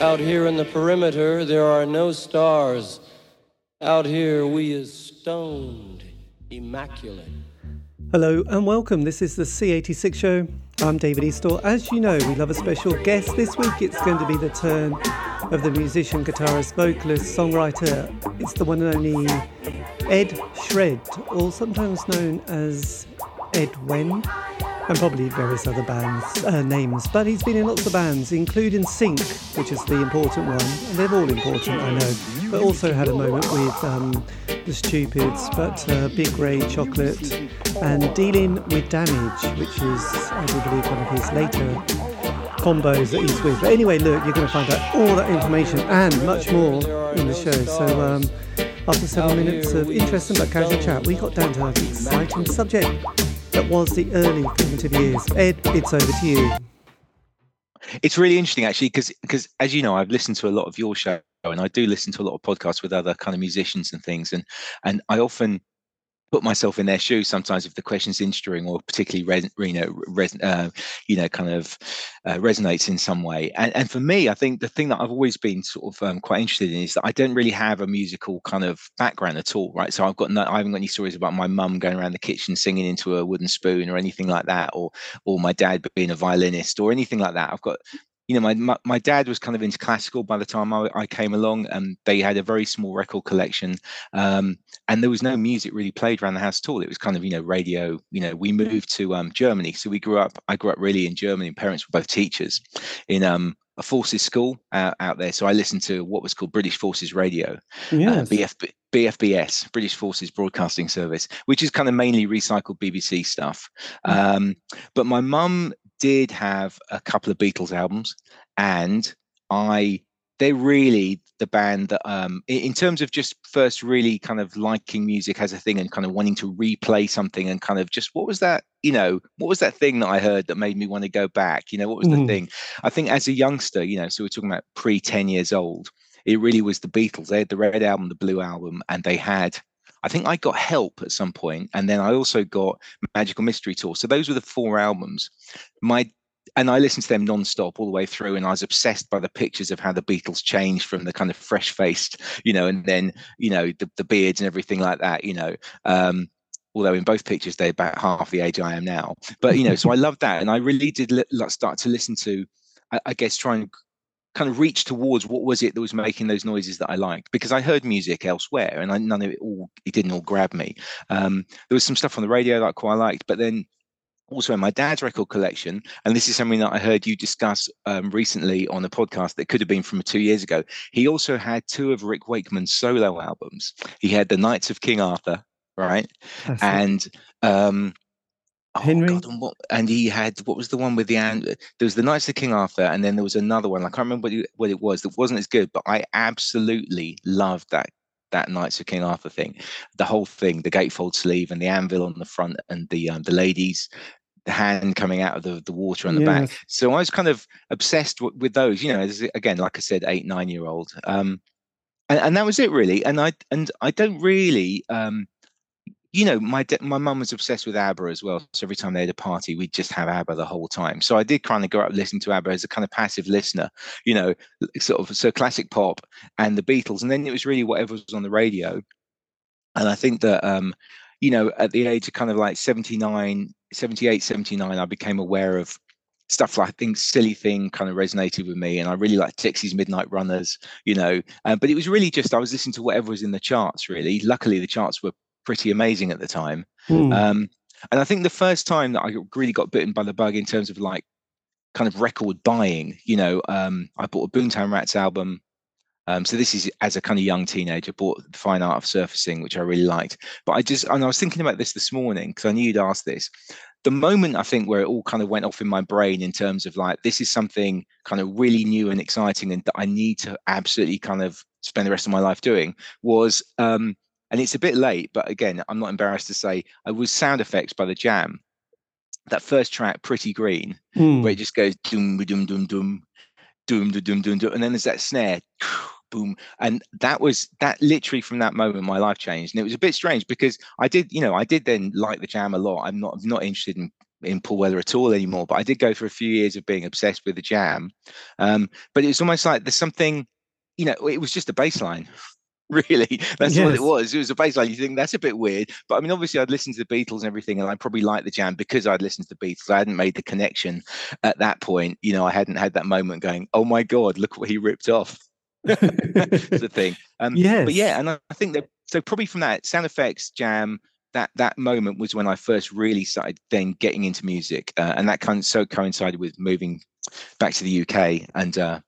Out here in the perimeter, there are no stars. Out here, we is stoned, immaculate. Hello and welcome. This is the C86 show. I'm David Eastaugh. As you know, we love a special guest. This week it's going to be the turn of the musician, guitarist, vocalist, songwriter. It's the one and only Ed Shred, or sometimes known as Ed Wen, and probably various other bands uh, names. But he's been in lots of bands, including Sink, which is the important one. They're all important, I know. But also had a moment with um, the Stupids, but uh, Big Ray Chocolate, and Dealing with Damage, which is, I do believe, one of his later combos that he's with. But anyway, look, you're going to find out all that information and much more in the show. So um, after seven minutes of interesting but casual chat, we got down to an exciting subject that was the early formative years. Ed, it's over to you. It's really interesting actually because because as you know, I've listened to a lot of your show and I do listen to a lot of podcasts with other kind of musicians and things and and I often put myself in their shoes sometimes if the question's interesting or particularly you know uh, you know kind of uh, resonates in some way. And and for me i think the thing that i've always been sort of um, quite interested in is that i don't really have a musical kind of background at all right? So i've got no i haven't got any stories about my mum going around the kitchen singing into a wooden spoon or anything like that or or my dad being a violinist or anything like that. I've got you know, my, my, my dad was kind of into classical by the time I, I came along, and they had a very small record collection, um, and there was no music really played around the house at all. It was kind of you know radio. You know, we moved to um, Germany, so we grew up. I grew up really in Germany. And parents were both teachers in um, a forces school out, out there. So I listened to what was called British Forces Radio, yes. uh, BF, BFBS, British Forces Broadcasting Service, which is kind of mainly recycled BBC stuff. Mm. Um, but my mum did have a couple of Beatles albums, and I they're really the band that um in terms of just first really kind of liking music as a thing and kind of wanting to replay something and kind of just what was that you know what was that thing that i heard that made me want to go back you know what was mm. the thing i think as a youngster you know so we're talking about pre 10 years old it really was the beatles they had the red album the blue album and they had I think I got help at some point, and then I also got Magical Mystery Tour. So those were the four albums. My and I listened to them non-stop all the way through, and I was obsessed by the pictures of how the Beatles changed from the kind of fresh-faced, you know, and then you know the, the beards and everything like that, you know. Um, although in both pictures they're about half the age I am now. But you know, so I loved that, and I really did li- start to listen to, I, I guess, try and kind of reach towards what was it that was making those noises that I liked because I heard music elsewhere and I, none of it all it didn't all grab me. Um, there was some stuff on the radio that I quite liked, but then also in my dad's record collection, and this is something that I heard you discuss um, recently on a podcast that could have been from two years ago. He also had two of Rick Wakeman's solo albums. He had the Knights of King Arthur, right, and um, Oh, Henry. God, and, what, and, he had what was the one with the there was the Knights of King Arthur, and then there was another one. I can't remember what it, what it was. That wasn't as good, but I absolutely loved that that Knights of King Arthur thing. The whole thing, the gatefold sleeve and the anvil on the front, and the um, the ladies the hand coming out of the, the water on the yes. back. So I was kind of obsessed w- with those, you know, again, like I said, eight, nine year old. Um, and, and that was it really. And I, and I don't really, um, you know, my de- my mum was obsessed with ABBA as well. So every time they had a party, we'd just have ABBA the whole time. So I did kind of grow up listening to ABBA as a kind of passive listener, you know, sort of so classic pop and the Beatles, and then it was really whatever was on the radio. And I think that, um, you know, at the age of kind of like 79, 78, 79, I became aware of stuff like I think silly thing kind of resonated with me, and I really liked Dexys Midnight Runners, you know. Um, but it was really just I was listening to whatever was in the charts. Really, luckily the charts were pretty amazing at the time. Mm. Um, and I think the first time that I really got bitten by the bug in terms of like kind of record buying, you know, um, I bought a Boomtown Rats album. Um, so this is as a kind of young teenager, bought the Fine Art of Surfacing, which I really liked. But I just, and I was thinking about this this morning because I knew you'd ask this. The moment I think where it all kind of went off in my brain in terms of like, this is something kind of really new and exciting and that I need to absolutely kind of spend the rest of my life doing was um, and it's a bit late, but again, I'm not embarrassed to say I was Sound Affects by the Jam. That first track, Pretty Green, mm. where it just goes doom doom doom doom doom doom doom doom, and then there's that snare, boom, and that was that literally from that moment my life changed, and it was a bit strange because I did, you know, I did then like the Jam a lot. I'm not I'm not interested in in Paul Weller at all anymore. But I did go for a few years of being obsessed with the jam. Um, but it was almost like there's something, you know, it was just a bassline. Really, that's yes. what it was. It was a bassline. You think that's a bit weird, but I mean, obviously, I'd listened to the Beatles and everything, and I probably liked the jam because I'd listened to the Beatles. I hadn't made the connection at that point. You know, I hadn't had that moment going, "Oh my god, look what he ripped off." The thing. Um, yes. But yeah, and I, think that so probably from that Sound Affects jam that that moment was when I first really started then getting into music, uh, and that kind of so coincided with moving back to the UK and uh,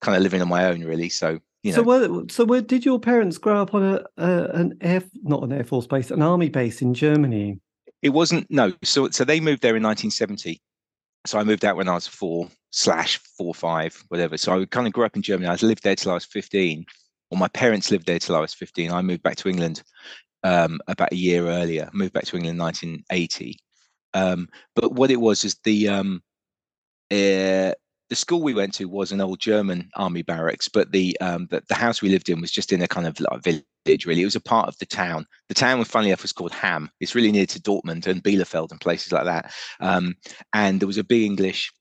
kind of living on my own, really. So you know. So where, so where did your parents grow up on a, a an air not an air force base, an army base in Germany? It wasn't no. So so they moved there in 1970. So I moved out when I was four slash four five whatever. So I kind of grew up in Germany. I lived there till I was 15. Well, my parents lived there till I was 15. I moved back to England um, about a year earlier. Moved back to England in 1980. Um, but what it was is the um, uh, the school we went to was an old German army barracks, but the, um, the the house we lived in was just in a kind of like village. Really, it was a part of the town. The town, funny enough, was called Hamm. It's really near to Dortmund and Bielefeld and places like that. Um, and there was a big English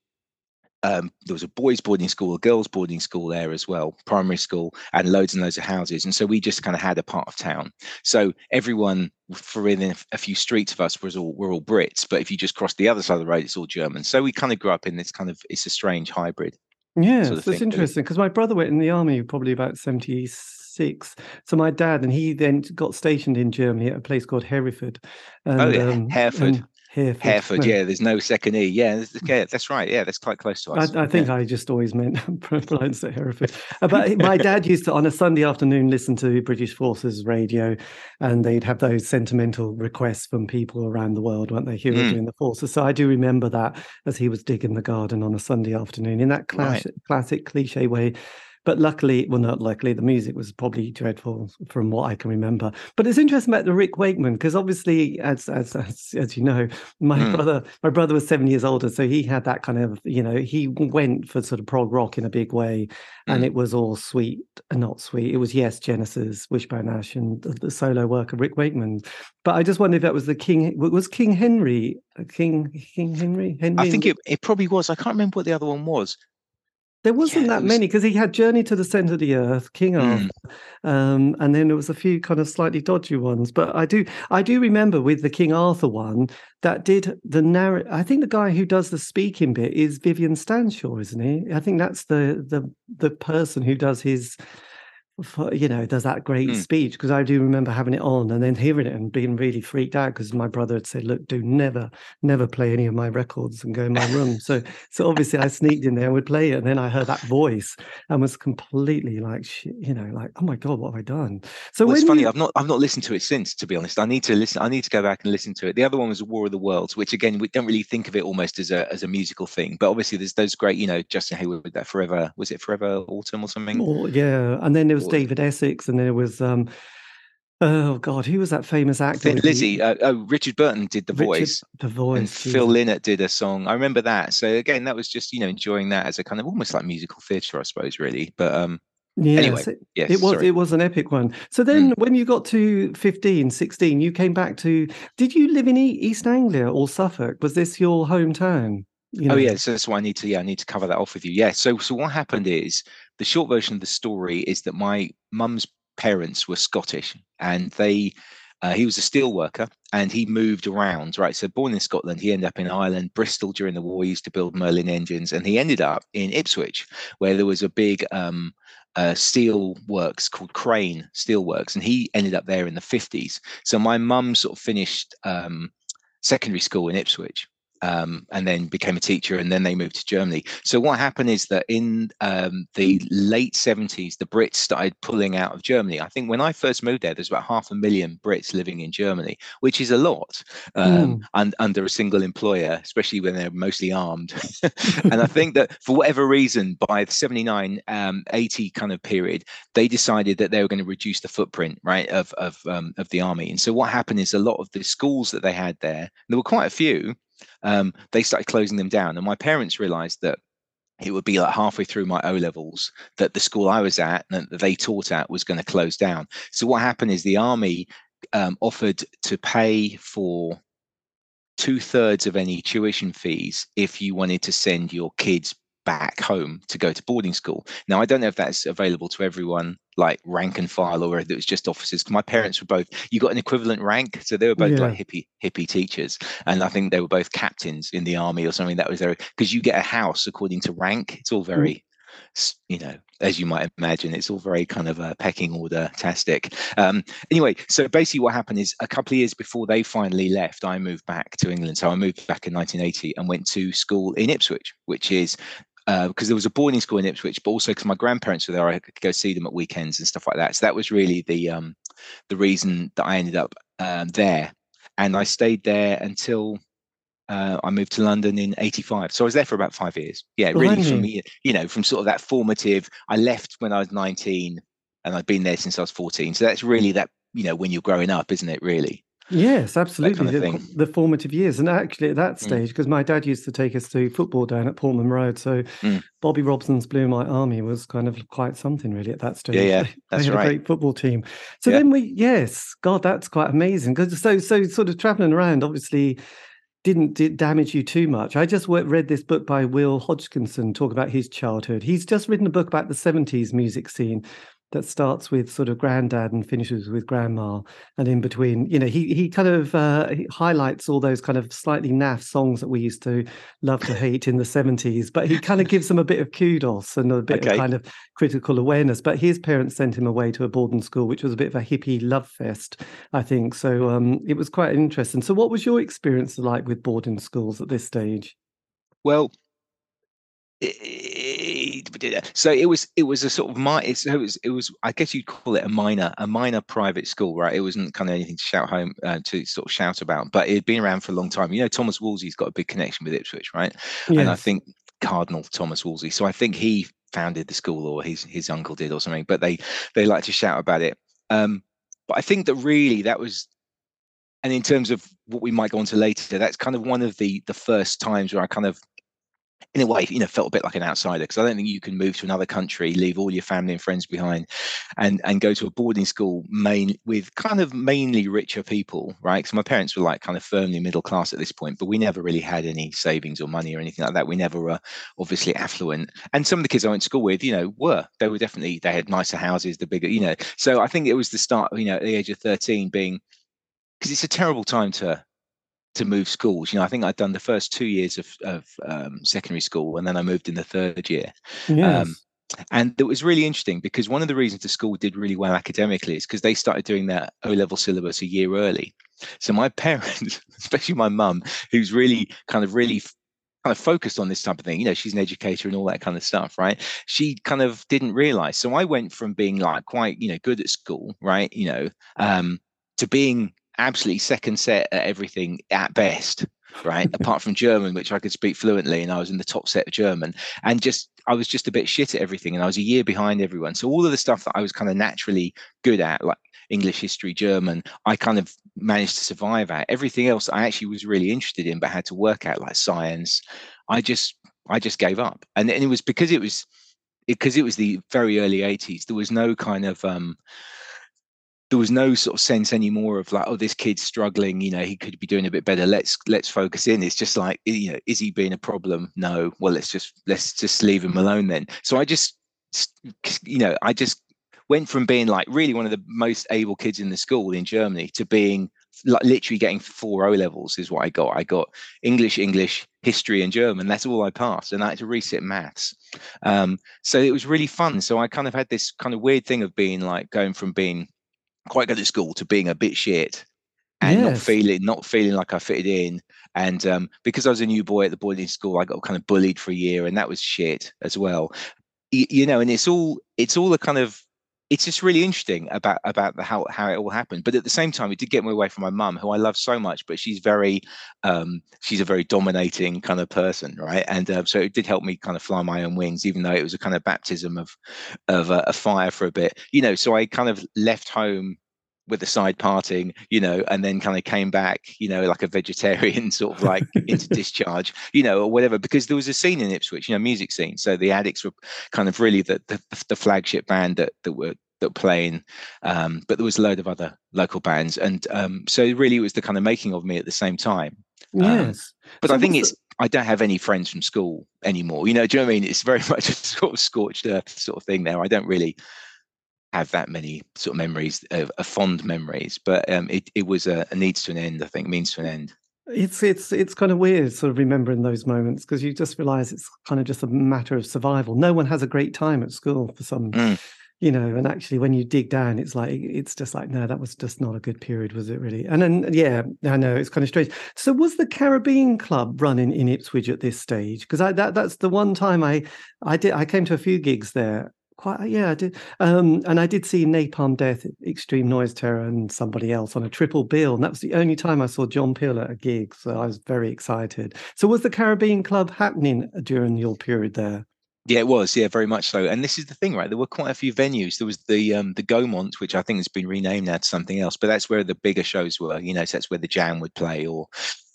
um, there was a boys' boarding school, a girls' boarding school there as well, primary school, and loads and loads of houses. And so we just kind of had a part of town. So everyone for within a few streets of us was all we're all Brits, but if you just cross the other side of the road, it's all German. So we kind of grew up in this kind of it's a strange hybrid. Yeah, sort of that's interesting because my brother went in the army probably about seventy six. So my dad and he then got stationed in Germany at a place called Hereford. And, oh yeah, um, Hereford. And, Herford. Herford, yeah. There's no second E. Yeah, that's right. Yeah, that's quite close to us. I, I think yeah. I just always meant pronounced it Hereford. Uh, but my dad used to, on a Sunday afternoon, listen to British Forces radio, and they'd have those sentimental requests from people around the world, weren't they? Who were mm. doing the forces. So I do remember that as he was digging the garden on a Sunday afternoon in that classic, right. classic cliche way but luckily, well, not luckily, the music was probably dreadful from what I can remember. But it's interesting about the Rick Wakeman because obviously, as as as, as you know, my mm. brother my brother was seven years older, so he had that kind of you know he went for sort of prog rock in a big way, and mm. it was all sweet and not sweet. It was yes, Genesis, Wishbone Ash, and the, the solo work of Rick Wakeman. But I just wonder if that was the King was King Henry King King Henry Henry. I think it, it probably was. I can't remember what the other one was. There wasn't yeah, that was... many because he had Journey to the Center of the Earth, King mm. Arthur, um, and then there was a few kind of slightly dodgy ones. But I do, I do remember with the King Arthur one that did the narrative. I think the guy who does the speaking bit is Vivian Stanshall, isn't he? I think that's the the the person who does his for, you know, does that great mm. speech because I do remember having it on and then hearing it and being really freaked out because my brother had said, "Look, do never, never play any of my records and go in my room." so, so obviously I sneaked in there and would play it, and then I heard that voice and was completely like, you know, like, "Oh my god, what have I done?" So well, it's funny. You... I've not, I've not listened to it since. To be honest, I need to listen. I need to go back and listen to it. The other one was War of the Worlds, which again we don't really think of it almost as a as a musical thing, but obviously there's those great, you know, Justin Hayward with that Forever. Was it Forever Autumn or something? Oh, yeah, and then there was or... David Essex and there was um, oh god, who was that famous actor? Lizzie. Uh, oh, Richard Burton did the Richard, voice. The voice. And Phil Lynott did a song. I remember that. So again, that was just you know enjoying that as a kind of almost like musical theatre, I suppose, really. But um, Yes, anyway, it, yes, it was sorry. it was an epic one. So then mm. when you got to 15, 16, you came back to did you live in East Anglia or Suffolk? Was this your hometown? You oh, know? Oh yeah, so that's why I need to yeah, I need to cover that off with you. Yeah. So so what happened is the short version of the story is that my mum's parents were Scottish, and they uh, he was a steel worker and he moved around, right? So born in Scotland, he ended up in Ireland, Bristol during the war. He used to build Merlin engines, and he ended up in Ipswich, where there was a big um, uh, steel works called Crane Steelworks, and he ended up there in the 50s. So my mum sort of finished um, secondary school in Ipswich, um, and then became a teacher, and then they moved to Germany. So what happened is that in um, the late 70s, the Brits started pulling out of Germany. I think when I first moved there, there's about half a million Brits living in Germany, which is a lot um, mm. and under a single employer, especially when they're mostly armed. and I think that for whatever reason, by the 79, um, 80 kind of period, they decided that they were going to reduce the footprint, right, of of um, of the army. And so what happened is a lot of the schools that they had there, there were quite a few um, they started closing them down. And my parents realized that it would be like halfway through my O levels that the school I was at and that they taught at was going to close down. So what happened is the army um, offered to pay for two thirds of any tuition fees if you wanted to send your kids back home to go to boarding school. Now, I don't know if that's available to everyone, like rank and file, or if it was just officers. My parents were both. You got an equivalent rank, so they were both yeah. like hippie hippie teachers, and I think they were both captains in the army or something. That was there because you get a house according to rank. It's all very. Mm you know, as you might imagine, it's all very kind of a pecking order tastic. Um, anyway, so basically what happened is a couple of years before they finally left, I moved back to England. So I moved back in 1980 and went to school in Ipswich, which is because uh, there was a boarding school in Ipswich, but also because my grandparents were there, I could go see them at weekends and stuff like that. So that was really the um, the reason that I ended up um, there, and I stayed there until uh, I moved to London in '85. So I was there for about five years. Yeah, really from you know from sort of that formative. I left when I was 19, and I've been there since I was 14. So that's really that you know when you're growing up, isn't it? Really. Yes, absolutely. Kind of the, the, formative years. And actually, at that mm. stage, because mm. my dad used to take us to football down at Portman Road. So mm. Bobby Robson's Blue Light Army was kind of quite something, really, at that stage. Yeah, yeah. That's they had right. a great football team. So yeah. then we, yes, God, that's quite amazing. Because so, so sort of traveling around, obviously, didn't damage you too much. I just read this book by Will Hodgkinson talk about his childhood. He's just written a book about the 70s music scene that starts with sort of granddad and finishes with grandma and in between you know he he kind of uh, he highlights all those kind of slightly naff songs that we used to love to hate in the 70s but he kind of gives them a bit of kudos and a bit okay. of kind of critical awareness but his parents sent him away to a boarding school which was a bit of a hippie love fest i think. So um, it was quite interesting. So what was your experience like with boarding schools at this stage? Well so it was it was a sort of my it was it was I guess you'd call it a minor a minor private school right? It wasn't kind of anything to shout home uh, to sort of shout about but it had been around for a long time. You know Thomas Wolsey's got a big connection with Ipswich right? Yes. and I think Cardinal Thomas Wolsey so I think he founded the school or his his uncle did or something but they they like to shout about it. Um but I think that really that was and in terms of what we might go on to later that's kind of one of the the first times where I kind of in a way, you know, felt a bit like an outsider because I don't think you can move to another country, leave all your family and friends behind, and and go to a boarding school main with kind of mainly richer people, right? Because my parents were like kind of firmly middle class at this point, but we never really had any savings or money or anything like that. We never were obviously affluent, and some of the kids I went to school with, you know, were they were definitely they had nicer houses, the bigger, you know. So I think it was the start, you know, at the age of thirteen, being because it's a terrible time to to move schools. You know, I think I'd done the first two years of, of um, secondary school, and then I moved in the third year. Yes. Um, and it was really interesting because one of the reasons the school did really well academically is because they started doing their O level syllabus a year early. So my parents, especially my mum, who's really kind of really kind of focused on this type of thing. You know, she's an educator and all that kind of stuff, right? She kind of didn't realize. So I went from being like quite, you know, good at school, right? You know, um, to being absolutely second set at everything at best right? Apart from german which i could speak fluently and i was in the top set of german. And just i was just a bit shit at everything and i was a year behind everyone. So all of the stuff that i was kind of naturally good at like english history german i kind of managed to survive at. Everything else i actually was really interested in but had to work at like science i just i just gave up. And, and it was because it was because it, it was the very early 80s there was no kind of um there was no sort of sense anymore of like, oh, this kid's struggling. You know, he could be doing a bit better. Let's let's focus in. It's just like, you know, is he being a problem? No. Well, let's just let's just leave him alone then. So I just, you know, I just went from being like really one of the most able kids in the school in Germany to being like literally getting four O levels is what I got. I got English, English, history, and German. That's all I passed, and I had to resit maths. Um, so it was really fun. So I kind of had this kind of weird thing of being like going from being quite good at school to being a bit shit and yes. not feeling not feeling like I fitted in. And um, because I was a new boy at the boarding school, I got kind of bullied for a year, and that was shit as well. You, you know, and it's all it's all a kind of it's just really interesting about about the how how it all happened. But at the same time, it did get me away from my mum, who I love so much, but she's very um, she's a very dominating kind of person, right? And uh, so it did help me kind of fly my own wings, even though it was a kind of baptism of of uh, a fire for a bit, you know. So I kind of left home with the side parting, you know, and then kind of came back, you know, like a vegetarian sort of like into discharge, you know, or whatever, because there was a scene in Ipswich, you know, music scene. So the Adicts were kind of really the the, the flagship band that that were that were playing, um, but there was a load of other local bands, and um, so really it was the kind of making of me at the same time. yes, um, but so I think it's the... I don't have any friends from school anymore. You know, do you know what I mean? It's very much a sort of scorched earth sort of thing there. I don't really have that many sort of memories, of uh, fond memories, but um, it, it was a, a needs to an end, I think, means to an end. It's it's it's kind of weird, sort of remembering those moments because you just realize it's kind of just a matter of survival. No one has a great time at school for some, mm. you know. And actually, when you dig down, it's like it's just like no, that was just not a good period, was it really? And then yeah, I know it's kind of strange. So was the Caribbean Club running in Ipswich at this stage? Because I that that's the one time I I did I came to a few gigs there quite yeah i did um, and i did see napalm death extreme noise terror and somebody else on a triple bill and that was the only time i saw john peel at a gig so i was very excited so was the caribbean club happening during your period there yeah, it was. Yeah, very much so. And this is the thing, right? There were quite a few venues. There was the um, the Gaumont, which I think has been renamed now to something else, but that's where the bigger shows were. You know, so that's where the Jam would play, or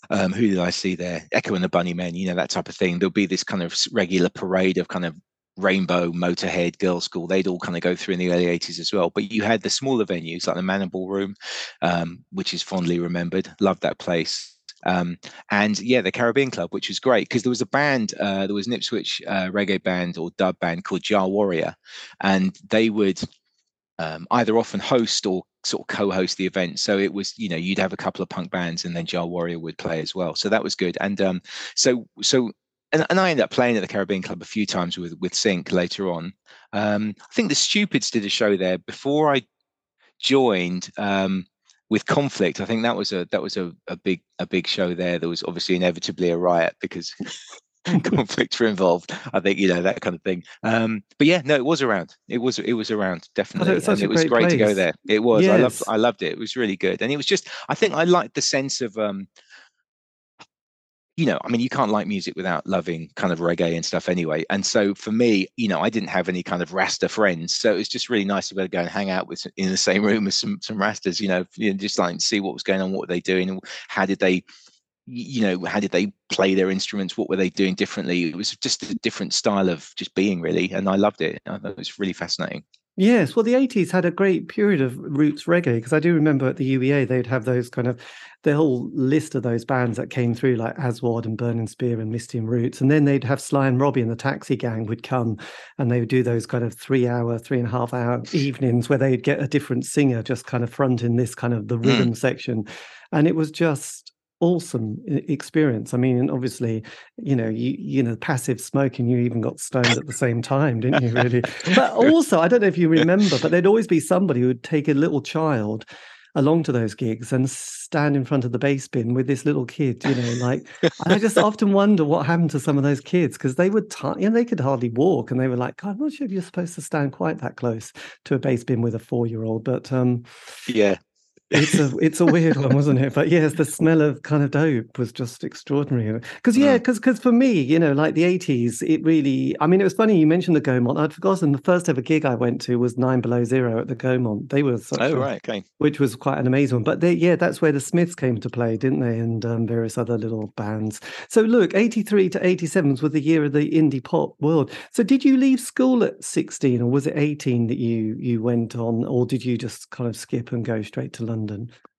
um, who did I see there? Echo and the Bunnymen. You know, that type of thing. There'll be this kind of regular parade of kind of Rainbow, Motorhead, Girls School, they'd all kind of go through in the early 80s as well. But you had the smaller venues like the Manor Ballroom, um, which is fondly remembered. Loved that place. Um, and yeah, the Caribbean Club, which was great because there was a band, uh, there was an Ipswich uh, reggae band or dub band called Jah Warrior, and they would um, either often host or sort of co-host the event. So it was, you know, you'd have a couple of punk bands, and then Jah Warrior would play as well. So that was good. And um, so so and, and I ended up playing at the Caribbean Club a few times with with Sink later on. Um, I think the Stupids did a show there before I joined um, with Conflict. I think that was a that was a, a big a big show there. There was obviously inevitably a riot because conflicts were involved. I think you know that kind of thing. Um, but yeah, no, it was around. It was it was around definitely. It was, it was great, great to go there. It was. Yes. I loved I loved it. It was really good, and it was just. I think I liked the sense of. Um, you know, I mean, you can't like music without loving kind of reggae and stuff anyway. And so for me, you know, I didn't have any kind of Rasta friends, so it was just really nice to be able to go and hang out with in the same room with some some Rastas. You know, you know just like see what was going on, what were they doing, and how did they, you know, how did they play their instruments? What were they doing differently? It was just a different style of just being, really, and I loved it. I thought it was really fascinating. Yes, well, the 80s had a great period of roots reggae because I do remember at the UEA they'd have those kind of the whole list of those bands that came through, like Aswad and Burning Spear and Misty and Roots. And then they'd have Sly and Robbie and the Taxi Gang would come and they would do those kind of three hour, three and a half hour evenings where they'd get a different singer just kind of fronting this kind of the rhythm mm. section. And it was just awesome experience. I mean, obviously, you know, you you know, passive smoking, you even got stoned at the same time, didn't you? Really, but also, I don't know if you remember, but there'd always be somebody who would take a little child along to those gigs and stand in front of the bass bin with this little kid, you know, like I just often wonder what happened to some of those kids because they would, t- you know, they could hardly walk and they were like, I'm not sure if you're supposed to stand quite that close to a bass bin with a four year old, but um, yeah, it's a it's a weird one, wasn't it? But yes, the smell of kind of dope was just extraordinary. Because yeah, because mm. because for me, you know, like the eighties, it really. I mean, it was funny you mentioned the Gaumont. I'd forgotten the first ever gig I went to was Nine Below Zero at the Gaumont. They were such oh a, right, okay, which was quite an amazing one. But they, yeah, that's where the Smiths came to play, didn't they? And um, various other little bands. So look, eighty three to eighty seven was the year of the indie pop world. So did you leave school at sixteen, or was it eighteen that you you went on, or did you just kind of skip and go straight to London?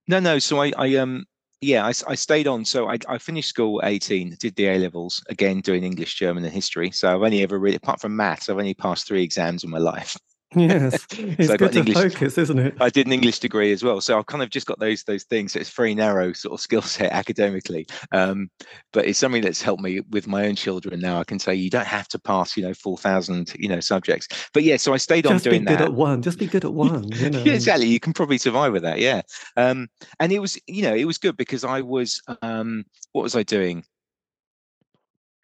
No, no. So I, I um, yeah, I, I stayed on. So I, I finished school at 18, did the A levels again, doing English, German, and history. So I've only ever really, apart from maths, I've only passed three exams in my life. Yes, it's so good to English, focus, isn't it? I did an English degree as well, so I've kind of just got those those things. So it's very narrow sort of skill set academically, um, but it's something that's helped me with my own children. Now I can say you don't have to pass, you know, four thousand, you know, subjects. But yeah, so I stayed just on doing that. Just be good at one. Just be good at one. You know? yeah, exactly. You can probably survive with that. Yeah, um, and it was, you know, it was good because I was, um, what was I doing?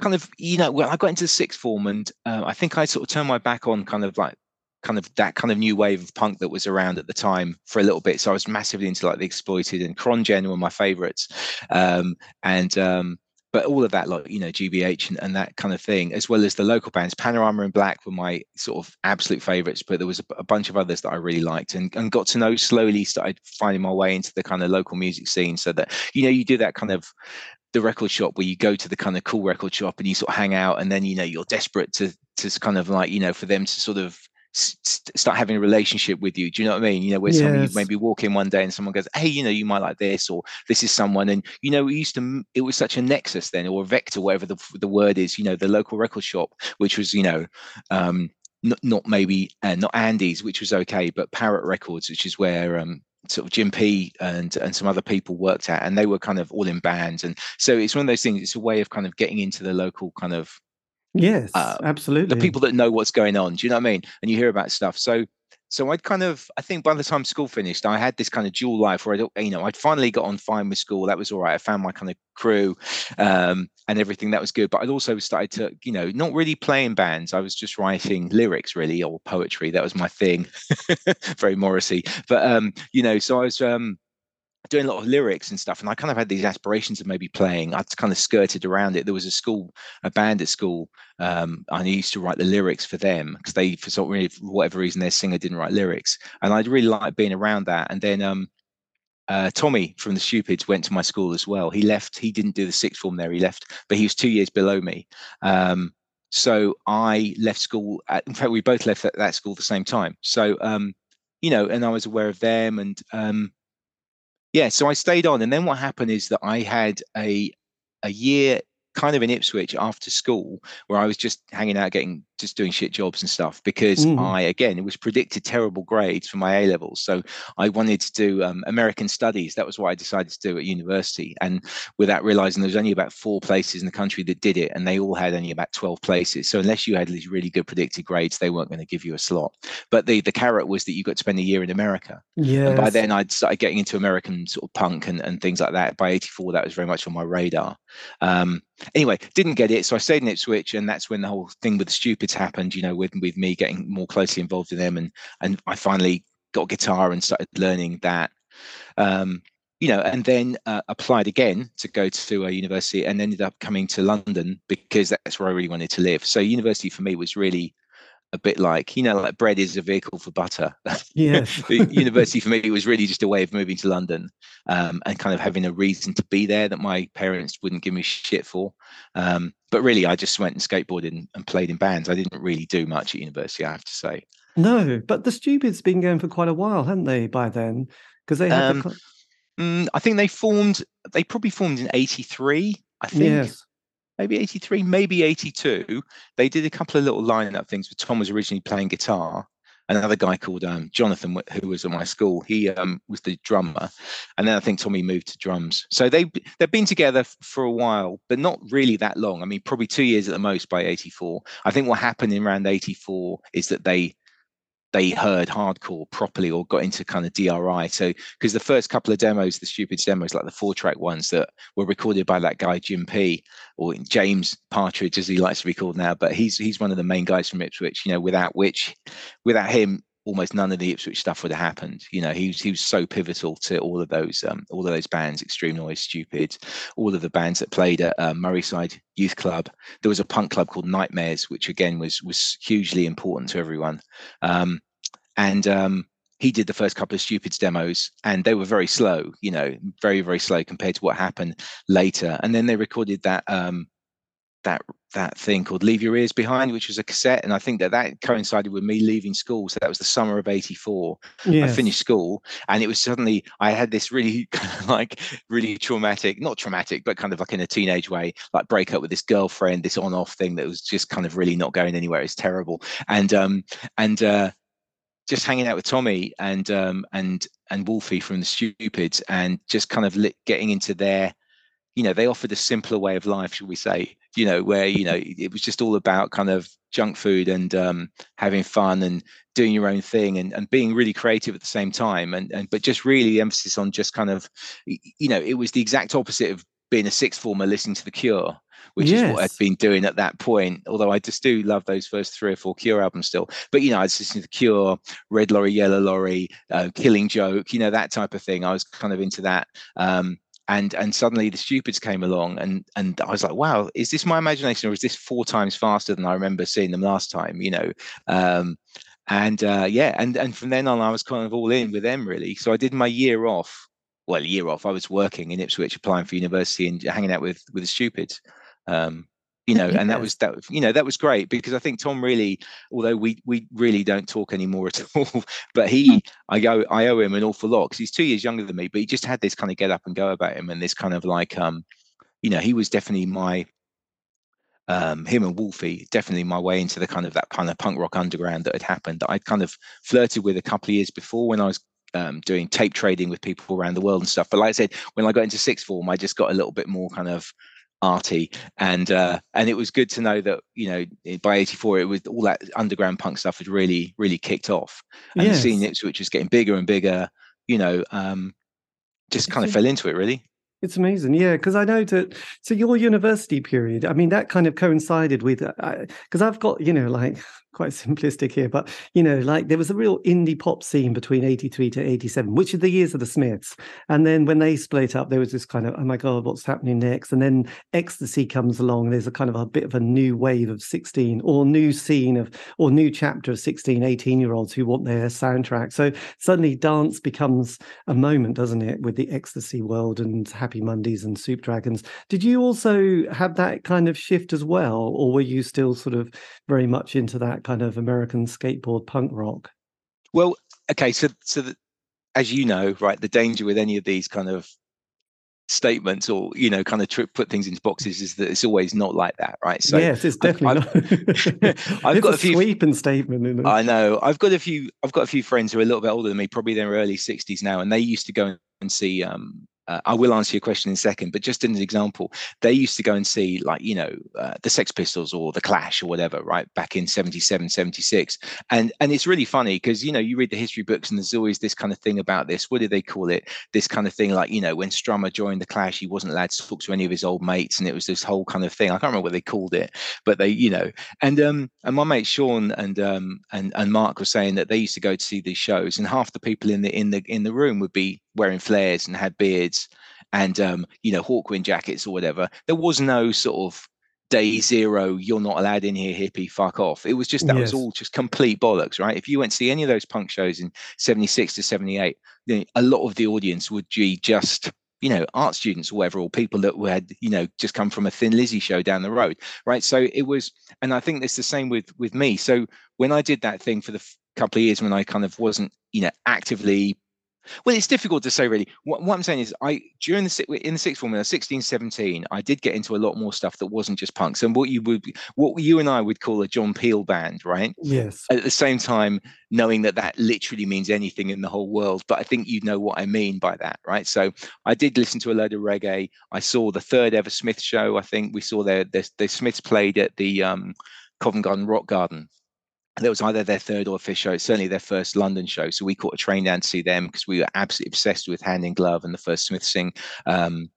kind of you know when i got into the sixth form and uh, i think i sort of turned my back on kind of like kind of that kind of new wave of punk that was around at the time for a little bit. So I was massively into like the exploited and Chron-Gen were my favorites. Um, and um, but all of that, like you know, GBH and, and, that kind of thing, as well as the local bands, Panorama and Black were my sort of absolute favorites. But there was a, a bunch of others that I really liked and, and got to know slowly. Started finding my way into the kind of local music scene, so that you know, you do that kind of the record shop where you go to the kind of cool record shop and you sort of hang out, and then you know you're desperate to to kind of like you know for them to sort of start having a relationship with you. Do you know what I mean? You know, where yes. somebody maybe walk in one day and someone goes, "Hey, you know, you might like this," or "This is someone," and you know, we used to. It was such a nexus then, or a vector, whatever the the word is. You know, the local record shop, which was you know. Um, not, not maybe uh, not Andy's, which was okay, but Parrot Records, which is where um, sort of Jim P and and some other people worked at, and they were kind of all in bands, and so it's one of those things. It's a way of kind of getting into the local kind of Yes, uh, absolutely. The people that know what's going on. Do you know what I mean? And you hear about stuff. So, so I'd kind of, I think by the time school finished, I had this kind of dual life where I, you know, I'd finally got on fine with school. That was all right. I found my kind of crew um, and everything. That was good. But I'd also started to, you know, not really playing bands. I was just writing lyrics, really, or poetry. That was my thing. Very Morrissey. But um, you know, so I was um doing a lot of lyrics and stuff and i kind of had these aspirations of maybe playing i'd kind of skirted around it there was a school a band at school um, i used to write the lyrics for them because they for some for whatever reason their singer didn't write lyrics and i'd really like being around that and then um, uh, Tommy from the Stupids went to my school as well. He left. He didn't do the sixth form there. He left, but he was two years below me. Um, so I left school. At, in fact, we both left at that school at the same time. So um, you know, and I was aware of them, and um, yeah, so I stayed on, and then what happened is that I had a a year kind of in Ipswich after school where I was just hanging out, getting just doing shit jobs and stuff because mm. I again it was predicted terrible grades for my A levels. So I wanted to do um, American studies. That was what I decided to do at university. And without realizing there was only about four places in the country that did it, and they all had only about twelve places. So unless you had these really good predicted grades, they weren't going to give you a slot. But the the carrot was that you got to spend a year in America. Yeah. And by then I'd started getting into American sort of punk and, and things like that. By '84, that was very much on my radar. Um, anyway, didn't get it, so I stayed in Ipswich, and that's when the whole thing with the stupids happened. You know, with with me getting more closely involved in them, and and I finally got guitar and started learning that. Um, you know, and then uh, applied again to go to a university, and ended up coming to London because that's where I really wanted to live. So university for me was really a bit like you know like bread is a vehicle for butter. Yes. University for me it was really just a way of moving to london um, and kind of having a reason to be there that my parents wouldn't give me shit for. Um, but really i just went and skateboarded and, and, played in bands. I didn't really do much at university i have to say. No but the stupids been going for quite a while hadn't they by then? Because they had um, the... mm, i think they formed they probably formed in 83 i think. Yes maybe 83, maybe 82. They did a couple of little line-up things. But Tom was originally playing guitar. Another guy called um, Jonathan, who was at my school, he um, was the drummer, and then I think Tommy moved to drums. So they they've been together for a while, but not really that long. I mean, probably two years at the most by '84. I think what happened in around '84 is that they they heard hardcore properly or got into kind of DRI. So because the first couple of demos, the stupid demos, like the four track ones that were recorded by that guy Jim P or James Partridge as he likes to be called now, but he's he's one of the main guys from Ipswich. You know, without which, without him, almost none of the Ipswich stuff would have happened. You know, he was he was so pivotal to all of those um, all of those bands, Extreme Noise, Stupid, all of the bands that played at uh, Murrayside Youth Club. There was a punk club called Nightmares, which again was was hugely important to everyone. Um, and um, he did the first couple of Stupids demos, and they were very slow. You know, very very slow compared to what happened later. And then they recorded that um, that that thing called "Leave Your Ears Behind," which was a cassette, and I think that that coincided with me leaving school. So that was the summer of '84. Yes. I finished school, and it was suddenly I had this really like really traumatic, not traumatic, but kind of like in a teenage way, like break up with this girlfriend, this on-off thing that was just kind of really not going anywhere. It's terrible, and um and uh, just hanging out with Tommy and um and and Wolfie from the Stupids, and just kind of getting into their you know they offered a simpler way of life shall we say you know where you know it was just all about kind of junk food and um, having fun and doing your own thing and, and being really creative at the same time and, and but just really emphasis on just kind of you know it was the exact opposite of being a sixth former listening to the cure which yes. is what I'd been doing at that point. Although I just do love those first three or four Cure albums still. But you know, I was listening to the Cure, Red Lorry, Yellow Lorry, uh, Killing Joke, you know, that type of thing. I was kind of into that. Um, and and suddenly the stupids came along and and i was like wow is this my imagination or is this four times faster than i remember seeing them last time? You know um, and uh, yeah and and from then on i was kind of all in with them really. So i did my year off well year off i was working in ipswich applying for university and hanging out with with the stupids um, you know, and that was that you know that was great because I think Tom really, although we we really don't talk anymore at all, but he I go I owe him an awful lot because he's two years younger than me, but he just had this kind of get up and go about him and this kind of like um, you know, he was definitely my um, him and Wolfie, definitely my way into the kind of that kind of punk rock underground that had happened that I'd kind of flirted with a couple of years before when I was um, doing tape trading with people around the world and stuff. But like I said, when I got into sixth form, I just got a little bit more kind of arty and uh and it was good to know that you know by 84 it was all that underground punk stuff had really really kicked off and yes. the scene which was getting bigger and bigger you know um just kind of fell into it really it's amazing, yeah. Because I know that. So your university period, I mean, that kind of coincided with because uh, I've got you know like quite simplistic here, but you know, like there was a real indie pop scene between 83 to 87, which are the years of the Smiths. And then when they split up, there was this kind of, oh my God, what's happening next? And then Ecstasy comes along. There's a kind of a bit of a new wave of 16 or new scene of, or new chapter of 16, 18 year olds who want their soundtrack. So suddenly dance becomes a moment, doesn't it, with the Ecstasy world and Happy Mondays and Soup Dragons. Did you also have that kind of shift as well? Or were you still sort of very much into that? That kind of American skateboard punk rock? Well, okay, so so the, as you know, right, the danger with any of these kind of statements or you know kind of tri- put things into boxes is that it's always not like that right? So yes it's definitely I've, not. I've got a, a few sweeping statement i know. I've got a few i've got a few friends who are a little bit older than me probably in their early 60s now and they used to go and see um uh, I will answer your question in a second, but just as an example, they used to go and see like, you know, uh, the Sex Pistols or the Clash or whatever, right? Back in 77, 76. And, and it's really funny because, you know, you read the history books and there's always this kind of thing about this. What do they call it? This kind of thing like, you know, when Strummer joined the Clash, he wasn't allowed to talk to any of his old mates. And it was this whole kind of thing. I can't remember what they called it, but they, you know, and, um, and my mate Sean and, um, and, and Mark were saying that they used to go to see these shows and half the people in the, in the, in the room would be wearing flares and had beards and um, you know hawkwind jackets or whatever. There was no sort of day zero, you're not allowed in here, hippie, fuck off. It was just that yes. was all just complete bollocks, right? If you went to see any of those punk shows in 76 to 78, you know, a lot of the audience would be just you know art students or whatever or people that had you know just come from a thin lizzy show down the road right so it was and i think it's the same with with me so when i did that thing for the couple of years when i kind of wasn't you know actively well, it's difficult to say really. What, what I'm saying is, I during the in the sixth form, 16, 17, I did get into a lot more stuff that wasn't just punks and what you would, what you and I would call a John Peel band, right? Yes. At the same time, knowing that that literally means anything in the whole world, but I think you know what I mean by that, right? So I did listen to a load of reggae. I saw the third ever Smith show. I think we saw their their, their Smiths played at the um, Covent Garden Rock Garden that was either their third or fifth show, certainly their first London show. So we caught a train down to see them because we were absolutely obsessed with Hand in Glove and the first Smith Sing um,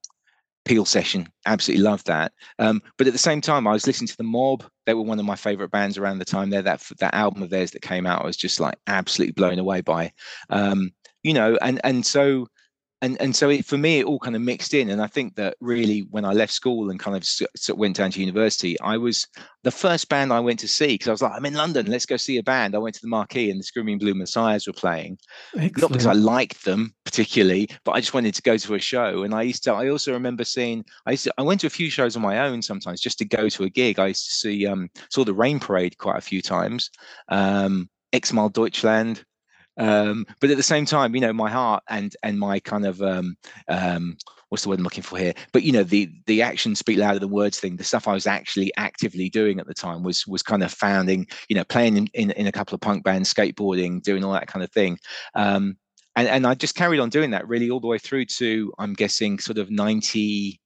Peel session. Absolutely loved that. Um, but at the same time, I was listening to the Mob. They were one of my favorite bands around the time. There, that that album of theirs that came out, I was just like absolutely blown away by. Um, you know, and and so and and so it, for me it all kind of mixed in. And i think that really when i left school and kind of went down to university i was the first band i went to see because i was like i'm in london let's go see a band. I went to the marquee and the screaming blue messiahs were playing. Excellent. not because i liked them particularly but i just wanted to go to a show. And i used to i also remember seeing i used to i went to a few shows on my own sometimes just to go to a gig. I used to see um saw the rain parade quite a few times um Xmal Deutschland um, but at the same time, you know, my heart and and my kind of um, um, what's the word I'm looking for here? But you know, the the actions speak louder than words thing. The stuff I was actually actively doing at the time was was kind of founding, you know, playing in in, in a couple of punk bands, skateboarding, doing all that kind of thing. Um, and and I just carried on doing that really all the way through to I'm guessing sort of 90,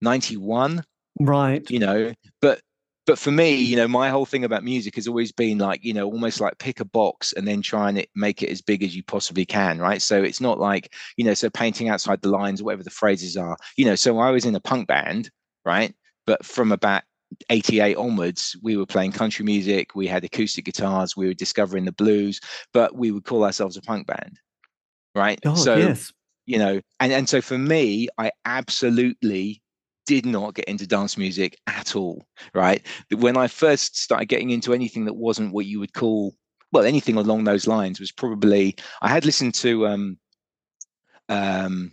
91 right you know but but for me, you know, my whole thing about music has always been like, you know, almost like pick a box and then try and make it as big as you possibly can, right? So it's not like, you know, so painting outside the lines, whatever the phrases are, you know. So I was in a punk band, right? But from about 88 onwards, we were playing country music, we had acoustic guitars, we were discovering the blues, but we would call ourselves a punk band, right? Oh, so, yes. you know, and and so for me, I absolutely did not get into dance music at all, right? When I first started getting into anything that wasn't what you would call, well, anything along those lines was probably, I had listened to, um, um,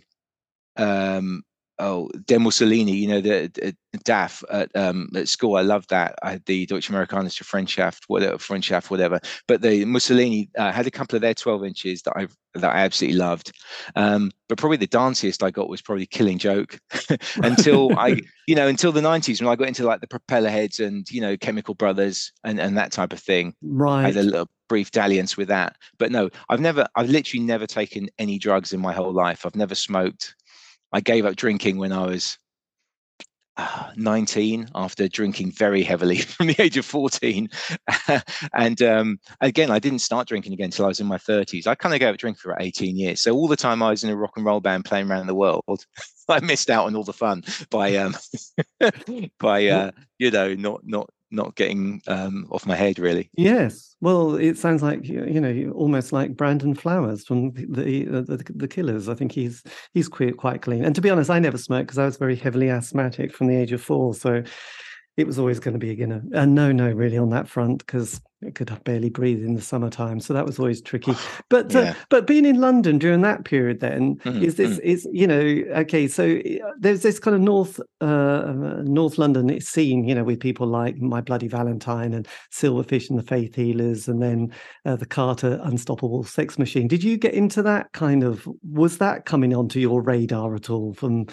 um, oh, Der Mussolini, you know, the, the DAF at, um, at school. I loved that. I had the Deutsche Amerikanische Freundschaft, whatever, Freundschaft, whatever. But the Mussolini uh, had a couple of their 12 inches that I that I absolutely loved. Um, but probably the danciest I got was probably Killing Joke until I, you know, until the 90s when I got into like the Propeller Heads and, you know, Chemical Brothers and, and that type of thing. Right. I had a little brief dalliance with that. But no, I've never, I've literally never taken any drugs in my whole life. I've never smoked. I gave up drinking when I was uh, 19 after drinking very heavily from the age of 14 and um, again i didn't start drinking again until i was in my 30s i kind of gave up drinking for 18 years. So all the time i was in a rock and roll band playing around the world i missed out on all the fun by um by uh you know not not not getting um, off my head really. Yes, well, it sounds like you know almost like Brandon Flowers from the the, the, the Killers. I think he's he's quite quite clean. And to be honest, I never smoked because I was very heavily asthmatic from the age of four. So it was always going to be a, you know, a no no really on that front because it could barely breathe in the summertime so that was always tricky but uh, yeah. uh, but being in london during that period then mm-hmm. is this mm. is you know okay so uh, there's this kind of north uh, north london scene you know with people like my bloody valentine and silverfish and the faith healers and then uh, the carter unstoppable sex machine did you get into that kind of was that coming onto your radar at all from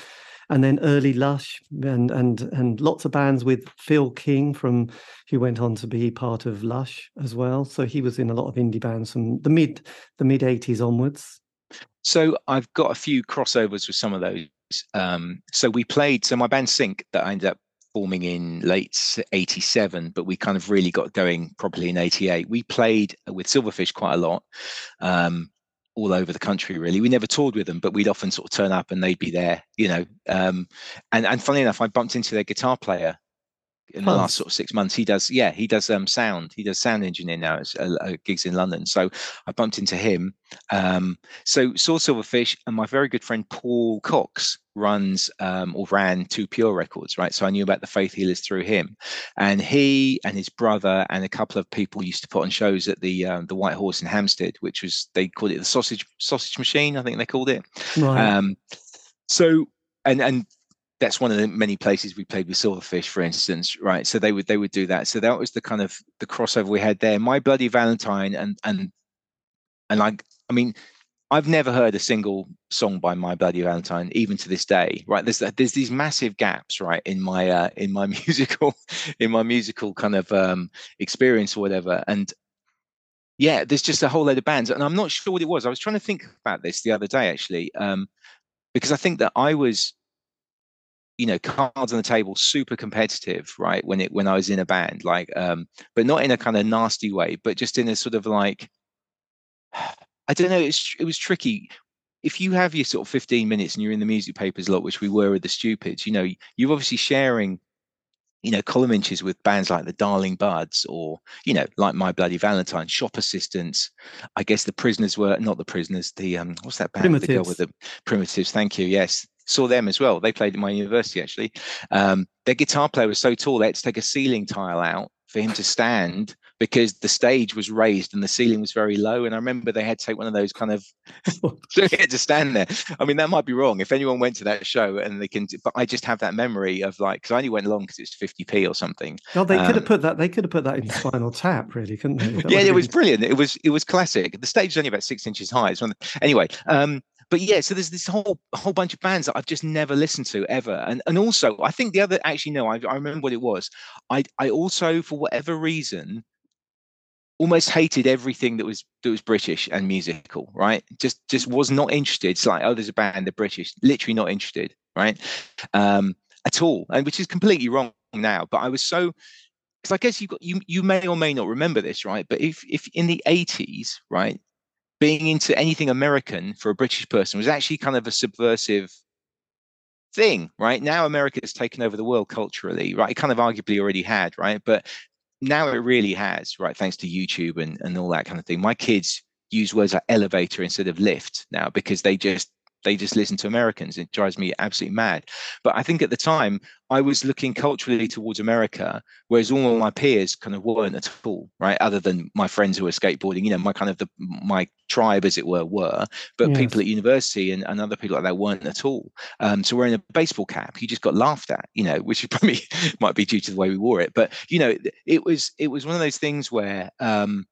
and then early Lush and and and lots of bands with Phil King from who went on to be part of Lush as well. So he was in a lot of indie bands from the mid the mid eighties onwards. So I've got a few crossovers with some of those. Um, so we played. So my band Sink that I ended up forming in late 87 but we kind of really got going properly in 88 we played with silverfish quite a lot um, all over the country really. We never toured with them but we'd often sort of turn up and they'd be there you know um, and and funny enough i bumped into their guitar player in the last sort of six months he does yeah he does um sound he does sound engineering now at uh, uh, gigs in london. So i bumped into him um so saw silverfish and my very good friend paul cox runs um, or ran Too Pure records right? So i knew about the faith healers through him. And he and his brother and a couple of people used to put on shows at the um, the white horse in hampstead which was they called it the sausage sausage machine i think they called it. Right. um so and and that's one of the many places we played with Silverfish, for instance, right? So they would they would do that. So that was the kind of the crossover we had there. My Bloody Valentine and and and like I mean, I've never heard a single song by My Bloody Valentine, even to this day. Right? There's there's these massive gaps, right, in my uh, in my musical in my musical kind of um, experience or whatever. And yeah, there's just a whole load of bands, and I'm not sure what it was. I was trying to think about this the other day actually, um, because I think that I was you know cards on the table super competitive right when it when i was in a band like um but not in a kind of nasty way but just in a sort of like i don't know it's, it was tricky. If you have your sort of 15 minutes and you're in the music papers a lot which we were with the stupids you know you're obviously sharing you know column inches with bands like the darling buds or you know like my bloody valentine shop assistants. I guess the prisoners were not the prisoners the um what's that band? Primitives. the girl with the primitives thank you yes saw them as well. They played at my university actually. Um, their guitar player was so tall they had to take a ceiling tile out for him to stand because the stage was raised and the ceiling was very low. And I remember they had to take one of those kind of so he had to stand there. I mean, that might be wrong. If anyone went to that show and they can, but I just have that memory of like because I only went along because it's 50p or something. Oh, they um, could have put that. They could have put that in Spinal Tap, really, couldn't they? That yeah, it was brilliant. It was it was classic. The stage is only about six inches high. It's one. Anyway, um, but yeah, so there's this whole whole bunch of bands that I've just never listened to ever, and and also I think the other actually no, I, I remember what it was. I I also for whatever reason almost hated everything that was that was British and musical, right? Just just was not interested. It's like, oh, there's a band, they're British, literally not interested, right? Um, at all, and which is completely wrong now. But I was so because I guess you got you you may or may not remember this, right? But if if in the 80s, right, being into anything American for a British person was actually kind of a subversive thing, right? Now America has taken over the world culturally, right? It kind of arguably already had, right? But now it really has, right? Thanks to YouTube and, and all that kind of thing. My kids use words like elevator instead of lift now because they just they just listen to Americans. It drives me absolutely mad. But I think at the time I was looking culturally towards America, whereas all my peers kind of weren't at all, right? Other than my friends who were skateboarding, you know, my kind of the my tribe, as it were, were. But yes. people at university and, and other people like that weren't at all. Um, so wearing a baseball cap, you just got laughed at, you know, which probably might be due to the way we wore it. But you know, it was it was one of those things where um,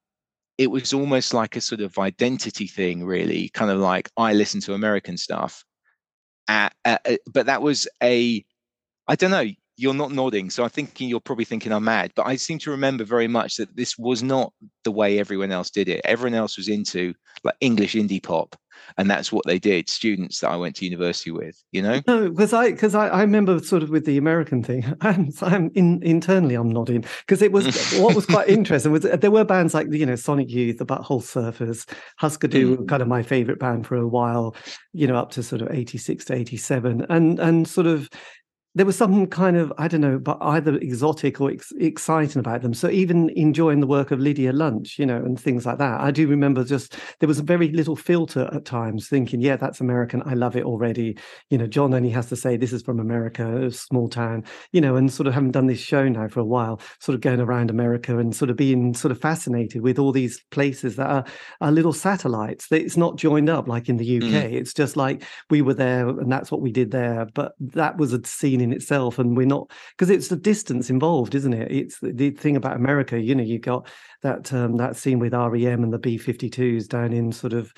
it was almost like a sort of identity thing, really, kind of like I listen to American stuff. Uh, uh, but that was a, I don't know, you're not nodding. So I'm thinking you're probably thinking I'm mad. But I seem to remember very much that this was not the way everyone else did it. Everyone else was into like English indie pop and that's what they did students that i went to university with you know no because i because I, I remember sort of with the american thing i'm, I'm in, internally i'm nodding because it was what was quite interesting was there were bands like you know sonic youth the butthole surfers husker du mm. kind of my favorite band for a while you know up to sort of 86 to 87 and and sort of there was some kind of I don't know, but either exotic or ex- exciting about them. So even enjoying the work of Lydia Lunch, you know, and things like that. I do remember just there was a very little filter at times, thinking, yeah, that's American. I love it already. You know, John only has to say this is from America, a small town, you know, and sort of having done this show now for a while, sort of going around America and sort of being sort of fascinated with all these places that are, are little satellites. That it's not joined up like in the UK. Mm. It's just like we were there and that's what we did there. But that was a scene in itself and we're not because it's the distance involved isn't it it's the, the, thing about america you know you got that um that scene with rem and the b-52s down in sort of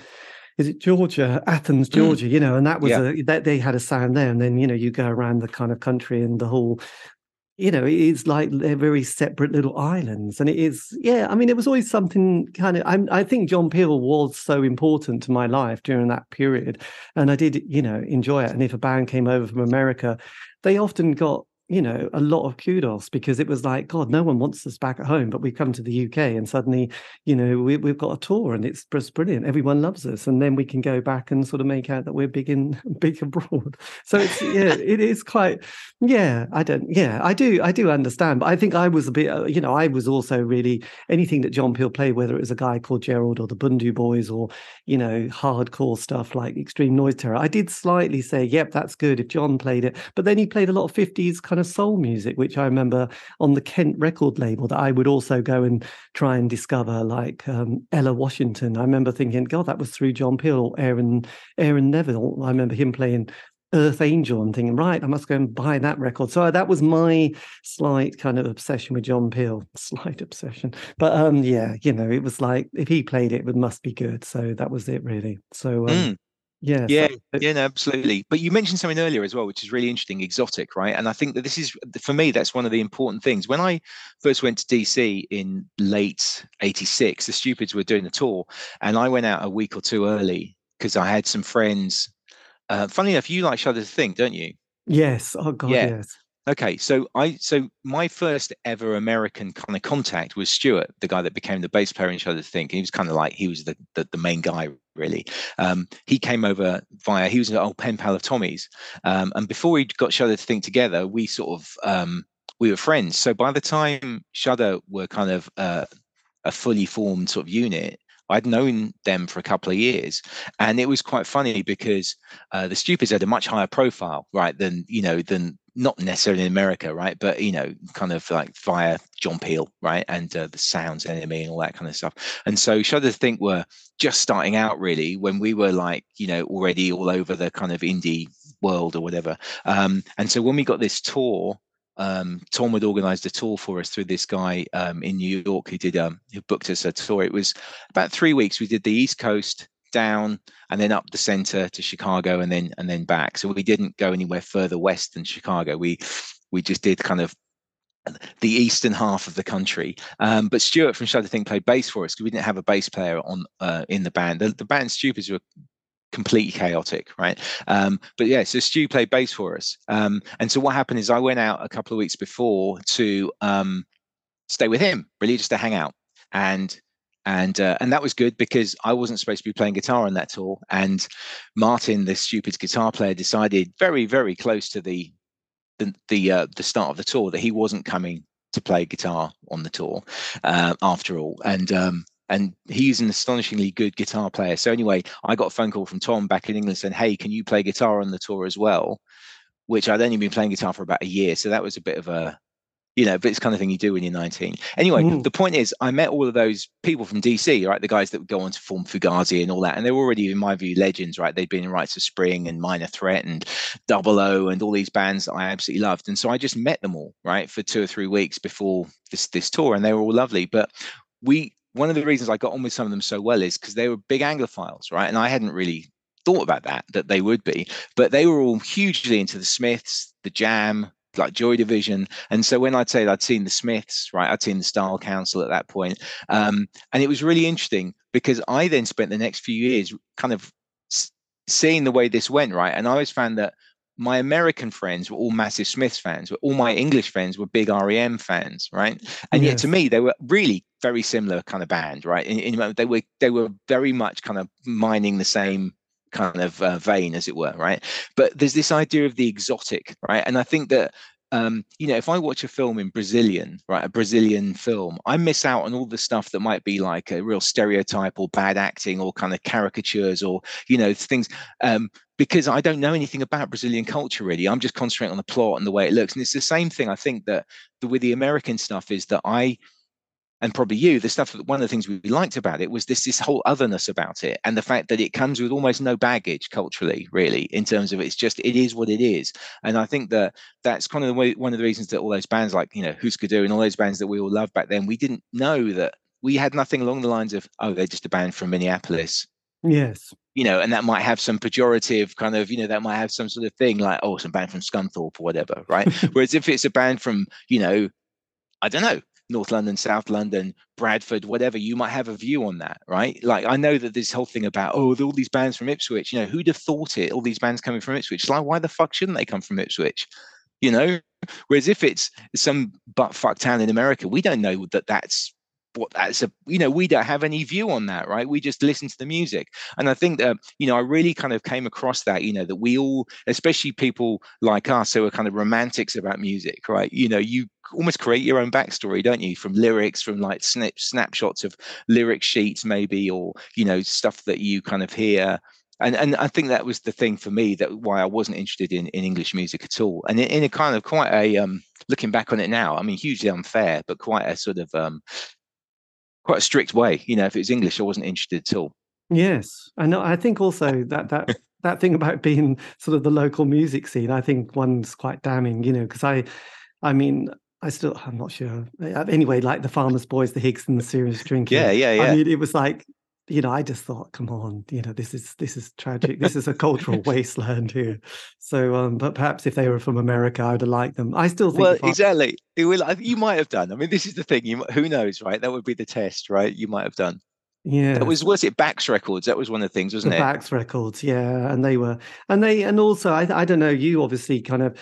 is it Georgia, Athens, mm. Georgia? You know, and that was yeah. a that they had a sound there, and then you know you go around the kind of country and the whole you know, it's like they're very separate little islands. And it is, yeah, I mean, it was always something kind of, I'm, i think John Peel was so important to my life during that period. And I did, you know, enjoy it. And if a band came over from America, they often got you know, a lot of kudos because it was like, God, no one wants us back at home, but we come to the UK and suddenly, you know, we, have got a tour and it's just brilliant. Everyone loves us, and then we can go back and sort of make out that we're big in big abroad. So it's yeah, it is quite yeah. I don't yeah, I do I do understand, but I think I was a bit uh, you know I was also really anything that John Peel played, whether it was a guy called Gerald or the Bhundu Boys or you know hardcore stuff like Extreme Noise Terror. I did slightly say, yep, that's good if John played it, but then he played a lot of fifties kind of soul music, which I remember on the Kent record label that I would also go and try and discover, like um, Ella Washington. I remember thinking, God, that was through John Peel or Aaron Aaron Neville. I remember him playing Earth Angel and thinking, right, I must go and buy that record. So that was my slight kind of obsession with John Peel, slight obsession. But um, yeah, you know, it was like if he played it, it must be good. So that was it, really. So um, mm. Yeah, yeah, yeah, no, absolutely. But you mentioned something earlier as well, which is really interesting, exotic, right? And I think that this is for me, that's one of the important things. When I first went to DC in late '86, the Stupids were doing the tour, and I went out a week or two early because I had some friends. Uh, funny enough, you like Shudder to Think, don't you? Yes. Oh God, yeah. yes. Okay, so I so my first ever American kind of contact was Stuart, the guy that became the bass player in Shudder Think. He was kind of like he was the the, the main guy really. Um, he came over via he was an old pen pal of Tommy's, um, and before we got Shudder to Think together, we sort of um, we were friends. So by the time Shudder were kind of uh, a fully formed sort of unit, I'd known them for a couple of years, and it was quite funny because uh, the Stupids had a much higher profile, right, than you know than not necessarily in America, right, but you know, kind of like via John Peel, right, and uh, the Sounds NME and all that kind of stuff. And so Shudder Think were just starting out really when we were like you know already all over the kind of indie world or whatever. Um, and so when we got this tour um, Tom had organised a tour for us through this guy um, in New York who did um, who booked us a tour. It was about three weeks. We did the East Coast down and then up the center to Chicago and then and then back. So we didn't go anywhere further west than Chicago. We we just did kind of the eastern half of the country. Um, but Stuart from Shudder Think played bass for us because we didn't have a bass player on uh, in the band. The, the band Stupids were completely chaotic, right? Um, but yeah, so Stu played bass for us. Um, and so what happened is I went out a couple of weeks before to um, stay with him, really just to hang out. And and uh, and that was good because I wasn't supposed to be playing guitar on that tour. And Martin, the stupid guitar player, decided very very close to the the the, uh, the start of the tour that he wasn't coming to play guitar on the tour uh, after all. And um, and he's an astonishingly good guitar player. So anyway, I got a phone call from Tom back in England saying, "Hey, can you play guitar on the tour as well?" Which I'd only been playing guitar for about a year, so that was a bit of a you know, but it's kind of thing you do when you're 19. Anyway, mm. the point is, I met all of those people from DC, right? The guys that would go on to form Fugazi and all that, and they were already, in my view, legends, right? They'd been in Rites of Spring and Minor Threat and Double O and all these bands that I absolutely loved. And so I just met them all, right, for two or three weeks before this this tour, and they were all lovely. But we, one of the reasons I got on with some of them so well is because they were big Anglophiles, right? And I hadn't really thought about that that they would be but they were all hugely into the smiths the jam like Joy Division. And so when I'd say I'd seen the Smiths, right, I'd seen the Style Council at that point. Um, and it was really interesting because I then spent the next few years kind of seeing the way this went, right? And I always found that my American friends were all massive Smiths fans, all my English friends were big REM fans, right? And yes. yet to me, they were really very similar kind of band, right? In, in, they were they were very much kind of mining the same kind of uh, vein, as it were, right? But there's this idea of the exotic, right? And I think that um, you know, if I watch a film in Brazilian, right, a Brazilian film, I miss out on all the stuff that might be like a real stereotype or bad acting or kind of caricatures or, you know, things um, because I don't know anything about Brazilian culture really. I'm just concentrating on the plot and the way it looks. And it's the same thing I think that the, with the American stuff is that I and probably you, the stuff that one of the things we liked about it was this this whole otherness about it, and the fact that it comes with almost no baggage culturally, really, in terms of it's just it is what it is. And I think that that's kind of the way one of the reasons that all those bands like you know Husker Du and all those bands that we all loved back then, we didn't know that we had nothing along the lines of oh they're just a band from Minneapolis. Yes. You know, and that might have some pejorative kind of, you know, that might have some sort of thing like, oh, some band from Scunthorpe or whatever, right? Whereas if it's a band from, you know, I don't know, North London, South London, Bradford, whatever, you might have a view on that, right? Like I know that this whole thing about oh, all these bands from Ipswich, you know, who'd have thought it? All these bands coming from Ipswich. Like, why the fuck shouldn't they come from Ipswich? You know, whereas if it's some butt fuck town in America, we don't know that that's what that's a you know we don't have any view on that right we just listen to the music and i think that you know i really kind of came across that you know that we all especially people like us who are kind of romantics about music right you know you almost create your own backstory don't you from lyrics from like snip, snapshots of lyric sheets maybe or you know stuff that you kind of hear and and I think that was the thing for me that why I wasn't interested in, in English music at all. And in, in a kind of quite a um, looking back on it now, I mean, hugely unfair, but quite a sort of um, quite a strict way. You know, if it was English, I wasn't interested at all. Yes, I know. I think also that that that thing about being sort of the local music scene, I think one's quite damning. You know, because I, I mean, I still, I'm not sure. Anyway, like the Farmers Boys, the Higgs, and the Serious Drinking. Yeah, yeah, yeah. I mean, it was like you know, I just thought, come on, you know, this is this is tragic. This is a cultural wasteland here. So, um, but perhaps if they were from America, I would have liked them. I still think. Well, exactly. It will. You might have done. I mean, this is the thing. You who knows, right? That would be the test, right? You might have done. Yeah. That was was it Backs Records? That was one of the things, wasn't the it? Backs Records, yeah, and they were, and they, and also, I, I don't know. You obviously kind of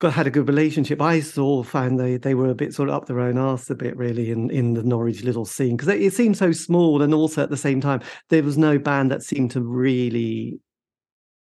got had a good relationship. I saw found they they were a bit sort of up their own arse a bit really in in the Norwich little scene because it, it seemed so small and also at the same time there was no band that seemed to really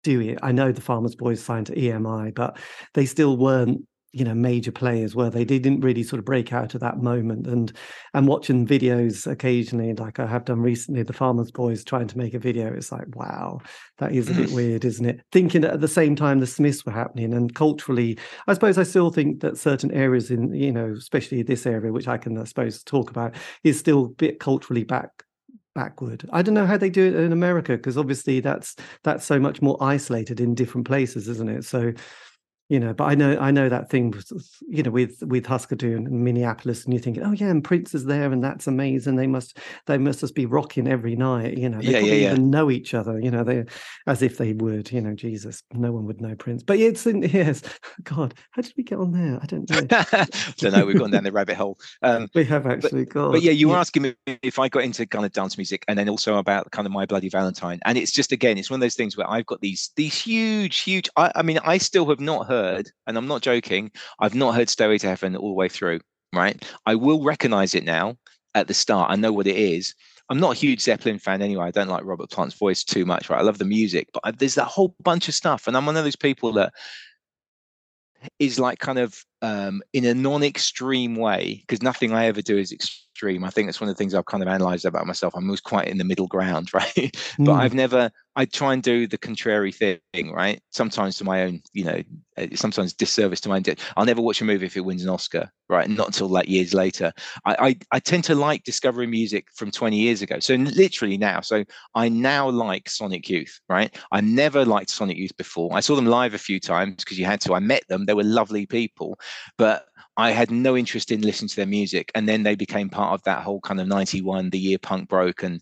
do it. I know the Farmers Boys signed to EMI, but they still weren't you know major players were they didn't really sort of break out at that moment and and watching videos occasionally like i have done recently the farmers boys trying to make a video it's like wow that is a bit mm. weird isn't it thinking that at the same time the smiths were happening and culturally i suppose i still think that certain areas in you know especially this area which i can i suppose talk about is still a bit culturally back backward. I don't know how they do it in America because obviously that's that's so much more isolated in different places, isn't it? So you know but i know i know that thing you know with with husker du and minneapolis and you're thinking oh yeah and prince is there and that's amazing. They must they must just be rocking every night you know they yeah, yeah, yeah. even know each other you know they as if they would you know jesus no one would know prince. But it's in yes god how did we get on there? I don't know. Don't know we've gone down the rabbit hole. Um, we have actually but, gone but yeah you were asking me if i got into kind of dance music and then also about kind of my bloody valentine and it's just again it's one of those things where i've got these these huge huge i, I mean i still have not heard heard, and I'm not joking, I've not heard Stairway to Heaven all the way through, right? I will recognize it now at the start. I know what it is. I'm not a huge Zeppelin fan anyway. I don't like Robert Plant's voice too much, right? I love the music, but there's that whole bunch of stuff. And I'm one of those people that is like kind of um, in a non-extreme way because nothing I ever do is extreme. I think that's one of the things I've kind of analyzed about myself. I'm always quite in the middle ground, right? Mm. but I've never. I try and do the contrary thing, right? Sometimes to my own, you know, uh, sometimes disservice to my own. I'll never watch a movie if it wins an Oscar, right? Not until like years later. I, I I tend to like discovering music from 20 years ago. So literally now. So I now like Sonic Youth, right? I never liked Sonic Youth before. I saw them live a few times because you had to. I met them. They were lovely people but I had no interest in listening to their music. And then they became part of that whole kind of 91, the year punk broke and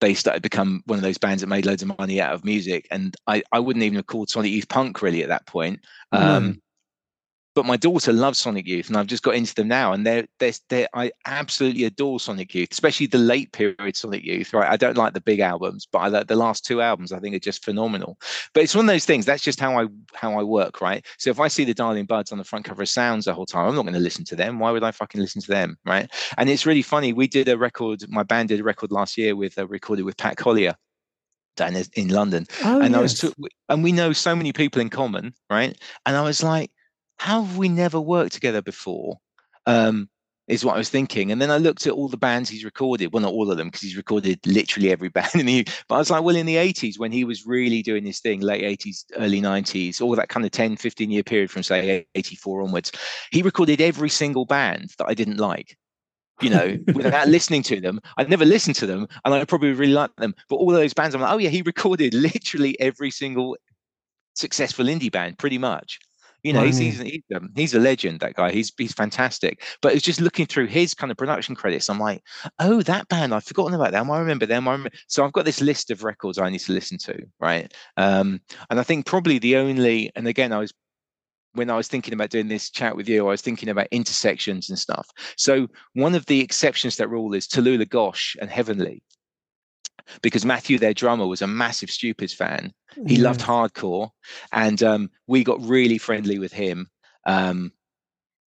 they started to become one of those bands that made loads of money out of music. And I, I wouldn't even have called Sonic Youth punk really at that point. Um, mm but my daughter loves Sonic Youth, and I've just got into them now, and they're they're, they're I absolutely adore Sonic Youth, especially the late period Sonic Youth. Right, I don't like the big albums, but I like the last two albums. I think are just phenomenal. But it's one of those things. That's just how I how I work, right? So if I see the Darling Buds on the front cover of Sounds the whole time, I'm not going to listen to them. Why would I fucking listen to them, right? And it's really funny. We did a record. My band did a record last year with uh, recorded with Pat Collier down in London, oh, and yes. I was, t- and we know so many people in common, right? And I was like how have we never worked together before? Um, is what I was thinking. And then I looked at all the bands he's recorded. Well, not all of them, because he's recorded literally every band in the. But I was like, well, in the 80s, when he was really doing his thing, late 80s, early 90s, all that kind of 10, 15 year period from say 84 onwards, he recorded every single band that I didn't like. You know, without listening to them, I'd never listened to them, and I probably really liked them. But all those bands, I'm like, oh yeah, he recorded literally every single successful indie band, pretty much. You know, he's he's, he's, um, he's, a legend. That guy. He's he's fantastic. But it's just looking through his kind of production credits. I'm like, oh, that band. I've forgotten about them. I remember them. I remember. So I've got this list of records I need to listen to, right? Um, and I think probably the only. And again, I was when I was thinking about doing this chat with you, I was thinking about intersections and stuff. So one of the exceptions to that rule is Tallulah Gosh and Heavenly because Matthew, their drummer, was a massive Stupids fan. He yeah. loved hardcore, and um, we got really friendly with him. Um,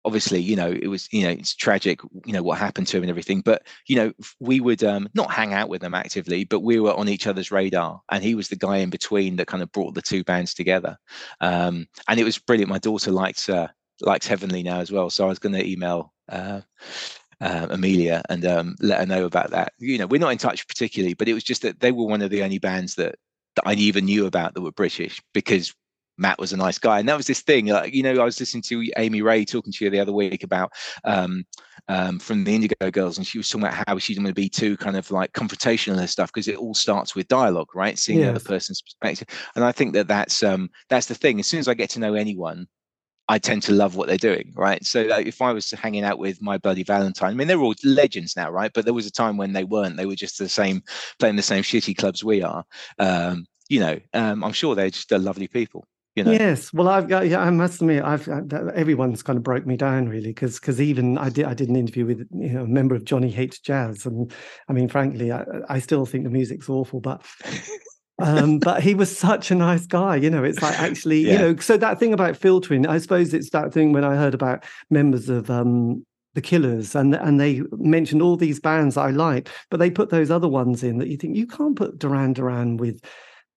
obviously, you know, it was, you know, it's tragic, you know, what happened to him and everything. But you know, we would um, not hang out with them actively, but we were on each other's radar, and he was the guy in between that kind of brought the two bands together. Um, and it was brilliant. My daughter likes uh, likes Heavenly now as well, so I was going to email. Uh, uh, Amelia and um, let her know about that. You know, we're not in touch particularly, but it was just that they were one of the only bands that that I even knew about that were British because Matt was a nice guy, and that was this thing. Like, you know, I was listening to Amy Ray talking to you the other week about um, um, from the Indigo Girls, and she was talking about how she's going to be too kind of like confrontational and stuff because it all starts with dialogue, right? Seeing the other person's perspective, and I think that that's um, that's the thing. As soon as I get to know anyone, I tend to love what they're doing, right? So like, if I was hanging out with My Bloody Valentine, I mean, they're all legends now, right? But there was a time when they weren't. They were just the same, playing the same shitty clubs we are. Um, you know, um, I'm sure they're just lovely people. You know? Yes, well, I've got, yeah, I must admit, I've everyone's kind of broke me down really because because even I did I did an interview with you know a member of Johnny Hates Jazz, and I mean, frankly, I, I still think the music's awful, but um, but he was such a nice guy. You know, it's like actually, yeah. you know, so that thing about filtering, I suppose it's that thing when I heard about members of um, the Killers and and they mentioned all these bands I like, but they put those other ones in that you think you can't put Duran Duran with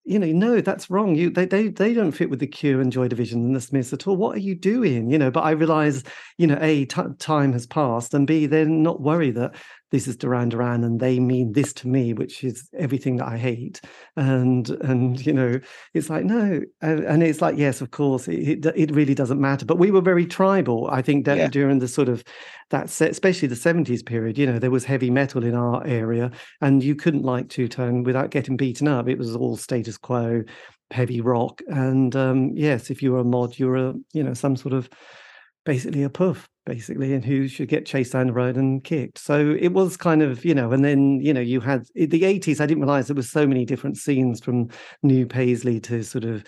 you know, no, that's wrong. You they they they don't fit with the Cure and Joy Division and the Smiths at all. What are you doing? You know, but I realize, you know, a t- time has passed, and b they're not worried that this is Duran Duran and they mean this to me, which is everything that I hate. And and you know, it's like no, and, and it's like yes, of course, it, it really doesn't matter. But we were very tribal. I think that yeah. during the sort of that set, especially the seventies period, you know, there was heavy metal in our area, and you couldn't like two tone without getting beaten up. It was all status quo, heavy rock, and um, yes, if you were a mod, you were a you know some sort of basically a puff basically and who should get chased down the road and kicked. So it was kind of you know and then you know you had the 80s i didn't realize there was so many different scenes from new paisley to sort of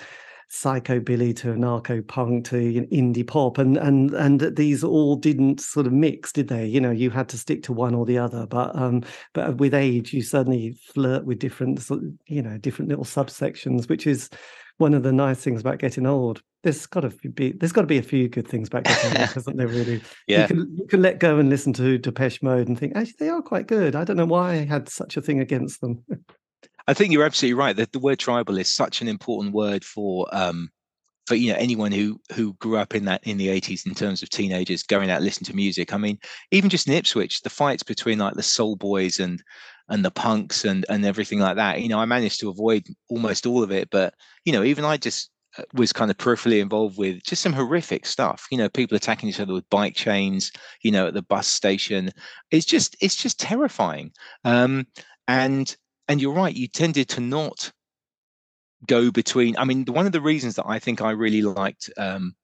psycho billy to anarcho punk to indie pop and and and these all didn't sort of mix did they? You know you had to stick to one or the other but um but with age you suddenly flirt with different you know different little subsections which is one of the nice things about getting old. There's got to be there's got to be a few good things about getting old, hasn't there? Really, yeah. You can, you can let go and listen to Depeche Mode and think actually they are quite good. I don't know why I had such a thing against them. I think you're absolutely right. That the word tribal is such an important word for um, for you know anyone who who grew up in that in the 80s in terms of teenagers going out listening to music i mean even just in ipswich the fights between like the soul boys and and the punks and and everything like that you know i managed to avoid almost all of it but you know even i just uh, was kind of peripherally involved with just some horrific stuff you know people attacking each other with bike chains you know at the bus station. It's just it's just terrifying. Um and and you're right you tended to not go between i mean one of the reasons that i think i really liked um,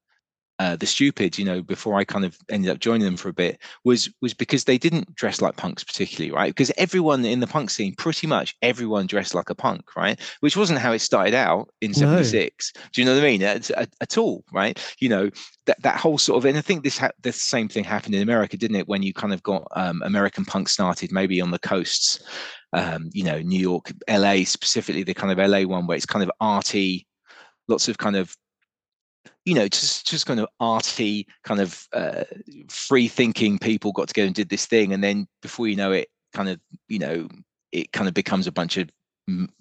uh, the stupid you know before i kind of ended up joining them for a bit was was because they didn't dress like punks particularly right? Because everyone in the punk scene pretty much everyone dressed like a punk right? Which wasn't how it started out in 76 no. do you know what i mean? At, at, at, all right? You know that that whole sort of and i think this ha- the same thing happened in america didn't it? When you kind of got um, american punk started maybe on the coasts um, you know, New York, LA, specifically the kind of LA one where it's kind of arty, lots of kind of you know, just just kind of arty, kind of uh, free thinking people got together and did this thing, and then before you know it, kind of you know, it kind of becomes a bunch of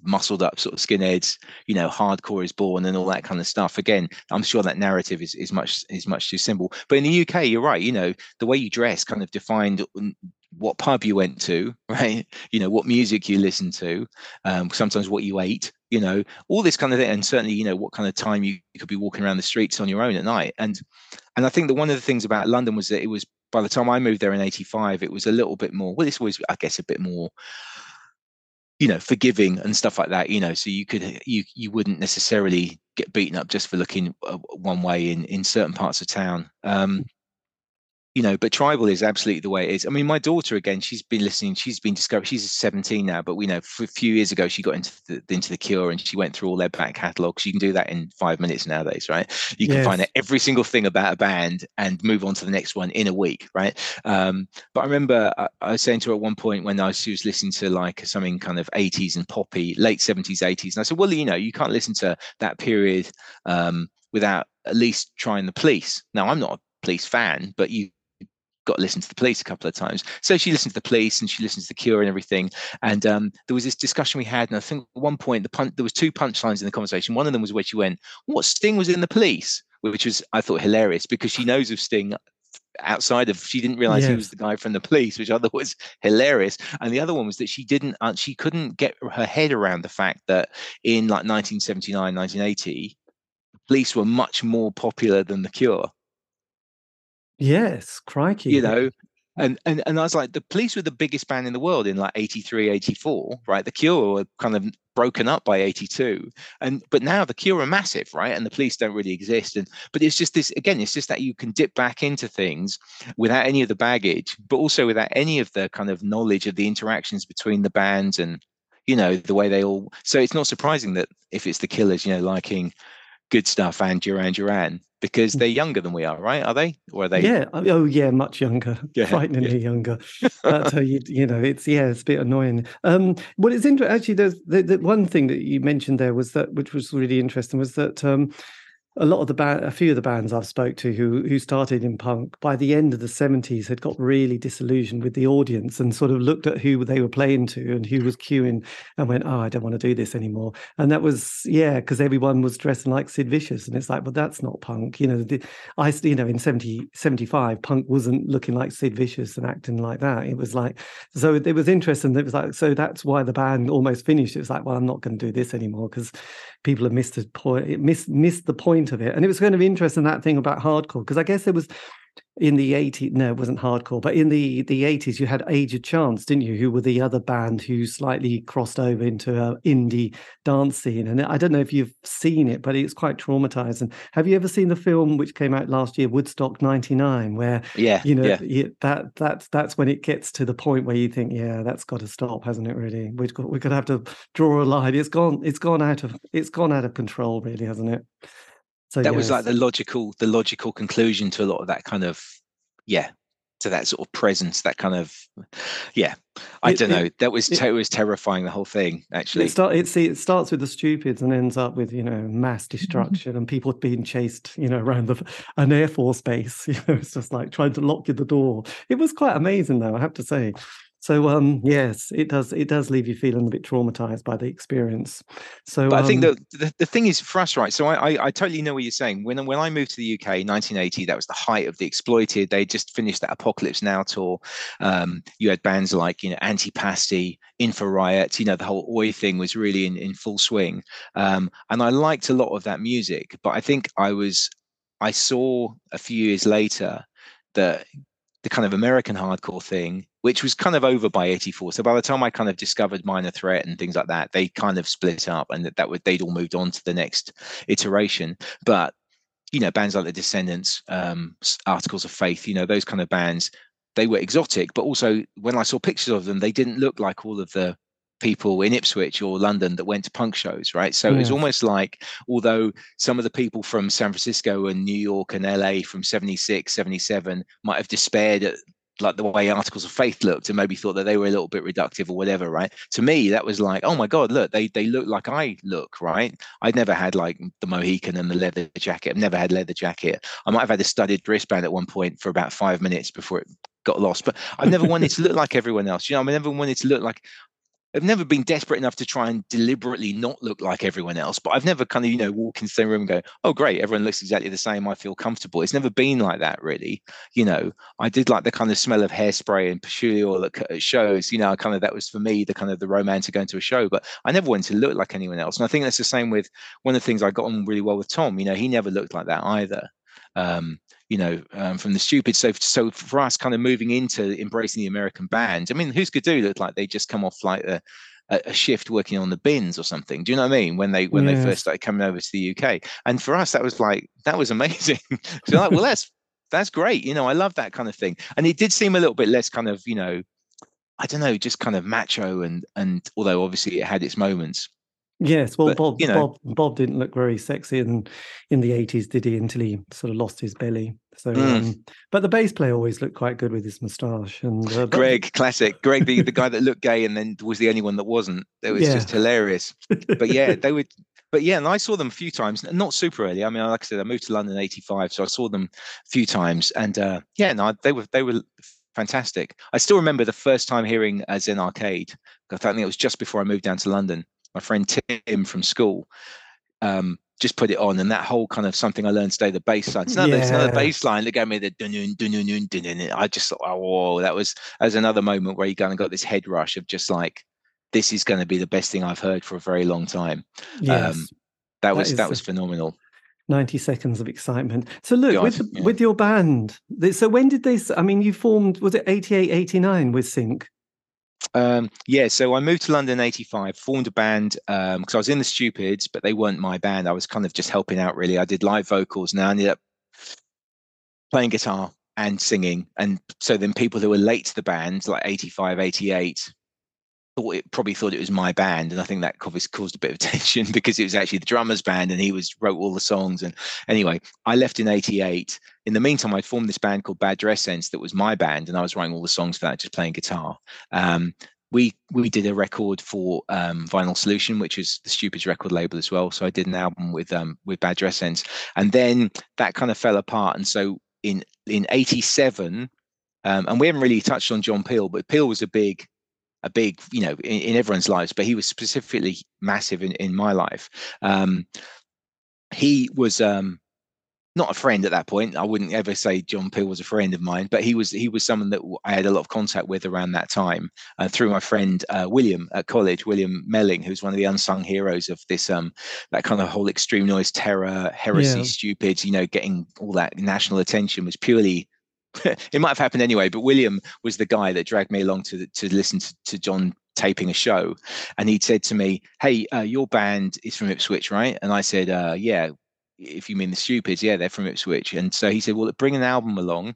muscled up sort of skinheads you know hardcore is born and all that kind of stuff again i'm sure that narrative is, is much is much too simple but in the uk you're right you know the way you dress kind of defined what pub you went to, right? You know, what music you listened to, um, sometimes what you ate, you know, all this kind of thing. And certainly, you know, what kind of time you, could be walking around the streets on your own at night. And and I think that one of the things about London was that it was by the time I moved there in 85, it was a little bit more, well, it's always, I guess, a bit more you know forgiving and stuff like that you know so you could you you wouldn't necessarily get beaten up just for looking uh, one way in in certain parts of town um you know but tribal is absolutely the way it is. I mean my daughter again she's been listening she's been discovered she's 17 now but we know a few years ago she got into the into the cure and she went through all their back catalogs. You can do that in five minutes nowadays right? You can yes. find out every single thing about a band and move on to the next one in a week right? Um, but i remember I, I, was saying to her at one point when I, she was listening to like something kind of 80s and poppy late 70s 80s and i said well you know you can't listen to that period um, without at least trying the police. Now i'm not a police fan but you got to listen to the police a couple of times. So she listened to the police and she listened to the Cure and everything. And um, there was this discussion we had, and I think at one point the pun- there was two punchlines in the conversation. One of them was where she went, "What Sting was in the police," which was I thought hilarious because she knows of Sting outside of she didn't realize yes. he was the guy from the police which i thought was hilarious and the other one was that she didn't uh, she couldn't get her head around the fact that in like 1979 1980 police were much more popular than the cure Yes, crikey. You know, and, and and I was like, the police were the biggest band in the world in like 83, 84, right? The Cure were kind of broken up by 82. And but now the Cure are massive, right? And the police don't really exist. And but it's just this again, it's just that you can dip back into things without any of the baggage, but also without any of the kind of knowledge of the interactions between the bands and you know, the way they all so it's not surprising that if it's the killers, you know, liking good stuff and Duran Duran because they're younger than we are, right? Are they? Or are they? Yeah. Oh, yeah. Much younger. Yeah. Frighteningly yeah. younger. That's how you, you know, it's, yeah, it's a bit annoying. Um, well, it's interesting. Actually, there's the, the one thing that you mentioned there was that, which was really interesting, was that um, a lot of the band, a few of the bands I've spoke to who who started in punk by the end of the 70s had got really disillusioned with the audience and sort of looked at who they were playing to and who was queuing and went, oh, I don't want to do this anymore. And that was yeah, because everyone was dressing like Sid Vicious, and it's like, well, that's not punk. You know, the, I you know in 70 75 punk wasn't looking like Sid Vicious and acting like that. It was like so it was interesting. It was like so that's why the band almost finished. It was like, well, I'm not going to do this anymore because people have missed the point, missed missed the point of it. And it was kind of interesting that thing about hardcore because I guess there was in the 80s no it wasn't hardcore but in the the 80s you had age of chance didn't you who were the other band who slightly crossed over into a indie dance scene. And i don't know if you've seen it but it's quite traumatizing. Have you ever seen the film which came out last year woodstock 99 where yeah you know yeah. that that's that's when it gets to the point where you think yeah that's got to stop hasn't it really? We've got, we're to have to draw a line. It's gone it's gone out of it's gone out of control really hasn't it so that yes. was like the logical the logical conclusion to a lot of that kind of yeah to that sort of presence that kind of yeah. I it, don't know. That was it, it, was terrifying the whole thing actually. it, start, it, see, it starts with the stupids and ends up with you know mass destruction and people being chased you know around the, an air force base you know it's just like trying to lock you the door. It was quite amazing though i have to say So um, yes, it does. It does leave you feeling a bit traumatized by the experience. So, but I think um, the, the the thing is for us, right? So I, I I totally know what you're saying. When when I moved to the UK, 1980, that was the height of the exploited. They just finished that Apocalypse Now tour. Um, you had bands like you know Antipasti, Infa-Riot. You know the whole Oi thing was really in in full swing. Um, and I liked a lot of that music. But I think I was I saw a few years later that the kind of American hardcore thing, which was kind of over by 84. So by the time I kind of discovered Minor Threat and things like that, they kind of split up and that, that would they'd all moved on to the next iteration. But you know, bands like the Descendents, um, Articles of Faith, you know, those kind of bands, they were exotic, but also when I saw pictures of them, they didn't look like all of the people in Ipswich or London that went to punk shows, right? So it was almost like, although some of the people from San Francisco and New York and LA from 76, 77 might have despaired at like the way articles of faith looked and maybe thought that they were a little bit reductive or whatever right? To me that was like oh my god look they they look like i look right? I'd never had like the mohican and the leather jacket i've never had leather jacket. I might have had a studded wristband at one point for about five minutes before it got lost but i've never wanted to look like everyone else you know i never wanted to look like I've never been desperate enough to try and deliberately not look like everyone else, but I've never kind of, you know, walk into the room and go, oh, great, everyone looks exactly the same. I feel comfortable. It's never been like that, really. You know, I did like the kind of smell of hairspray and patchouli oil at shows, you know, kind of that was for me the kind of the romance of going to a show, but I never wanted to look like anyone else. And I think that's the same with one of the things I got on really well with Tom. You know, he never looked like that either. Um, you know, um, from the stupid. So, so for us, kind of moving into embracing the American band. I mean, who's could do that? Like they just come off like a, a shift working on the bins or something. Do you know what I mean? When they when they first started coming over to the UK, and for us, that was like that was amazing. so like, well, that's that's great. You know, I love that kind of thing. And it did seem a little bit less kind of, you know, I don't know, just kind of macho and and although obviously it had its moments. Yes, well, but, Bob, you know, Bob, Bob didn't look very sexy in in the eighties, did he? Until he sort of lost his belly. So, mm. um, but the bass player always looked quite good with his moustache. And uh, Greg, classic. Greg, the, the guy that looked gay and then was the only one that wasn't. It was yeah. just hilarious. But yeah, they would. But yeah, and I saw them a few times. Not super early. I mean, like I said, I moved to London in '85, so I saw them a few times. And uh, yeah, no, they were they were fantastic. I still remember the first time hearing Zen Arcade. I think it was just before I moved down to London my friend Tim from school um, just put it on, and that whole kind of something I learned today, the bass line. It's another, yeah. it's another bass line that gave me the dun dun dun dun dun. I just thought, oh, whoa, that was as another moment where you kind of got this head rush of just like, this is going to be the best thing I've heard for a very long time. Yes. Um, that, that was that was phenomenal. 90 seconds of excitement. So look, God, with yeah. with your band, so when did they I mean you formed was it 88 89 with Sink? Um, yeah, so I moved to London in 85, formed a band because um, I was in the Stupids, but they weren't my band. I was kind of just helping out, really. I did live vocals and I ended up playing guitar and singing. And so then people who were late to the band, like 85, 88, thought it probably thought it was my band and i think that obviously caused a bit of tension because it was actually the drummer's band and he was wrote all the songs and anyway i left in 88 in the meantime i formed this band called bad dress sense that was my band and i was writing all the songs for that just playing guitar um, we we did a record for um, Vinyl Solution, which is the Stupids record label as well. So I did an album with um, with Bad Dress Sense, and then that kind of fell apart. And so in in '87, um, and we haven't really touched on John Peel, but Peel was a big a big, you know, in, in everyone's lives, but he was specifically massive in, in my life. Um, he was um, not a friend at that point. I wouldn't ever say John Peel was a friend of mine, but he was he was someone that I had a lot of contact with around that time uh, through my friend uh, William at college, William Melling, who's one of the unsung heroes of this um that kind of whole extreme noise terror heresy, yeah. stupid, you know, getting all that national attention was purely it might have happened anyway, but William was the guy that dragged me along to to listen to, to John taping a show, and he'd said to me, "Hey, uh, your band is from Ipswich, right?" And I said, uh, "Yeah." If you mean the Stupids, yeah, they're from Ipswich. And so he said, "Well, bring an album along."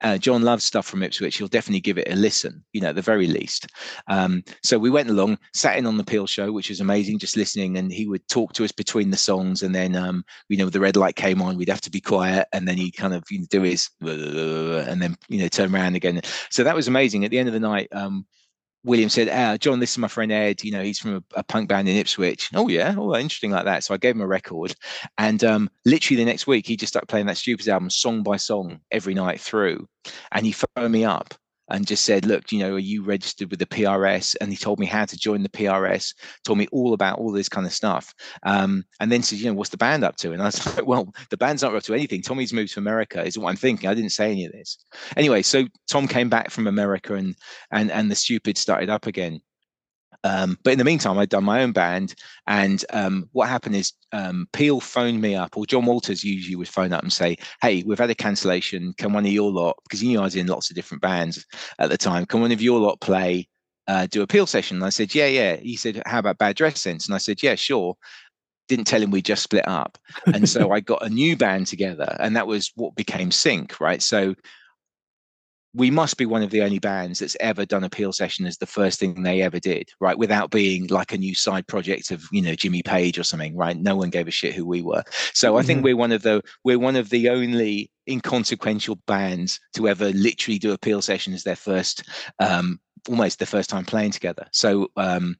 Uh, John loves stuff from Ipswich. He'll definitely give it a listen, you know, at the very least. Um, so we went along, sat in on the Peel show, which was amazing, just listening. And he would talk to us between the songs. And then, um, you know, the red light came on, we'd have to be quiet. And then he'd kind of you know, do his, and then, you know, turn around again. So that was amazing. At the end of the night, um, William said, ah, John, this is my friend Ed. You know, he's from a, a, punk band in Ipswich. Oh, yeah. Oh, interesting like that. So I gave him a record. And um, literally the next week, he just started playing that Stupids album song by song every night through. And he phoned me up and just said, look, you know, are you registered with the PRS? And he told me how to join the PRS, told me all about all this kind of stuff. Um, and then said, you know, what's the band up to? And I was like, well, the band's not up to anything. Tommy's moved to America is what I'm thinking. I didn't say any of this. Anyway, so Tom came back from America and and and the stupid started up again. Um, but in the meantime, I'd done my own band, and um, what happened is um, Peel phoned me up, or John Walters usually would phone up and say, "Hey, we've had a cancellation. Can one of your lot, because he knew I was in lots of different bands at the time, can one of your lot play, uh, do a Peel session?" And I said, "Yeah, yeah." He said, "How about Bad Dress Sense?" And I said, "Yeah, sure." Didn't tell him we just split up, and so I got a new band together, and that was what became Sink, right? So we must be one of the only bands that's ever done a Peel session as the first thing they ever did, right? Without being like a new side project of, you know, Jimmy Page or something, right? No one gave a shit who we were. So mm-hmm. I think mm-hmm. we're one of the we're one of the only inconsequential bands to ever literally do a Peel session as their first um almost the first time playing together. So um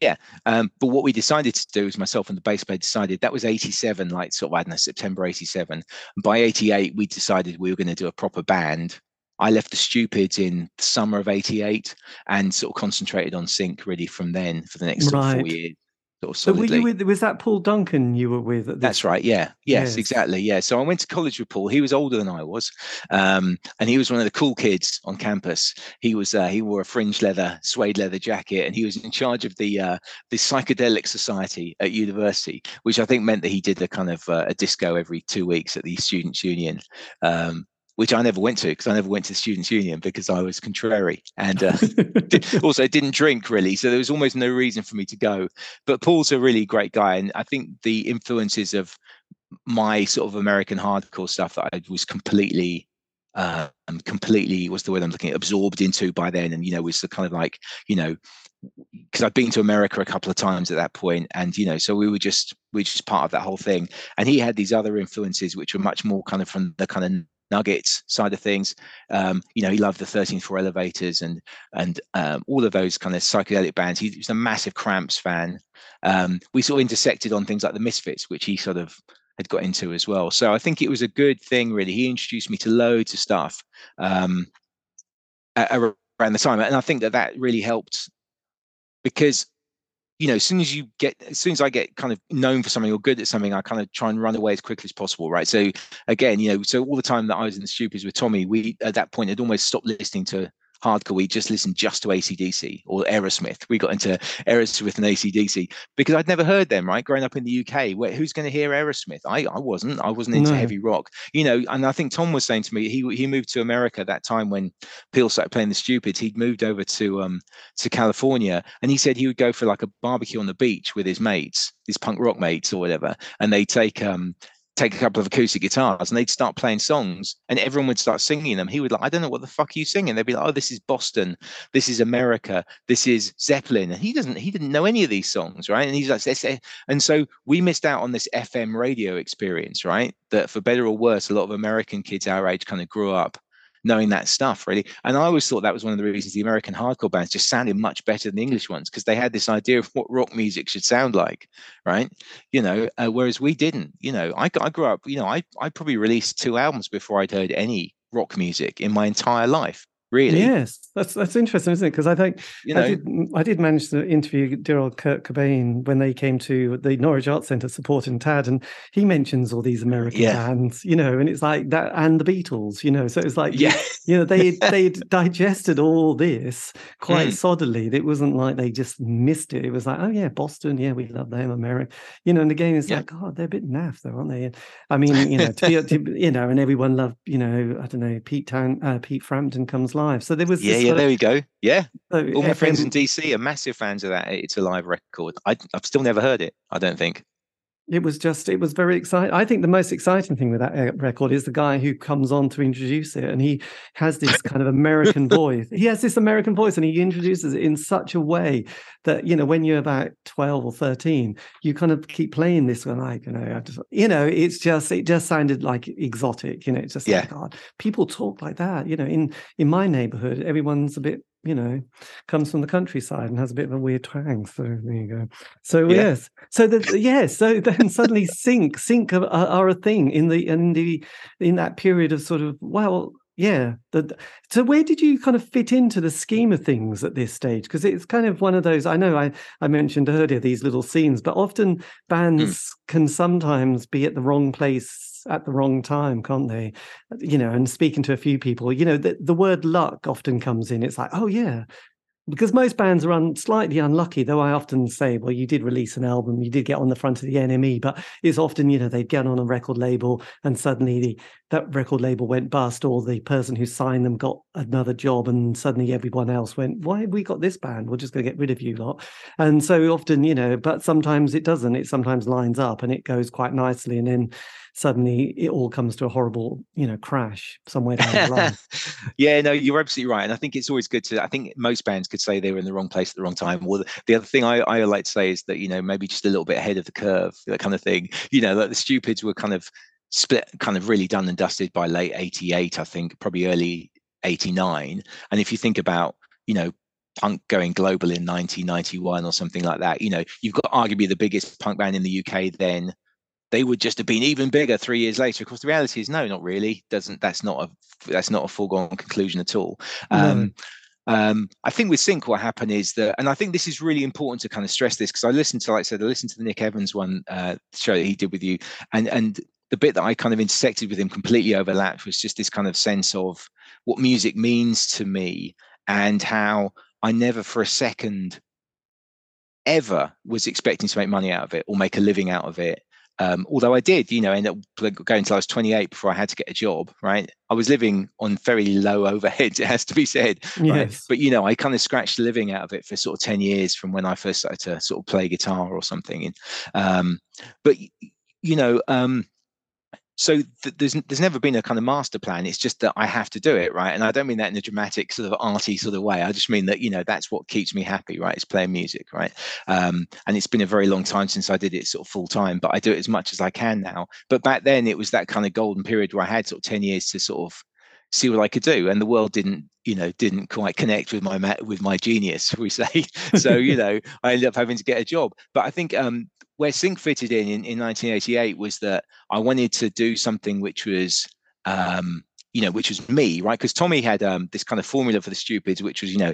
yeah, um, but what we decided to do is myself and the bass player decided that was 87, like sort of, I don't know, September 87. By 88, we decided we were going to do a proper band I left the Stupids in the summer of '88 and sort of concentrated on sink really from then for the next right. four years. Sort of so were you with, was that Paul Duncan you were with? That's right. Yeah. Yes, yes, exactly. Yeah. So I went to college with Paul. He was older than I was, um, and he was one of the cool kids on campus. He was uh, he wore a fringe leather suede leather jacket, and he was in charge of the uh, the psychedelic society at university, which I think meant that he did a kind of uh, a disco every two weeks at the students' union. Um, which I never went to because I never went to the Students' Union because I was contrary and uh, also didn't drink really. So there was almost no reason for me to go. But Paul's a really great guy. And I think the influences of my sort of American hardcore stuff that I was completely um, completely what's the word I'm looking at absorbed into by then and you know was the kind of like you know because I'd been to America a couple of times at that point, and you know, so we were just we were just part of that whole thing. And he had these other influences, which were much more kind of from the kind of Nuggets side of things. Um, you know, he loved the 13 Floor Elevators and and um, all of those kind of psychedelic bands. He was a massive Cramps fan. Um, we sort of intersected on things like the Misfits, which he sort of had got into as well. So I think it was a good thing, really. He introduced me to loads of stuff um, around the time, and I think that that really helped because you know, as soon as you get, as soon as I get kind of known for something or good at something, I kind of try and run away as quickly as possible, right? So again, you know, so all the time that I was in the stupids with Tommy, we at that point had almost stopped listening to hardcore, we just listened just to ACDC or Aerosmith. We got into Aerosmith and ACDC because I'd never heard them, right? Growing up in the UK, where, who's going to hear Aerosmith? I, I wasn't. I wasn't into no. heavy rock, you know. And I think Tom was saying to me, he he moved to America that time when Peel started playing the Stupid. He'd moved over to um to California, and he said he would go for like a barbecue on the beach with his mates, his punk rock mates or whatever, and they take um take a couple of acoustic guitars and they'd start playing songs and everyone would start singing them. He would like, I don't know what the fuck are you singing. They'd be like, oh, this is Boston, this is America, this is Zeppelin. And he doesn't, he didn't know any of these songs, right? And he's like, eh. and so we missed out on this FM radio experience, right? That for better or worse, a lot of American kids our age kind of grew up knowing that stuff really. And i always thought that was one of the reasons the american hardcore bands just sounded much better than the english ones because they had this idea of what rock music should sound like right? You know uh, whereas we didn't you know. I, I grew up you know I, I probably released two albums before i'd heard any rock music in my entire life really. Yes, that's that's interesting, isn't it? Because I think you know, I did, I did manage to interview dear old Kurt Cobain when they came to the Norwich Arts Centre supporting Tad, and he mentions all these American yeah. bands, you know, and it's like that and the Beatles, you know. So it's like, yeah, you know, they they digested all this quite mm. solidly. It wasn't like they just missed it. It was like, oh yeah, Boston, yeah, we love them, America, you know. And again, it's yeah. like, God, they're a bit naff, though, aren't they? I mean, you know, to be, to, you know, and everyone loved, you know, I don't know, Pete Town, uh, Pete Frampton comes live. So there was yeah, yeah. There we go. Yeah, so all my friends um, in DC are massive fans of that. It's a live record. I, I've still never heard it. I don't think it was just it was very exciting i think the most exciting thing with that record is the guy who comes on to introduce it and he has this kind of american voice he has this american voice and he introduces it in such a way that you know when you're about 12 or 13 you kind of keep playing this one like you know just you know it's just it just sounded like exotic you know it's just yeah. like god people talk like that you know in in my neighborhood everyone's a bit you know, comes from the countryside and has a bit of a weird twang. So there you go. So yeah. yes, so that yes, so then suddenly sink sink are, are, a thing in the in the in that period of sort of well, yeah. The, so where did you kind of fit into the scheme of things at this stage? Because it's kind of one of those. I know I I mentioned earlier these little scenes, but often Mm. bands can sometimes be at the wrong place at the wrong time, can't they? You know, and speaking to a few people, you know, the, the word luck often comes in. It's like, oh yeah, because most bands are un, slightly unlucky. Though I often say, well, you did release an album, you did get on the front of the NME, but it's often, you know, they'd get on a record label and suddenly the that record label went bust, or the person who signed them got another job, and suddenly everyone else went, why have we got this band? We're just going to get rid of you lot. And so often, you know, but sometimes it doesn't. It sometimes lines up and it goes quite nicely, and then suddenly it all comes to a horrible, you know, crash somewhere down the line. yeah, no, you're absolutely right, and I think it's always good to. I think most bands could say they were in the wrong place at the wrong time. Well, the other thing I, I like to say is that you know maybe just a little bit ahead of the curve, that kind of thing. You know, like the Stupids were kind of split, kind of really done and dusted by late '88, I think, probably early '89. And if you think about, you know, punk going global in 1991 or something like that, you know, you've got arguably the biggest punk band in the UK then they would just have been even bigger three years later. Of course, the reality is no, not really. Doesn't that's not a that's not a foregone conclusion at all. Um, no. um, I think with Sink, what happened is that, and I think this is really important to kind of stress this because I listened to, like I said, I listened to the Nick Evans one uh, show that he did with you, and and the bit that I kind of intersected with him completely overlapped was just this kind of sense of what music means to me and how I never for a second ever was expecting to make money out of it or make a living out of it. Um, although I did, you know, end up going until I was 28 before I had to get a job, right? I was living on very low overheads, it has to be said. Right? Yes. But, you know, I kind of scratched the living out of it for sort of 10 years from when I first started to sort of play guitar or something. And, um, but, you know, um, so th- there's there's never been a kind of master plan. It's just that i have to do it right? And i don't mean that in a dramatic sort of arty sort of way. I just mean that you know that's what keeps me happy right? It's playing music right? Um, and it's been a very long time since i did it sort of full time but i do it as much as i can now. But back then it was that kind of golden period where i had sort of 10 years to sort of see what I could do, and the world didn't, you know, didn't quite connect with my with my genius, we say. so, you know, I ended up having to get a job. But I think um, where Sink fitted in, in in 1988 was that I wanted to do something which was. Um, you know, which was me, right? Because Tommy had um, this kind of formula for the stupids, which was, you know,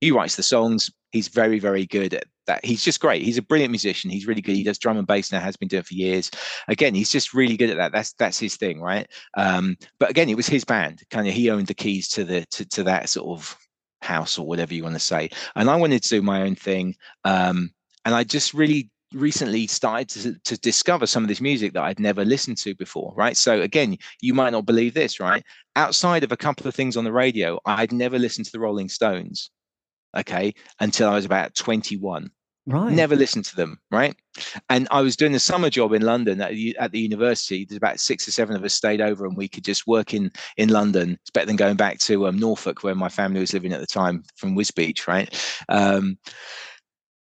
he writes the songs. He's very, very good at that. He's just great. He's a brilliant musician. He's really good. He does drum and bass now. Has been doing it for years. Again, he's just really good at that. That's that's his thing, right? Um, but again, it was his band. Kind of, he owned the keys to the to, to that sort of house or whatever you want to say. And I wanted to do my own thing. Um, and I just really recently started to, to discover some of this music that I'd never listened to before, right? So again, you might not believe this, right? Outside of a couple of things on the radio, I'd never listened to the Rolling Stones okay, until I was about 21. Right. Never listened to them, right? And I was doing a summer job in London at, at the university. There's about six or seven of us stayed over, and we could just work in in London. It's better than going back to um, Norfolk, where my family was living at the time, from Wisbech, right? Um,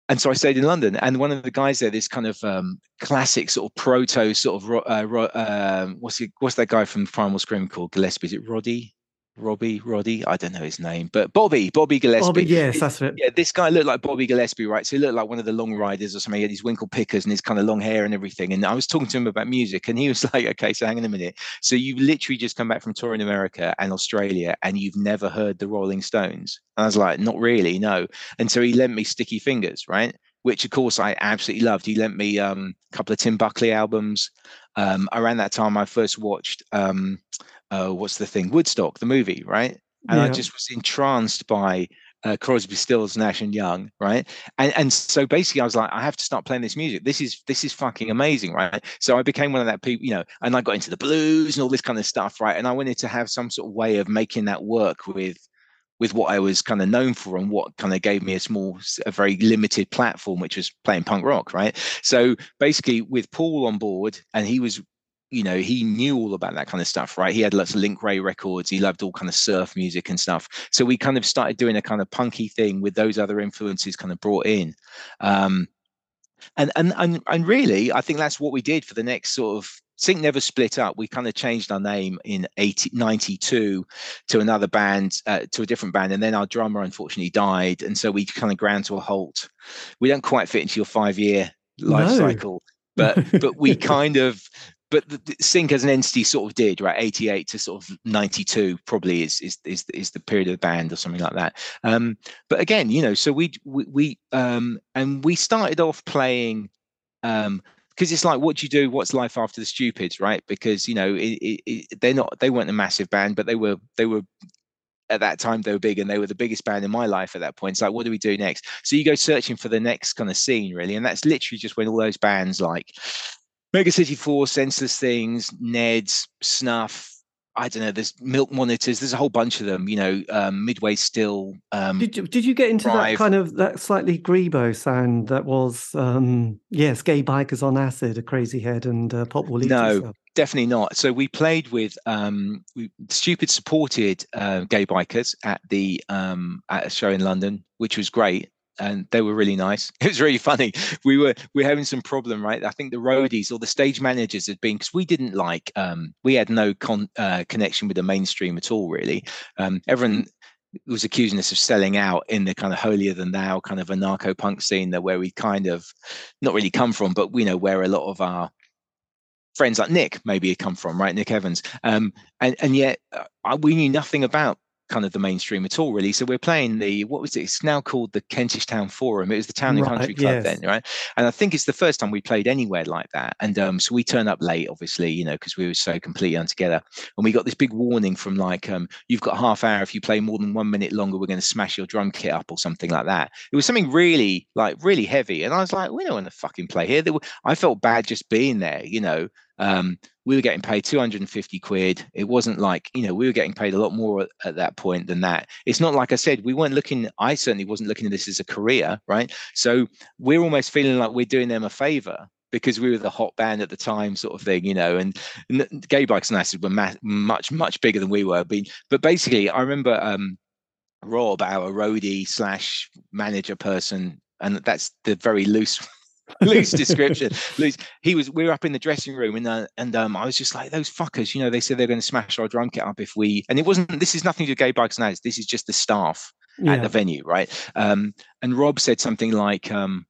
and so I stayed in London, and one of the guys there, this kind of um, classic sort of proto sort of uh, uh, what's he, what's that guy from Primal Scream called Gillespie? Is it Roddy? Robbie, Roddy, I don't know his name, but Bobby, Bobby Gillespie. Bobby, yes, that's it. Yeah, this guy looked like Bobby Gillespie, right? So he looked like one of the long riders or something. He had these winkle pickers and his kind of long hair and everything. And I was talking to him about music, and he was like, "Okay, so hang on a minute. So you literally just come back from touring America and Australia, and you've never heard the Rolling Stones?" And I was like, "Not really, no." And so he lent me Sticky Fingers, right? Which of course I absolutely loved. He lent me um, a couple of Tim Buckley albums. Um, around that time, I first watched um, uh, what's the thing, Woodstock, the movie, right? and yeah. I just was entranced by uh, Crosby, Stills, Nash and Young, right? And and so basically, I was like, I have to start playing this music. This is this is fucking amazing, right? So I became one of that people, you know, and I got into the blues and all this kind of stuff, right? And I wanted to have some sort of way of making that work with with what I was kind of known for and what kind of gave me a small, a very limited platform, which was playing punk rock, right? So basically, with Paul on board, and he was you know he knew all about that kind of stuff right he had lots of Link Wray records he loved all kind of surf music and stuff so we kind of started doing a kind of punky thing with those other influences kind of brought in um and and and, and really i think that's what we did for the next sort of Sink never split up. We kind of changed our name in 80, 92 to another band, uh, to a different band. And then our drummer unfortunately died. And so we kind of ground to a halt. We don't quite fit into your five year life No. cycle but but we kind of but the, the sink as an entity sort of did right 88 to sort of 92 probably is is is, is the period of the band or something like that um but again you know so we we, we um and we started off playing um because it's like what do you do what's life after the stupids right because you know it, it, it, they're not they weren't a massive band but they were they were at that time they were big and they were the biggest band in my life at that point. It's like, what do we do next? So you go searching for the next kind of scene, really. And that's literally just when all those bands like Mega City Four, Senseless Things, Ned's, Snuff. I don't know. There's Milk Monitors. There's a whole bunch of them. You know, um, Midway Still. Um, did you, did you get into Drive. that kind of that slightly Grebo sound that was um, yes, Gay Bikers on Acid, a Crazy Head, and uh, Pop Will No, definitely not. So we played with um, we, Stupid supported uh, Gay Bikers at the um, at a show in London, which was great and they were really nice. It was really funny. We were we were having some problem, right? I think the roadies or the stage managers had been because we didn't like um, we had no con, uh, connection with the mainstream at all, really. Um, everyone was accusing us of selling out in the kind of holier than thou kind of anarcho punk scene that where we kind of not really come from, but we know where a lot of our friends like Nick maybe had come from, right? Nick Evans, um, and and yet uh, we knew nothing about kind of the mainstream at all, really. So we're playing the what was it? It's now called the Kentish Town Forum. It was the Town and right, Country Club yes. then, right? And I think it's the first time we played anywhere like that. And um, so we turned up late, obviously, you know, because we were so completely untogether. And we got this big warning from like, um, you've got half hour. If you play more than one minute longer, we're going to smash your drum kit up or something like that. It was something really like really heavy. And I was like, we don't want to fucking play here. Were, I felt bad just being there, you know. Um, we were getting paid 250 quid. It wasn't like, you know, we were getting paid a lot more at, at, that point than that. It's not like I said, we weren't looking, I certainly wasn't looking at this as a career, right? So we're almost feeling like we're doing them a favor because we were the hot band at the time, sort of thing, you know. And, and Gay Bikers on Acid were ma- much, much bigger than we were. But basically, I remember um, Rob, our roadie slash manager person, and that's the very loose loose description. loose. He was. We were up in the dressing room, and uh, and um, I was just like, those fuckers. You know, they said they're going to smash our drum kit up if we. And it wasn't. This is nothing to gay bikes and ads. This is just the staff yeah. at the venue, right? Um, and Rob said something like, um,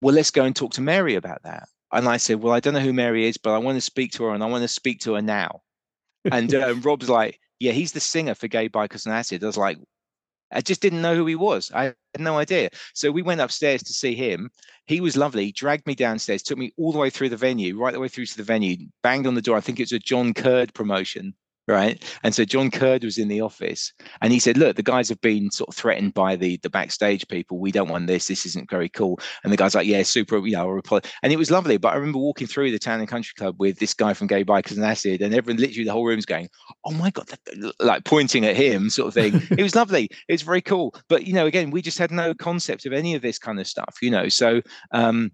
"Well, let's go and talk to Mary about that." And I said, "Well, I don't know who Mary is, but I want to speak to her, and I want to speak to her now." And uh, Rob's like, "Yeah, he's the singer for Gay Bikers on Acid." I was like, I just didn't know who he was. I had no idea. So we went upstairs to see him. He was lovely, dragged me downstairs, took me all the way through the venue, right the way through to the venue, banged on the door. I think it was a John Curd promotion right? And so John Curd was in the office and he said, Look, the guys have been sort of threatened by the the backstage people. We don't want this. This isn't very cool. And the guy's like, Yeah, super, you know, reply. And it was lovely. But I remember walking through the town and country club with this guy from Gay Bikers on Acid, and everyone literally the whole room's going, Oh my God, like pointing at him, sort of thing. it was lovely. It was very cool. But you know, again, we just had no concept of any of this kind of stuff, you know. So um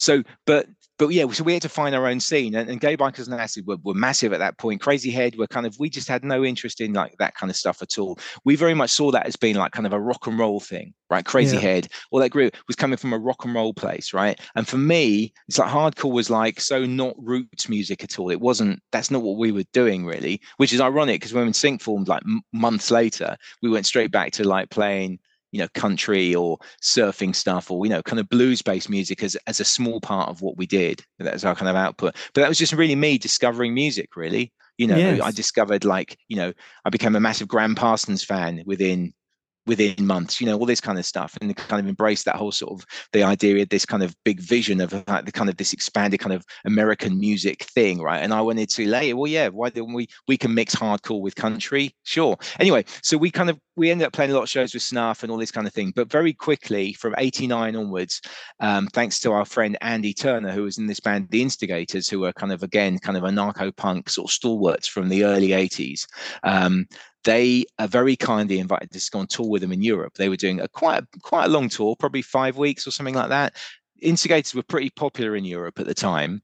so, but but yeah, so we had to find our own scene, and, and gay bikers on acid were, were massive at that point. Crazy Head were kind of we just had no interest in like that kind of stuff at all. We very much saw that as being like kind of a rock and roll thing, right? Crazy yeah. Head, all that group was coming from a rock and roll place, right? And for me, it's like hardcore was like so not roots music at all. It wasn't. That's not what we were doing really, which is ironic because when Sink formed like m- months later, we went straight back to like playing you know country or surfing stuff or you know kind of blues based music as, as a small part of what we did. That was our kind of output. But that was just really me discovering music really. You know yes. i discovered like you know i became a massive Gram Parsons fan within within months, you know, all this kind of stuff, and kind of embrace that whole sort of the idea of this kind of big vision of like the kind of this expanded kind of American music thing, right? And I wanted to later, well, yeah, why don't we we can mix hardcore with country? Sure. Anyway, so we kind of we ended up playing a lot of shows with Snuff and all this kind of thing, but very quickly from '89 onwards, um, thanks to our friend Andy Turner, who was in this band, The Instigators, who were kind of again kind of anarcho punk sort of stalwarts from the early '80s. Um, they are very kindly invited us to go on tour with them in Europe. They were doing a quite quite a long tour, probably five weeks or something like that. Instigators were pretty popular in Europe at the time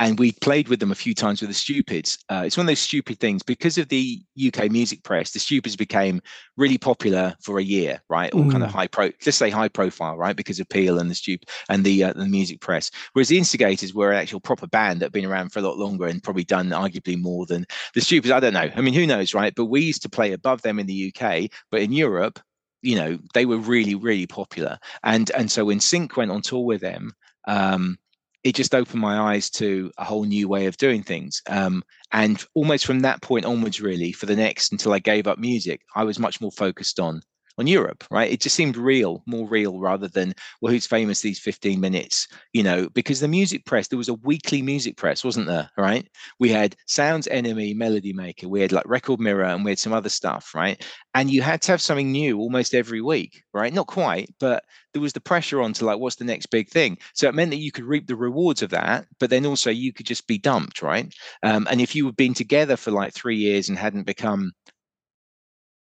and we played with them a few times with the Stupids. Uh, it's one of those stupid things because of the UK music press. The Stupids became really popular for a year, right? Or mm. kind of mm. high pro, let's say high profile, right? Because of Peel and the Stupid and the uh, the music press. Whereas the Instigators were an actual proper band that had been around for a lot longer and probably done arguably more than the Stupids. I don't know. I mean, who knows, right? But we used to play above them in the UK, but in Europe, you know, they were really really popular. And and so when Sink went on tour with them. Um, it just opened my eyes to a whole new way of doing things. Um, and almost from that point onwards, really, for the next until I gave up music, I was much more focused on on Europe, right? It just seemed real, more real rather than, well, who's famous these 15 minutes, you know, because the music press, there was a weekly music press, wasn't there? Right. We had Sounds NME, Melody Maker, we had like Record Mirror, and we had some other stuff, right? And you had to have something new almost every week, right? Not quite, but there was the pressure on to like, what's the next big thing? So it meant that you could reap the rewards of that, but then also you could just be dumped, right? Um, and if you had been together for like three years and hadn't become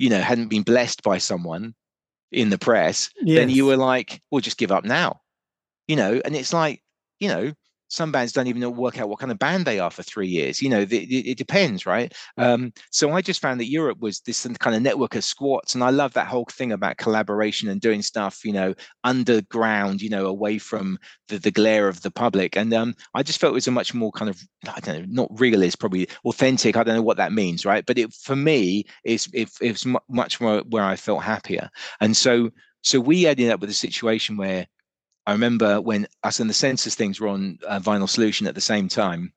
you know, hadn't been blessed by someone in the press, yes. then you were like, well, just give up now. You know, and it's like, you know, some bands don't even work out what kind of band they are for three years. You know, it, it depends, right? Um, so I just found that Europe was this kind of network of squats, and I love that whole thing about collaboration and doing stuff, you know, underground, you know, away from the, the glare of the public. And um, I just felt it was a much more kind of, I don't know, not realist, probably authentic. I don't know what that means, right? But it for me, it's it, it was much more where I felt happier. And so so we ended up with a situation where I remember when us and the Senseless Things were on uh, Vinyl Solution at the same time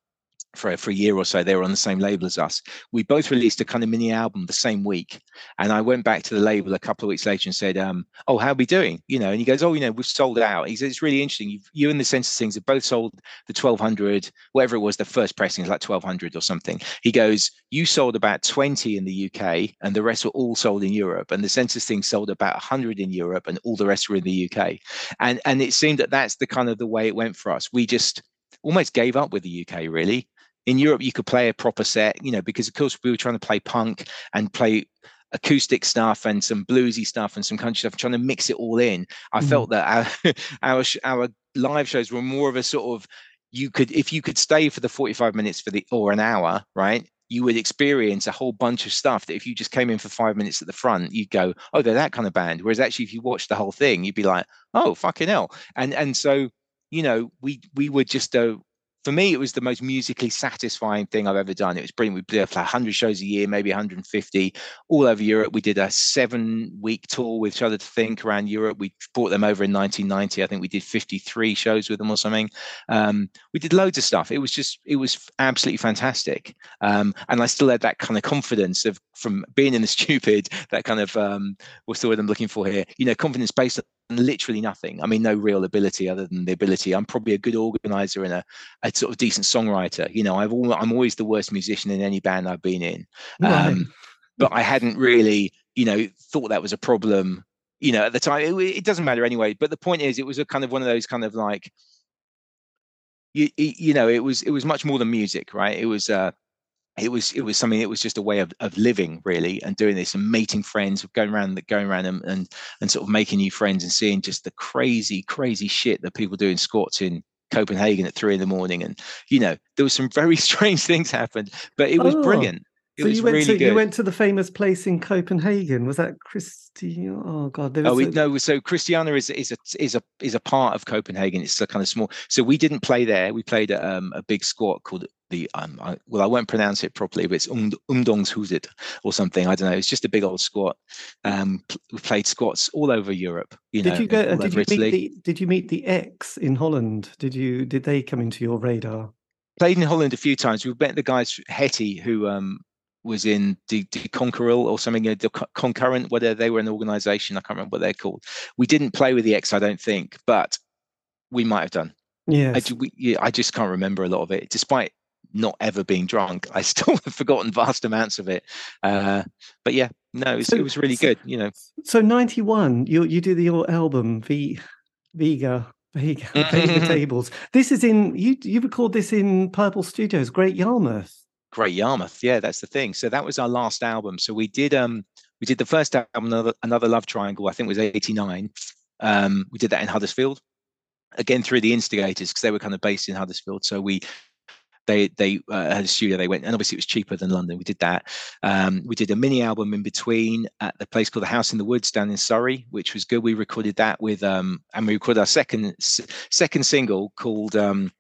for, for a year or so they were on the same label as us. We both released a kind of mini album the same week and i went back to the label a couple of weeks later and said um, oh how are we doing? You know and he goes oh you know we've sold out. He says it's really interesting. You've, you and the Senseless Things have both sold the 1200 whatever it was the first pressing is like 1200 or something. He goes you sold about 20 in the uk and the rest were all sold in europe and the Senseless Thing sold about 100 in europe and all the rest were in the uk and and it seemed that that's the kind of the way it went for us. We just almost gave up with the uk really in Europe, you could play a proper set, you know, because of course we were trying to play punk and play acoustic stuff and some bluesy stuff and some country stuff, trying to mix it all in. I mm felt that our, our our live shows were more of a sort of you could if you could stay for the 45 minutes for the or an hour, right? You would experience a whole bunch of stuff that if you just came in for five minutes at the front, you'd go, "Oh, they're that kind of band." Whereas actually, if you watched the whole thing, you'd be like, "Oh, fucking hell!" And and so you know, we we were just a for me, it was the most musically satisfying thing I've ever done. It was brilliant. We did like 100 shows a year, maybe 150 all over Europe. We did a seven week tour with Shudder to Think around Europe. We brought them over in 1990. I think we did 53 shows with them or something. Um, we did loads of stuff. It was just, it was absolutely fantastic. Um, and I still had that kind of confidence of from being in the stupid, that kind of, um, what's the word I'm looking for here? You know, confidence based literally nothing. I mean, no real ability other than the ability. I'm probably a good organizer and a, a sort of decent songwriter. You know, I've all, I'm always the worst musician in any band I've been in. Right. Um, but I hadn't really, you know, thought that was a problem. You know, at the time, it, it, doesn't matter anyway. But the point is, it was a kind of one of those kind of like, you, you know, it was it was much more than music, right? It was uh, it was it was something it was just a way of, of living really and doing this and meeting friends going around going around and, and and sort of making new friends and seeing just the crazy crazy shit that people do in squats in copenhagen at three in the morning and you know there was some very strange things happened but it was oh. brilliant it so you went really to good. you went to the famous place in Copenhagen. Was that Christiania? Oh God, there was oh, we, a... no. So Christiania is is a is a is a part of Copenhagen. It's a kind of small. So we didn't play there. We played at um, a big squat called the um. I, well, I won't pronounce it properly, but it's um, Ungdomshuset or something. I don't know. It's just a big old squat. Um, we played squats all over Europe. You did know, you go? Uh, did you meet the Did you meet the Ex in Holland? Did you? Did they come into your radar? played in Holland a few times. We met the guys Hetty who um, was in the, Concurrent or something, the Concurrent, whether they were an organization, I can't remember what they're called. We didn't play with the Ex, I don't think, but we might have done. Yeah. I, we, yeah, I just can't remember a lot of it, despite not ever being drunk. I still have forgotten vast amounts of it. Uh, but yeah, no, it was, so, it was really good, you know. So 91, you, you did your album, v, Vega. Vega, Vega Tables. This is in you. You record this in Purple Studios, Great Yarmouth. Great Yarmouth. Yeah, that's the thing. So that was our last album. So we did um we did the first album, another another love triangle. I think it was eighty nine. Um, we did that in Huddersfield, again through the Instigators because they were kind of based in Huddersfield. So we they they uh, had a studio. They went, and obviously it was cheaper than London. We did that. Um, we did a mini album in between at the place called the House in the Woods down in Surrey, which was good. We recorded that with um, and we recorded our second second single called um,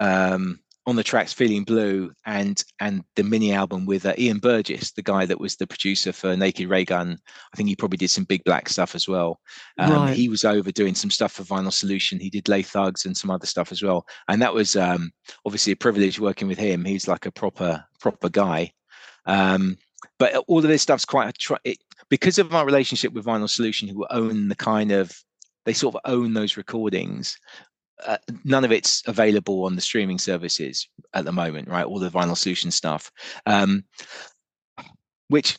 um, on the tracks "Feeling Blue" and and the mini album with uh, Iain Burgess, the guy that was the producer for Naked Raygun. I think he probably did some Big Black stuff as well. Um, right. He was over doing some stuff for Vinyl Solution. He did Lay Thugs and some other stuff as well. And that was um, obviously a privilege working with him. He's like a proper proper guy. Um, but all of this stuff's quite a it, because of our relationship with Vinyl Solution, who own the kind of they sort of own those recordings uh, none of it's available on the streaming services at the moment, right? All the Vinyl Solution stuff, um, which,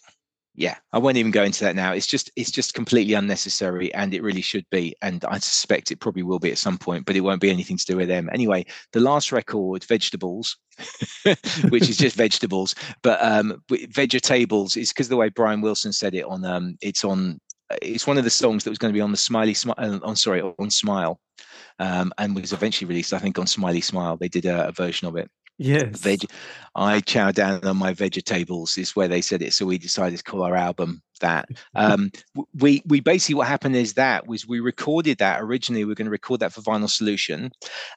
yeah, I won't even go into that now. It's just it's just completely unnecessary, and it really should be. And I suspect it probably will be at some point, but it won't be anything to do with them anyway. The last record, Vegetables, which is just vegetables, but um, vegetables is because the way Brian Wilson said it on um, it's on it's one of the songs that was going to be on the Smiley Smile. Uh, on sorry, on Smile, um, and was eventually released, I think, on Smiley Smile. They did a, a version of it. Yes. Veg- I chow down on my vegetables is where they said it. So we decided to call our album that. Um, we we basically what happened is that was we recorded that originally. We are going to record that for Vinyl Solution.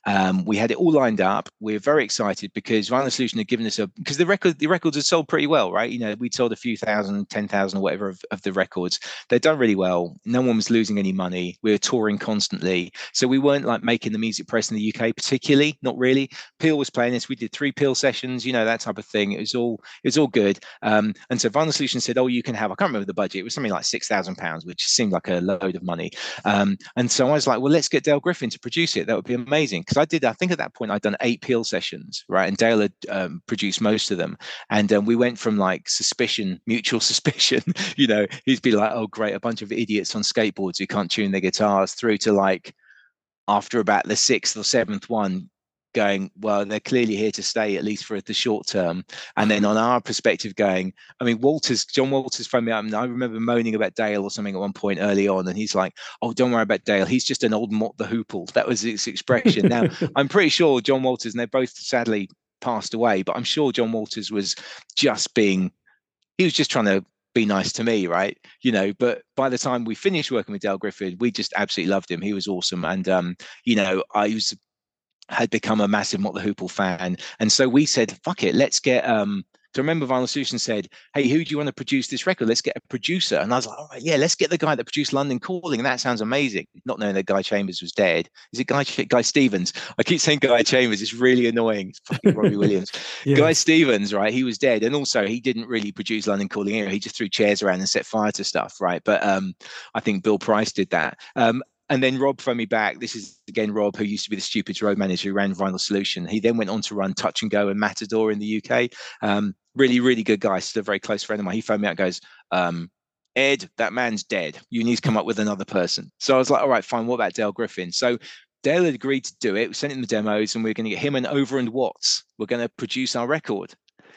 Um, we had it all lined up. We are very excited because Vinyl Solution had given us a because the record the records had sold pretty well, right? You know, we'd sold a few thousand, ten thousand or whatever of, of the records. They'd done really well. No one was losing any money. We were touring constantly, so we weren't like making the music press in the UK particularly. Not really. Peel was playing this. We did three Peel sessions. You know that type of thing. It was all it was all good. Um, and so Vinyl Solution said, "Oh, you can have." I can't remember the budget. It was something like six thousand pounds, which seemed like a load of money. Um, and so I was like, "Well, let's get Dale Griffin to produce it. That would be amazing." Because I did. I think at that point I'd done eight Peel sessions, right? And Dale had um, produced most of them. And um, we went from like suspicion, mutual suspicion. you know, he'd be like, "Oh, great, a bunch of idiots on skateboards who can't tune their guitars," through to like after about the sixth or seventh one, going, well, they're clearly here to stay at least for the short term. And then on our perspective, going, I mean, Walters, John Walters phoned me up, and I remember moaning about Dale or something at one point early on, and he's like, "Oh, don't worry about Dale. He's just an old Mott the Hoople." That was his expression. now, I'm pretty sure John Walters, and they both sadly passed away, but I'm sure John Walters was just being, he was just trying to be nice to me, right? You know, but by the time we finished working with Dale Griffin, we just absolutely loved him. He was awesome. And um, you know, I was had become a massive the Hoople fan. And so we said, fuck it, let's get um to remember Vinyl Solution said, Hey, who do you want to produce this record? Let's get a producer. And I was like, All right, yeah, let's get the guy that produced London Calling. And that sounds amazing. Not knowing that Guy Chambers was dead. Is it Guy Guy Stevens? I keep saying Guy Chambers. It's really annoying. It's fucking Robbie Williams. yeah. Guy Stevens, right? He was dead. And also he didn't really produce London Calling either. He just threw chairs around and set fire to stuff, right? But um I think Bill Price did that. Um and then Rob phoned me back. This is again Rob, who used to be the Stupids road manager who ran Vinyl Solution. He then went on to run Touch and Go and Matador in the UK. Um, really, really good guy. Still a very close friend of mine. He phoned me out, goes, um, Ed, that man's dead. You need to come up with another person. So I was like, all right, fine. What about Dale Griffin? So Dale had agreed to do it. We sent him the demos, and we are going to get him and Overend Watts. We're going to produce our record,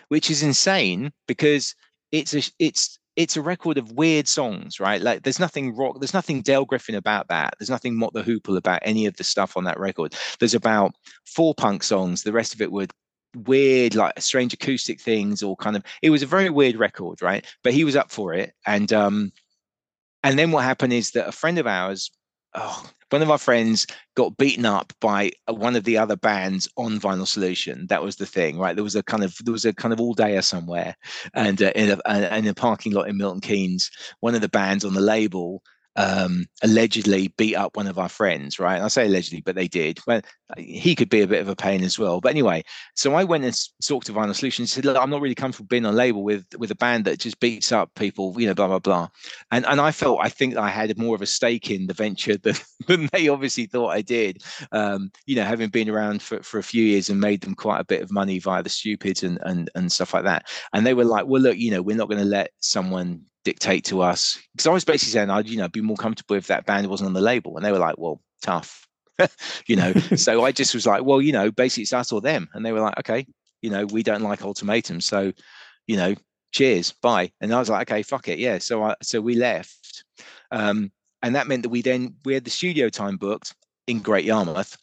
which is insane because it's a it's it's a record of weird songs, right? Like there's nothing rock, there's nothing Dale Griffin about that. There's nothing Mott the Hoople about any of the stuff on that record. There's about four punk songs. The rest of it would weird, like strange acoustic things, or kind of. It was a very weird record, right? But he was up for it, and um, and then what happened is that a friend of ours, oh, one of our friends got beaten up by one of the other bands on Vinyl Solution. That was the thing, right? There was a kind of there was a kind of all dayer somewhere, and uh, in, a, in a parking lot in Milton Keynes, one of the bands on the label um, allegedly beat up one of our friends, right? And I say allegedly, but they did. Well, he could be a bit of a pain as well. But anyway, so I went and talked to Vinyl Solutions. Said, "Look, I'm not really comfortable being on label with with a band that just beats up people, you know, blah blah blah." And and I felt I think I had more of a stake in the venture than, than they obviously thought I did. Um, you know, having been around for, for a few years and made them quite a bit of money via the stupids and and and stuff like that. And they were like, "Well, look, you know, we're not going to let someone dictate to us because I was basically saying I'd you know be more comfortable if that band wasn't on the label, and they were like, well, tough, you know. so I just was like, well, you know, basically it's us or them, and they were like, okay, you know, we don't like ultimatums, so you know, cheers, bye. And I was like, okay, fuck it, yeah. So I so we left, um, and that meant that we then we had the studio time booked in Great Yarmouth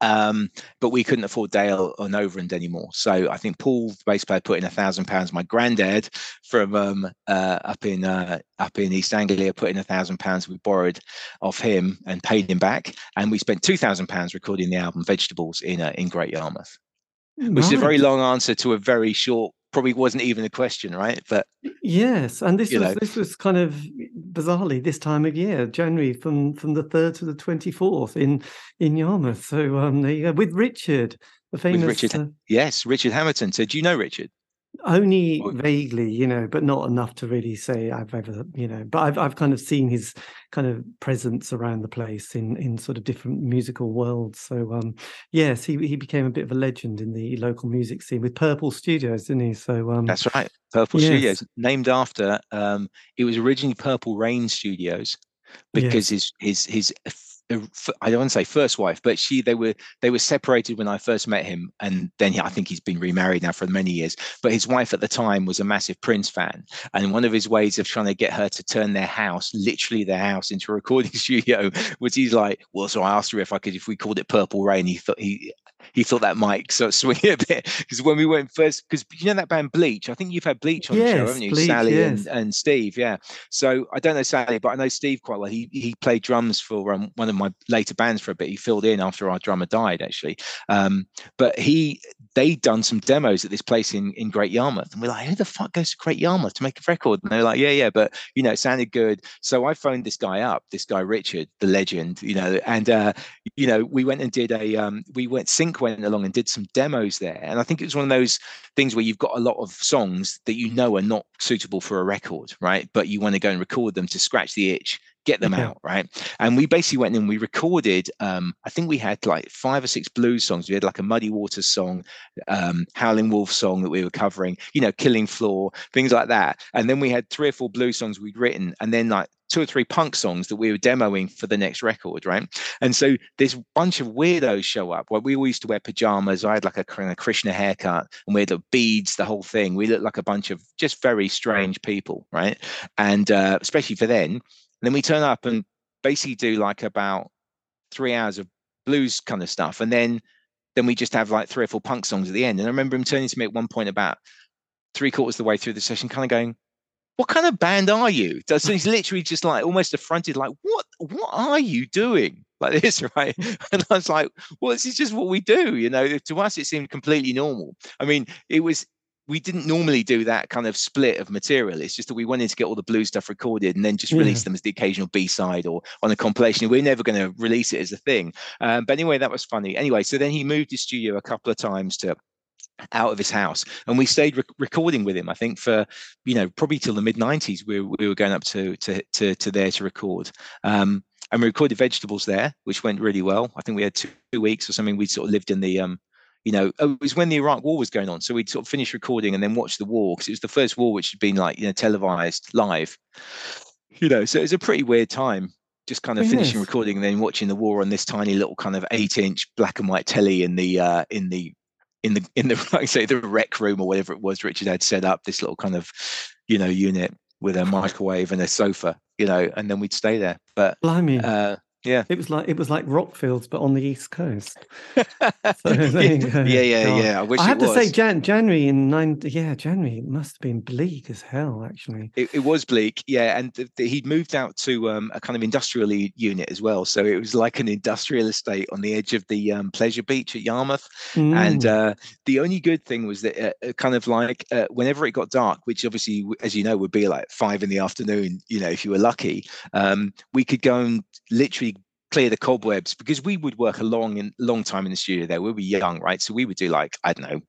um, but we couldn't afford Dale or Overend anymore. So I think Paul, the bass player, put in a thousand pounds. My granddad from um, uh, up in uh, up in East Anglia put in a thousand pounds. We borrowed off him and paid him back, and we spent two thousand pounds recording the album Vegetables in uh, in Great Yarmouth. which right. is a very long answer to a very short probably wasn't even a question, right? But yes, and this was know. this was kind of bizarrely this time of year, January from from the third to the twenty fourth in in Yarmouth. So um, there you go with Richard, the famous with Richard. Uh, yes, Richard Hamilton. So do you know Richard? Only vaguely, you know, but not enough to really say I've ever, you know. But I've I've kind of seen his kind of presence around the place in in sort of different musical worlds. So um, yes, he he became a bit of a legend in the local music scene with Purple Studios, didn't he? So um, that's right, Purple yes. Studios, named after. Um, it was originally Purple Rain Studios because yes. his his his I don't want to say first wife, but she they were they were separated when I first met him, and then I think he's been remarried now for many years. But his wife at the time was a massive Prince fan, and one of his ways of trying to get her to turn their house, literally their house, into a recording studio, was he's like, well, so I asked her if I could if we called it Purple Rain. He thought he he thought that mic sort of swing a bit because when we went first, because you know that band Bleach, I think you've had Bleach on yes, the show, haven't you? Bleach, Sally yes. and, and Steve, yeah. So I don't know Sally, but I know Steve quite well. He he played drums for um, one of my later bands for a bit. He filled in after our drummer died, actually. Um, but he they'd done some demos at this place in in Great Yarmouth, and we're like, who the fuck goes to Great Yarmouth to make a record? And they're like, yeah, yeah, but you know, it sounded good. So I phoned this guy up, this guy Richard, the legend, you know, and uh, you know, we went and did a um, we went sink went along and did some demos there. And I think it was one of those things where you've got a lot of songs that you know are not suitable for a record, right? But you want to go and record them to scratch the itch get them out right and we basically went in we recorded um i think we had like five or six blues songs we had like a muddy waters song um howling wolf song that we were covering you know killing floor things like that and then we had three or four blues songs we'd written and then like two or three punk songs that we were demoing for the next record, right? And so this bunch of weirdos show up. Well, we all used to wear pajamas. I had like a, a Krishna haircut and we had the beads, the whole thing. We looked like a bunch of just very strange people, right? And uh, especially for then. And then we turn up and basically do like about three hours of blues kind of stuff. And then then we just have like three or four punk songs at the end. And I remember him turning to me at one point about three quarters of the way through the session, kind of going, what kind of band are you? So he's literally just like almost affronted, like, what what are you doing? Like this, right? And I was like, well, this is just what we do, you know. To us, it seemed completely normal. I mean, it was we didn't normally do that kind of split of material. It's just that we wanted to get all the blue stuff recorded and then just release them as the occasional B side or on a compilation. We're never going to release it as a thing. Um, but anyway, that was funny. Anyway, so then he moved his studio a couple of times to out of his house and we stayed re- recording with him i think for you know probably till the mid 90s we, we were going up to to to, to there to record. Um and we recorded vegetables there which went really well. I think we had two, two weeks or something we sort of lived in the um you know it was when the iraq war was going on so we'd sort of finished recording and then watch the war because it was the first war which had been like you know televised live. You know so it was a pretty weird time just kind of finishing recording and then watching the war on this tiny little kind of eight inch black and white telly in the uh in the in the in the like say the rec room or whatever it was Richard had set up this little kind of you know unit with a microwave and a sofa you know and then we'd stay there but Blimey. Uh, yeah, it was like it was like Rockfields, but on the east coast. so yeah, yeah, yeah, I wish. I have to say, Jan- January in nine. Yeah, January must have been bleak as hell. Actually, it, it was bleak. Yeah, and th- th- he'd moved out to um, a kind of industrial unit as well, so it was like an industrial estate on the edge of the um, pleasure beach at Yarmouth. Mm. And uh, the only good thing was that uh, uh, kind of like uh, whenever it got dark, which obviously, as you know, would be like five in the afternoon. You know, if you were lucky, um, we could go and literally clear the cobwebs because we would work a long and long time in the studio there. We were young, right? So we would do like, I don't know,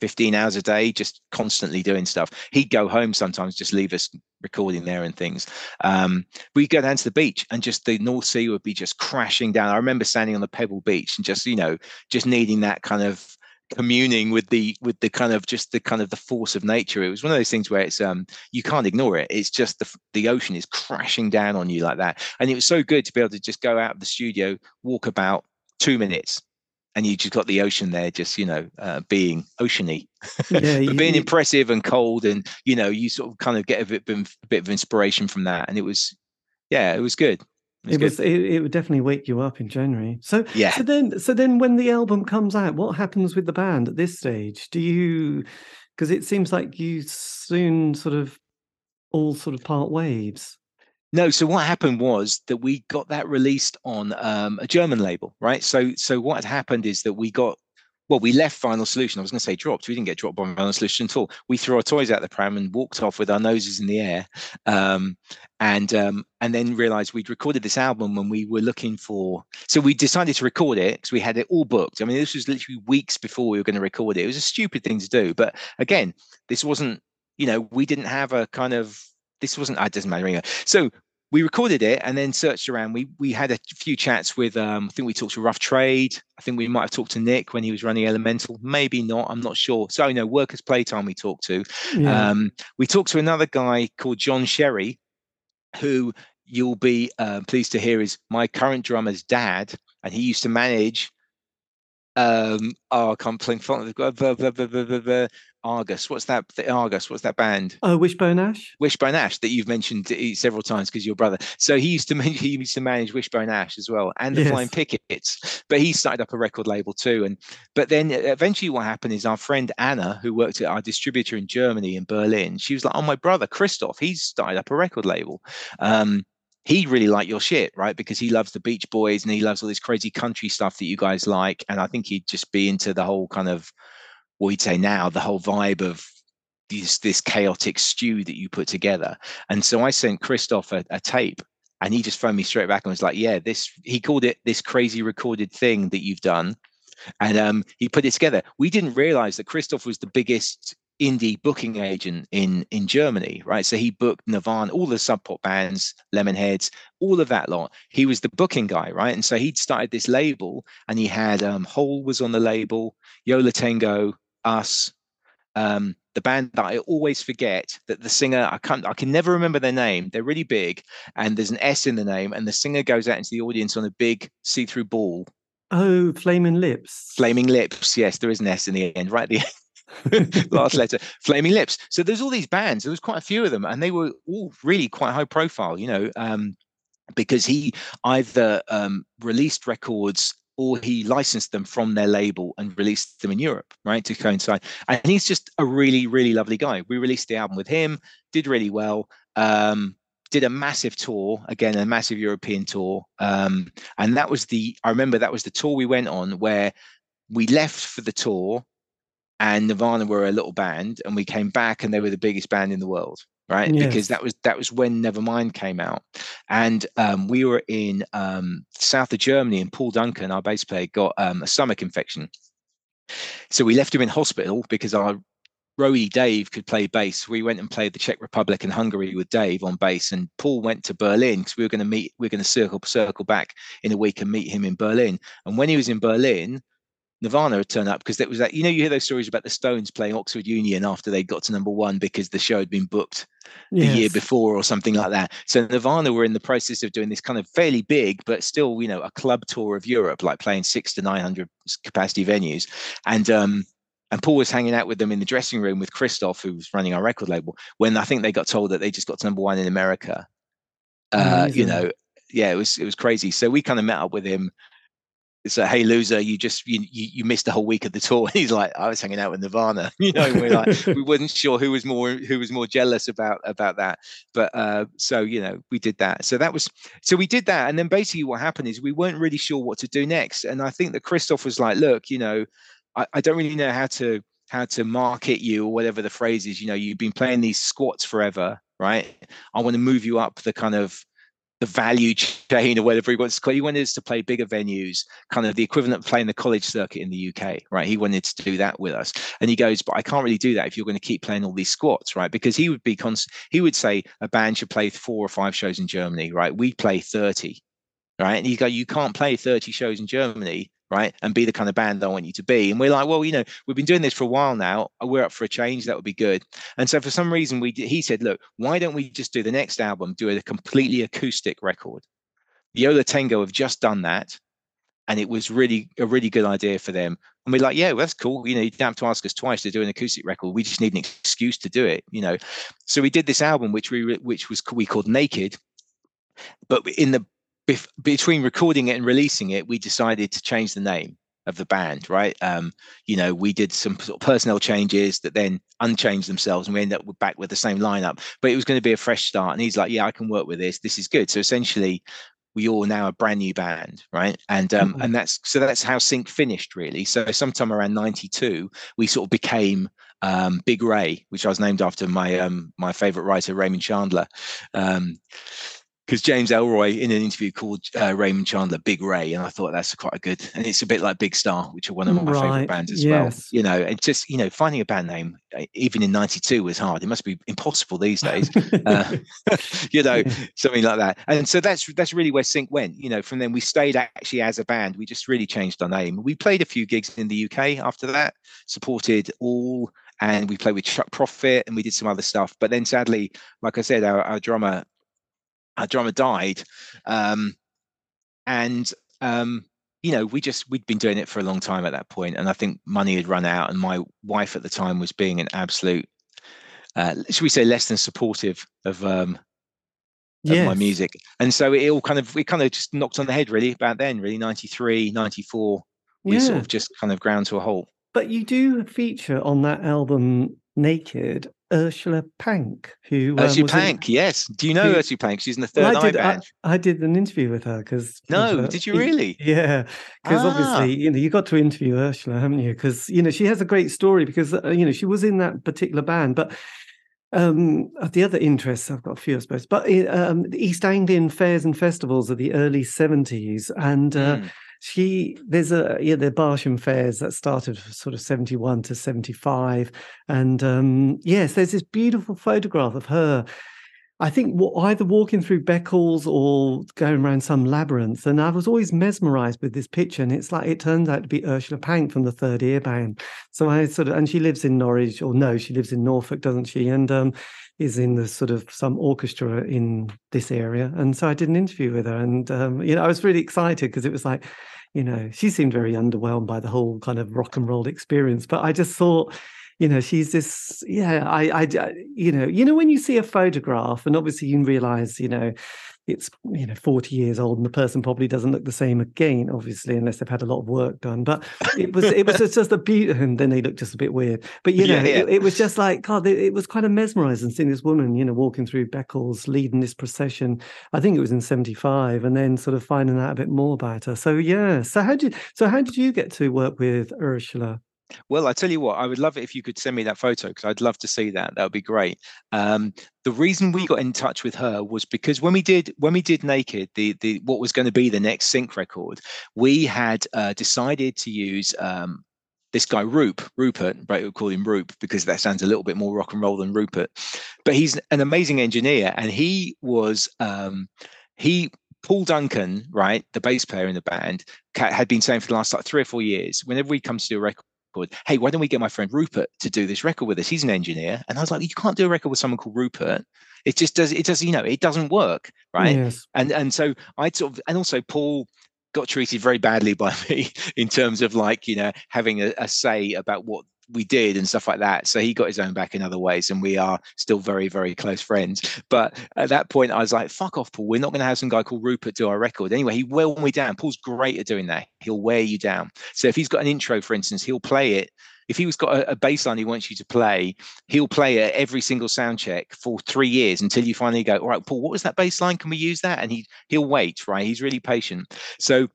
15 hours a day, just constantly doing stuff. He'd go home sometimes, just leave us recording there and things. Um, we'd go down to the beach and just the North Sea would be just crashing down. I remember standing on the Pebble Beach and just, you know, just needing that kind of communing with the with the kind of just the kind of the force of nature. It was one of those things where it's um you can't ignore it. It's just the the ocean is crashing down on you like that. And it was so good to be able to just go out of the studio walk about two minutes and you just got the ocean there just you know uh, being oceany. Yeah, but being you, impressive and cold and you know you sort of kind of get a bit, a bit of inspiration from that. And it was yeah it was good it was it, it, would definitely wake you up in January. So yeah. So then so then when the album comes out, what happens with the band at this stage? Do you because it seems like you soon sort of all sort of part waves. No, so what happened was that we got that released on um, a German label, right? So so what had happened is that we got well, we left Vinyl Solution. I was going to say dropped. We didn't get dropped by Vinyl Solution at all. We threw our toys out the pram and walked off with our noses in the air, um, and um, and then realized we'd recorded this album when we were looking for. So we decided to record it because we had it all booked. I mean, this was literally weeks before we were going to record it. It was a stupid thing to do, but again, this wasn't. You know, we didn't have a kind of. This wasn't. It doesn't matter. So we recorded it and then searched around. We we had a few chats with um, I think we talked to Rough Trade. I think we might have talked to Nick when he was running Elemental. Maybe not. I'm not sure. So you know, Workers Playtime we talked to. Yeah. Um, we talked to another guy called John Sherry, who you'll be uh, pleased to hear is my current drummer's dad, and he used to manage um oh i can't play Argus. What's that? The Argus. What's that band? Oh, Wishbone Ash. Wishbone Ash that you've mentioned several times because your brother. So he used to manage, he used to manage Wishbone Ash as well, and the yes. Flying Pickets. But he started up a record label too. And but then eventually, what happened is our friend Anna, who worked at our distributor in Germany in Berlin, she was like, "Oh, my brother Christoph, he's started up a record label." Um, he really liked your shit, right? Because he loves the Beach Boys and he loves all this crazy country stuff that you guys like. And I think he'd just be into the whole kind of what we'd say now, the whole vibe of this this chaotic stew that you put together. And so I sent Christoph a, a tape and he just phoned me straight back and was like, Yeah, this he called it this crazy recorded thing that you've done. And um, he put it together. We didn't realize that Christoph was the biggest indie booking agent in in Germany, right? So he booked Nirvana, all the Sub Pop bands, Lemonheads, all of that lot. He was the booking guy, right? And so he'd started this label, and he had um, Hole was on the label, Yo La Tengo, us, um, the band that I always forget that the singer I can't I can never remember their name. They're really big, and there's an S in the name, and the singer goes out into the audience on a big see-through ball. Oh, Flaming Lips. Flaming Lips. Yes, there is an S in the end, right at the end. last letter flaming lips so there's all these bands there was quite a few of them and they were all really quite high profile you know um, because he either um, released records or he licensed them from their label and released them in Europe, right, to coincide. And he's just a really, really lovely guy. We released the album with him, did really well. Um, did a massive tour again, a massive European tour, um, and that was the. I remember that was the tour we went on where we left for the tour, and Nirvana were a little band, and we came back and they were the biggest band in the world right? Yes. because that was that was when nevermind came out. And um, we were in um, south of germany and paul duncan our bass player got um, a stomach infection. So we left him in hospital because our roadie dave could play bass. We went and played the czech republic and hungary with dave on bass and paul went to berlin because we were going to meet we are going to circle circle back in a week and meet him in berlin. And when he was in berlin Nirvana had turned up because it was that. You know, you hear those stories about the Stones playing Oxford Union after they got to number one because the show had been booked the year before or something like that. So Nirvana were in the process of doing this kind of fairly big, but still, you know, a club tour of Europe, like playing six to nine hundred capacity venues, and um, and Paul was hanging out with them in the dressing room with Christoph, who was running our record label. When I think they got told that they just got to number one in America, uh, you know, yeah, it was it was crazy. So we kind of met up with him it's a hey loser you just you, you, you missed the whole week of the tour. He's like i was hanging out with nirvana. You know we're like we weren't sure who was more who was more jealous about about that. But uh so you know we did that. So that was so we did that. And then basically what happened is we weren't really sure what to do next. And i think that christoph was like look you know i, I don't really know how to how to market you or whatever the phrase is. You know you've been playing these squats forever right? I want to move you up the kind of the value chain or whatever he wants to call. He wanted us to play bigger venues, kind of the equivalent of playing the college circuit in the UK, right? He wanted to do that with us. And he goes, but I can't really do that if you're going to keep playing all these squats, right? Because he would be, cons- he would say a band should play four or five shows in Germany, right? We play 30, right? And you go, you can't play 30 shows in Germany right? And be the kind of band I want you to be. And we're like, well, you know, we've been doing this for a while now. Uh, we're up for a change. That would be good. And so for some reason, we he said, look, why don't we just do the next album, do a completely acoustic record? Yo La Tengo have just done that. And it was really a really good idea for them. And we're like, yeah, well, that's cool. You know, you don't have to ask us twice to do an acoustic record. We just need an excuse to do it, you know. So we did this album, which we which was we called Naked. But in the bef- between recording it and releasing it, we decided to change the name of the band, right? Um, you know, we did some sort of personnel changes that then unchanged themselves, and we ended up back with the same lineup. But it was going to be a fresh start. And he's like, "Yeah, I can work with this. This is good." So essentially, we all now a brand new band, right? And um, Mhm. and that's so that's how Sink finished really. So sometime around '92, we sort of became um, Big Ray, which I was named after my um, my favorite writer Raymond Chandler. Um, because James Ellroy in an interview called uh, Raymond Chandler Big Ray, and I thought that's quite a good, and it's a bit like Big Star, which are one of my Right, favorite bands as yes. well. You know, and just you know, finding a band name uh, even in '92 was hard. It must be impossible these days. uh, you know, Yeah. something like that. And so that's that's really where Sink went. You know, from then we stayed actually as a band. We just really changed our name. We played a few gigs in the UK after that, supported all, and we played with Chuck Prophet, and we did some other stuff. But then sadly, like I said, our, our drummer, our drummer died, um, and um, you know, we just we'd been doing it for a long time at that point, and I think money had run out, and my wife at the time was being an absolute. Uh, should we say less than supportive of um, of my music. And so it all kind of it kind of just knocked on the head really about then really 93 94 we sort of just kind of ground to a halt. But you do feature on that album, Naked, Ursula Pank, who um, Ursula was in- yes do you know who- Ursula Pank she's in the third Well, I did. I, band I did an interview with her because no did you really Yeah, because Ah. obviously you know you got to interview Ursula, haven't you? Because you know she has a great story because uh, you know she was in that particular band, but um uh, the other interests I've got a few, I suppose. But uh, um, the East Anglian fairs and festivals of the early seventies, and uh, Mm. She there's a yeah the Barsham fairs that started sort of 71 to 75 and um yes there's this beautiful photograph of her. I think either walking through Beccles or going around some labyrinth and I was always mesmerized with this picture and it's like it turns out to be Ursula Pank from the Third Ear Band so I sort of and she lives in Norwich or no she lives in Norfolk doesn't she? And um is in the sort of some orchestra in this area and so I did an interview with her and um you know I was really excited because it was like you know, she seemed very underwhelmed by the whole kind of rock and roll experience. But I just thought, you know, she's this, yeah, I, I, you know, you know, when you see a photograph, and obviously you realize, you know, it's you know 40 years old and the person probably doesn't look the same again obviously unless they've had a lot of work done. But it was it was just, just a beauty and then they look just a bit weird. But you know Yeah, yeah. It, it was just like god it, it was kind of mesmerizing seeing this woman you know walking through beccles leading this procession. I think it was in 75 and then sort of finding out a bit more about her. So yeah. So how did so how did you get to work with ursula Well, I tell you what, I would love it if you could send me that photo because I'd love to see that. That would be great. Um, the reason we got in touch with her was because when we did when we did Naked, the the what was going to be the next sink record, we had uh, decided to use um, this guy Roop, Rupert, right? We'll call him Roop because that sounds a little bit more rock and roll than Rupert. But he's an amazing engineer, and he was um, he Paul Duncan, right, the bass player in the band, had been saying for the last like three or four years, whenever we come to do a record hey, why don't we get my friend Rupert to do this record with us? He's an engineer. And I was like, you can't do a record with someone called Rupert. It just does, it does, you know, it doesn't work. Right. yes And and so I sort of, and also Paul got treated very badly by me in terms of like, you know, having a, a say about what we did and stuff like that. So he got his own back in other ways, and we are still very, very close friends. But at that point, I was like, "Fuck off, Paul. We're not going to have some guy called Rupert do our record." Anyway, he wore me down. Paul's great at doing that. He'll wear you down. So if he's got an intro, for instance, he'll play it. If he was got a, a bass line he wants you to play, he'll play it every single sound check for three years until you finally go, "All right, Paul, what was that bass line? Can we use that?" And he he'll wait. Right? He's really patient. So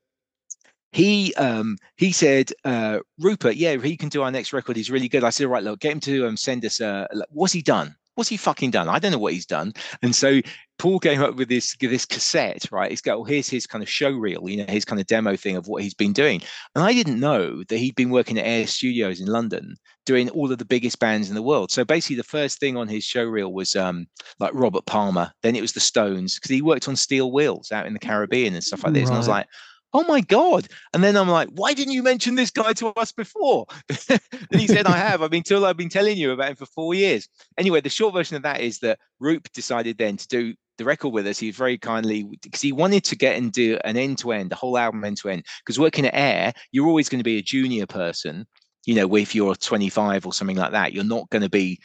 he um he said uh rupert yeah he can do our next record. He's really good. I said all right look get him to um send us uh what's he done? What's he fucking done? I don't know what he's done. And so paul came up with this this cassette right? He's got well, here's his kind of show reel you know his kind of demo thing of what he's been doing. And i didn't know that he'd been working at air studios in london doing all of the biggest bands in the world. So basically the first thing on his show reel was um like robert palmer. Then it was the stones because he worked on steel wheels out in the caribbean and stuff like this. And i was like oh my god. And then i'm like why didn't you mention this guy to us before? And he said i have. I've been told i've been telling you about him for four years. Anyway the short version of that is that roop decided then to do the record with us. He very kindly because he wanted to get and do an end to end the whole album end to end because working at air you're always going to be a junior person you know if you're 25 or something like that. You're not going to be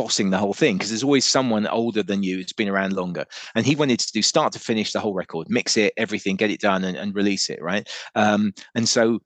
bossing the whole thing because there's always someone older than you who's been around longer. And he wanted to do start to finish the whole record mix it everything get it done and, and release it right? Um, and so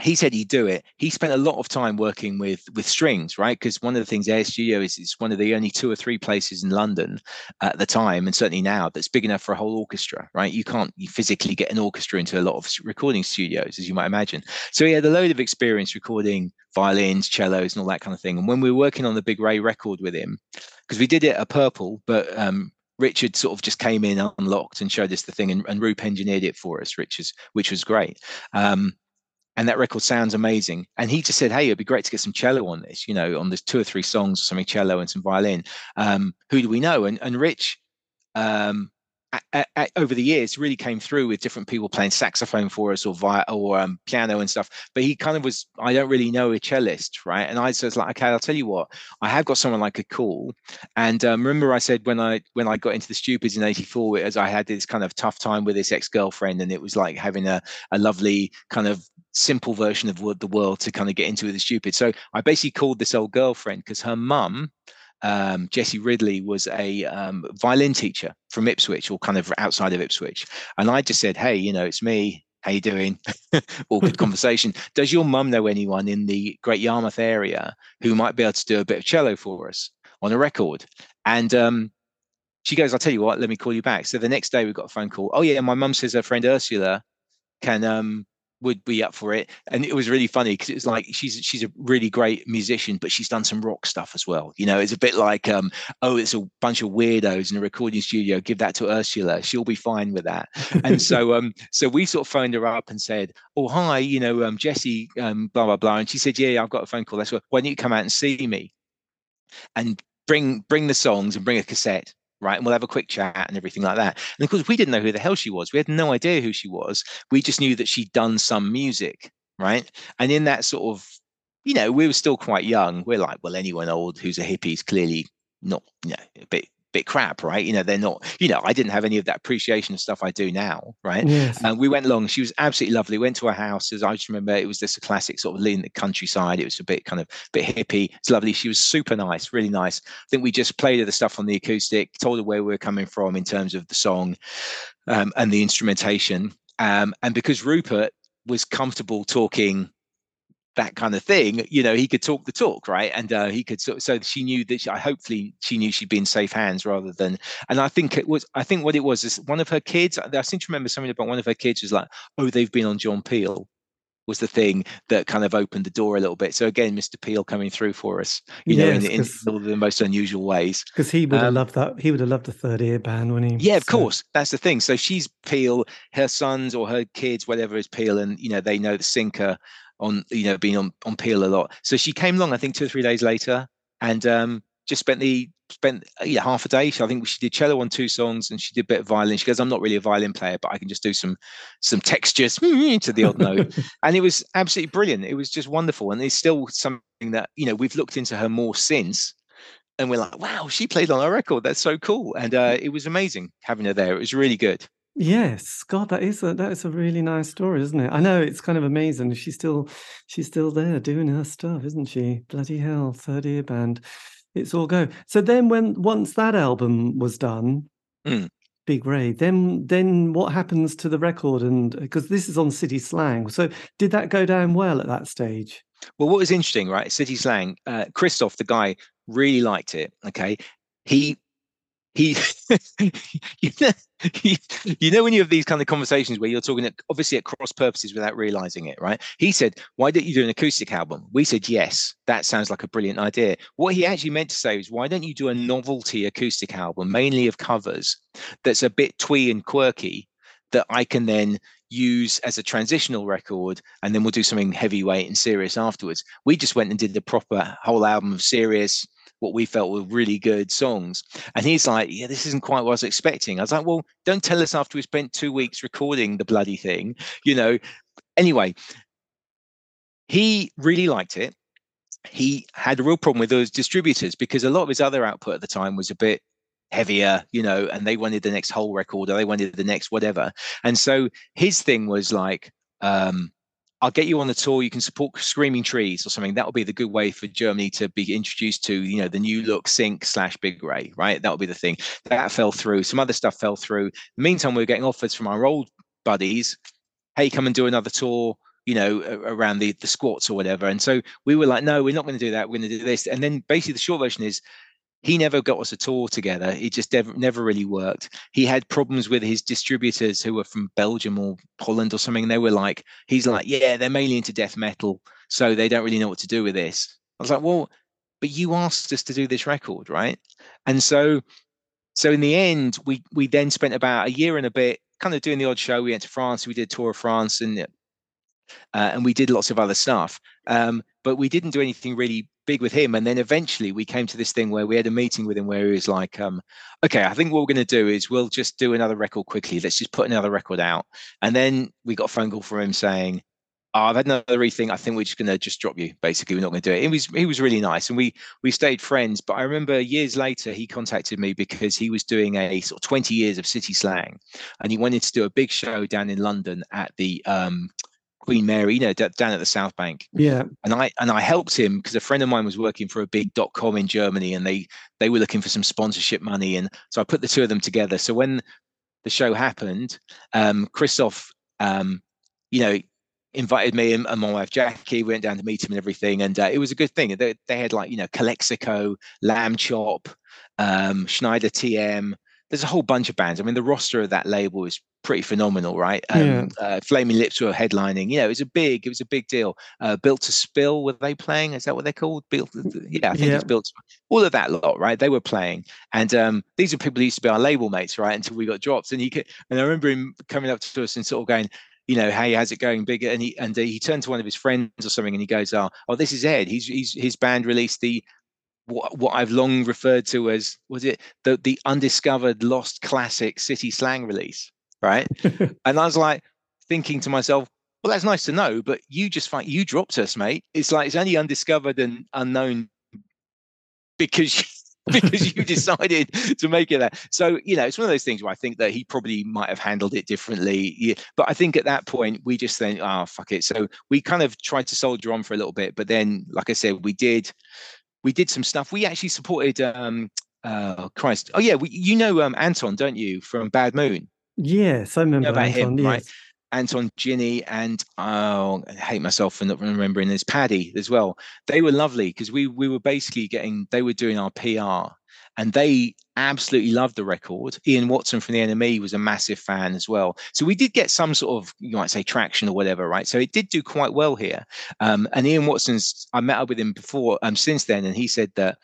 he said he'd do it. He spent a lot of time working with with strings, right? Because one of the things Air Studio is it's one of the only two or three places in London at the time, and certainly now, that's big enough for a whole orchestra, right? You can't you physically get an orchestra into a lot of recording studios, as you might imagine. So he had a load of experience recording violins, cellos, and all that kind of thing. And when we were working on the Big Ray record with him, because we did it at Purple, but um, Richard sort of just came in unlocked and showed us the thing, and, and Roop engineered it for us, which was which was great. Um, and that record sounds amazing. And he just said, "Hey, it'd be great to get some cello on this. You know, on this two or three songs, something cello and some violin. Um, who do we know?" And and Rich, um, over the years, really came through with different people playing saxophone for us or via or um, piano and stuff. But he kind of was, I don't really know a cellist, right? And I was like, okay, I'll tell you what, I have got someone like a call. And um, remember, I said when I when I got into the Stupids in '84, as I had this kind of tough time with this ex girlfriend, and it was like having a a lovely kind of simple version of the world to kind of get into with the stupid. So I basically called this old girlfriend because her mum, um, Jessie Ridley, was a um, violin teacher from Ipswich or kind of outside of Ipswich. And I just said, hey, you know, it's me. How you doing? All good conversation. Does your mum know anyone in the Great Yarmouth area who might be able to do a bit of cello for us on a record? And um, she goes, I'll tell you what, let me call you back. So the next day we got a phone call. Oh yeah, my mum says her friend Ursula can um would be up for it. And it was really funny because it was like she's she's a really great musician but she's done some rock stuff as well. You know it's a bit like um oh it's a bunch of weirdos in a recording studio. Give that to ursula. She'll be fine with that. And so um so we sort of phoned her up and said oh hi you know um jessie um blah blah blah. And she said yeah i've got a phone call. That's why don't you come out and see me? And bring bring the songs and bring a cassette right? And we'll have a quick chat and everything like that. And of course, we didn't know who the hell she was. We had no idea who she was. We just knew that she'd done some music, right? And in that sort of, you know, we were still quite young. We're like, well, anyone old who's a hippie is clearly not, you know, a bit bit crap, right? You know, they're not, you know, I didn't have any of that appreciation of stuff I do now, right? Yes. And we went along. She was absolutely lovely. Went to her house. As I just remember, it was just a classic sort of in the countryside. It was a bit kind of bit hippie. It's lovely. She was super nice, really nice. I think we just played her the stuff on the acoustic, told her where we were coming from in terms of the song um, and the instrumentation. Um, and because Rupert was comfortable talking that kind of thing, you know, he could talk the talk, right? And uh, he could so, so she knew that she, I hopefully she knew she'd be in safe hands rather than. And I think it was I think what it was is one of her kids. I seem to remember something about one of her kids was like, oh, they've been on John Peel was the thing that kind of opened the door a little bit. So again, Mr. Peel coming through for us, you yes, know, in, in all the most unusual ways. Because he would have um, loved that. He would have loved the third ear band when he. Yeah, of so. course. That's the thing. So she's Peel, her sons or her kids, whatever is Peel, and you know they know the sinker on you know being on on Peel a lot. So she came along, I think, two or three days later, and um, just spent the spent uh, yeah, half a day. So I think she did cello on two songs, and she did a bit of violin. She goes, "I'm not really a violin player, but I can just do some some textures to the odd note," and it was absolutely brilliant. It was just wonderful, and it's still something that you know we've looked into her more since. And we're like, wow, she played on our record. That's so cool. And uh, it was amazing having her there. It was really good. Yes, God, that is a that is a really nice story, isn't it? I know it's kind of amazing. She's still she's still there doing her stuff, isn't she? Bloody hell, Third Ear Band. It's all go. So then when once that album was done, mm. Big Ray, then then what happens to the record? And because this is on City Slang, so did that go down well at that stage? Well, what was interesting, right? City Slang, uh, Christoph, the guy, really liked it. Okay, he he, you, know, he, you know when you have these kind of conversations where you're talking at, obviously at cross purposes without realizing it right? He said why don't you do an acoustic album? We said yes that sounds like a brilliant idea. What he actually meant to say is why don't you do a novelty acoustic album mainly of covers that's a bit twee and quirky that i can then use as a transitional record and then we'll do something heavyweight and serious afterwards? We just went and did the proper whole album of serious what we felt were really good songs. And he's like, Yeah, this isn't quite what I was expecting. I was like, Well, don't tell us after we spent two weeks recording the bloody thing, you know. Anyway, he really liked it. He had a real problem with those distributors because a lot of his other output at the time was a bit heavier, you know, and they wanted the next whole record or they wanted the next whatever. And so his thing was like, um, I'll get you on the tour. You can support Screaming Trees or something. That will be the good way for Germany to be introduced to, you know, the new look sink slash Big Ray, right? That will be the thing. That fell through. Some other stuff fell through. Meantime, we are getting offers from our old buddies. Hey, come and do another tour. you know, around the the squats or whatever. And so we were like, no, we're not going to do that. We're going to do this. And then basically the short version is he never got us a tour together. It just never, never really worked. He had problems with his distributors who were from Belgium or Holland or something. They were like, he's like, yeah, they're mainly into death metal, so they don't really know what to do with this. I was like, well, but you asked us to do this record, right? And so, so in the end, we we then spent about a year and a bit kind of doing the odd show. We went to France, we did a tour of France, and uh, and we did lots of other stuff. Um, but we didn't do anything really big with him. And then eventually we came to this thing where we had a meeting with him where he was like, um, okay, I think what we're going to do is we'll just do another record quickly. Let's just put another record out. And then we got a phone call from him saying, oh, I've had another rethink. I think we're just going to just drop you. Basically, we're not going to do it. It was he was really nice, and we we stayed friends. But I remember years later, he contacted me because he was doing a sort of twenty years of city slang, and he wanted to do a big show down in London at the um, Queen Mary, you know, down at the South Bank. Yeah. And I and I helped him because a friend of mine was working for a big dot com in Germany, and they they were looking for some sponsorship money, and so I put the two of them together. So when the show happened, um, Christoph, um, you know, invited me and, and, my wife Jackie. We went down to meet him and everything, and uh, it was a good thing. They, they had like you know Calexico, Lambchop, um, Schneider TM. There's a whole bunch of bands. I mean, the roster of that label is pretty phenomenal, right? Um, yeah. uh, Flaming Lips were headlining. You know, it was a big, it was a big deal. Uh, Built to Spill, were they playing? Is that what they're called? Built, yeah, I think yeah. it's Built. All of that lot, right? They were playing, and um, these are people who used to be our label mates, right? Until we got dropped, and he could, and I remember him coming up to us and sort of going, you know, hey, how's it going? Bigger, and he and he turned to one of his friends or something, and he goes, oh, oh, this is Ed. He's he's his band released the what, what I've long referred to as was it the the undiscovered lost classic city slang release right? and I was like thinking to myself, well, that's nice to know, but you just find you dropped us, mate. It's like it's only undiscovered and unknown because because you decided to make it that. So you know, it's one of those things where I think that he probably might have handled it differently. Yeah. But I think at that point we just think, oh ah, fuck it. So we kind of tried to soldier on for a little bit, but then, like I said, we did we did some stuff. We actually supported. um uh Christ. Oh yeah, we, you know um Anton, don't you, from Bad Moon? Yes, I remember about Anton, him, yes. right? Anton Ginny and oh, I hate myself for not remembering this Paddy as well. They were lovely because we we were basically getting they were doing our PR and they absolutely loved the record. Ian Watson from the NME was a massive fan as well. So we did get some sort of you might say traction or whatever, right? So it did do quite well here. Um, and Ian Watson's I met up with him before um since then, and he said that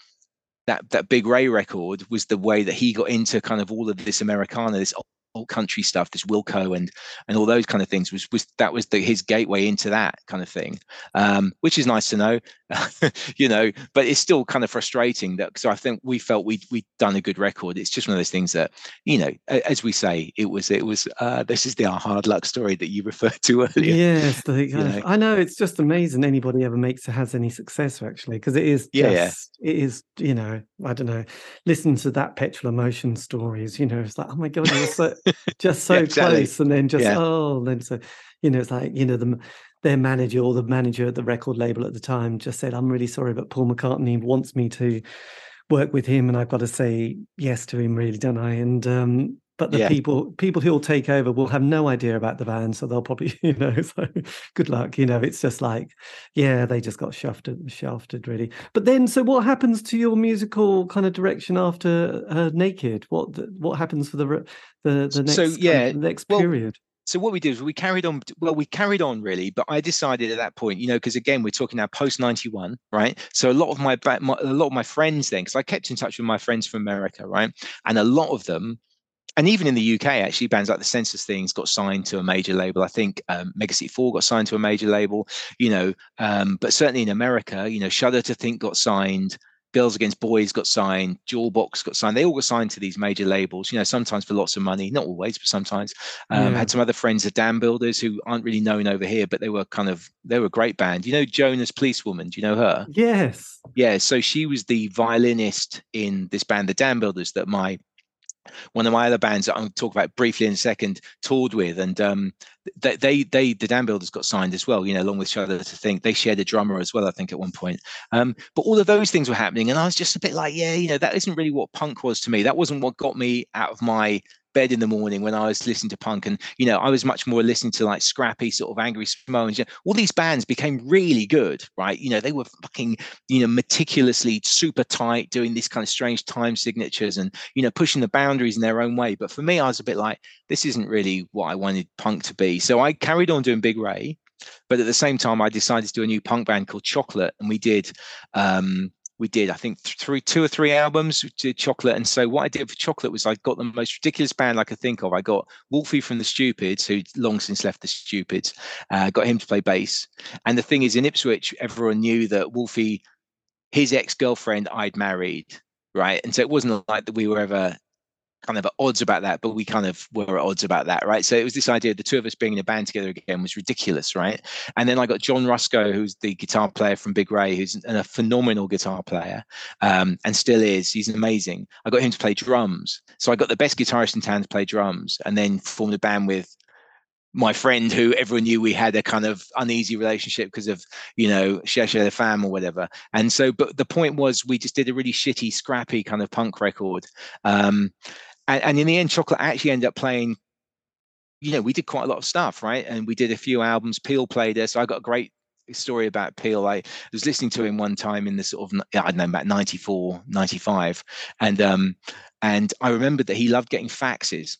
that that Big Ray record was the way that he got into kind of all of this Americana, this old country stuff, this Wilco and and all those kind of things was was that was the, his gateway into that kind of thing, um, which is nice to know, you know. But it's still kind of frustrating that so I think we felt we we'd done a good record. It's just one of those things that you know, as we say, it was it was uh, this is the hard luck story that you referred to earlier. Yes, the, you know? I know it's just amazing anybody ever makes or has any success actually because it is yeah, just, yeah, it is you know I don't know listen to that petrol emotion stories you know it's like oh my god you're so just so yeah, exactly. close, and then just yeah. oh, and then so you know, it's like you know the their manager or the manager at the record label at the time just said, "I'm really sorry, but Paul McCartney wants me to work with him, and I've got to say yes to him, really, don't I?" And um, but the yeah. people people who will take over will have no idea about the band so they'll probably you know so good luck you know it's just like yeah they just got shafted shafted really. But then so what happens to your musical kind of direction after uh, naked? What what happens for the the the next so yeah kind of next well, period? so what we did is we carried on well we carried on really but i decided at that point you know because again we're talking now post 91 right? So a lot of my, my a lot of my friends then because i kept in touch with my friends from america right? And a lot of them and even in the UK, actually, bands like the Senseless Things got signed to a major label. I think um, Megacity Four got signed to a major label. You know, um, but certainly in America, you know, Shudder to Think got signed. Girls Against Boys got signed, Jawbox got signed. They all got signed to these major labels, you know, sometimes for lots of money, not always, but sometimes. Um, yeah. Had some other friends, the Dam Builders, who aren't really known over here, but they were kind of, they were a great band. You know, Joan As Police Woman, do you know her? Yes. Yeah. So she was the violinist in this band, the Dam Builders, that my one of my other bands that I'll talk about briefly in a second toured with, and um, they, they, they, the Dam Builders got signed as well, you know, along with Shudder to Think. They shared a drummer as well, I think, at one point. Um, but all of those things were happening, and I was just a bit like, yeah, you know, that isn't really what punk was to me. That wasn't what got me out of my bed in the morning when I was listening to punk, and you know, I was much more listening to like Scrappy, sort of Angry Samoans. You know, all these bands became really good, right? You know, they were fucking, you know, meticulously super tight, doing these kind of strange time signatures, and you know, pushing the boundaries in their own way. But for me, I was a bit like, this isn't really what I wanted punk to be. So I carried on doing Big Ray, but at the same time, I decided to do a new punk band called Chocolate, and we did. Um, we did i think three two or three albums we did chocolate and so what i did for chocolate was i got the most ridiculous band i could think of. I got wolfie from the stupids who long since left the stupids uh, got him to play bass. And the thing is in ipswich everyone knew that wolfie his ex-girlfriend i'd married right? And so it wasn't like that we were ever kind of at odds about that, but we kind of were at odds about that, right? So it was this idea of the two of us being in a band together again was ridiculous, right? And then I got John Rusco, who's the guitar player from Big Ray, who's a phenomenal guitar player um, and still is. He's amazing. I got him to play drums. So I got the best guitarist in town to play drums and then formed a band with my friend who everyone knew we had a kind of uneasy relationship because of you know Cherchez la Femme or whatever and so but the point was we just did a really shitty scrappy kind of punk record um, and, and in the end, Chocolate actually ended up playing. You know, we did quite a lot of stuff, right? And we did a few albums. Peel played us. I got a great story about Peel. I was listening to him one time in the sort of I don't know about 94, 95. And um and I remembered that he loved getting faxes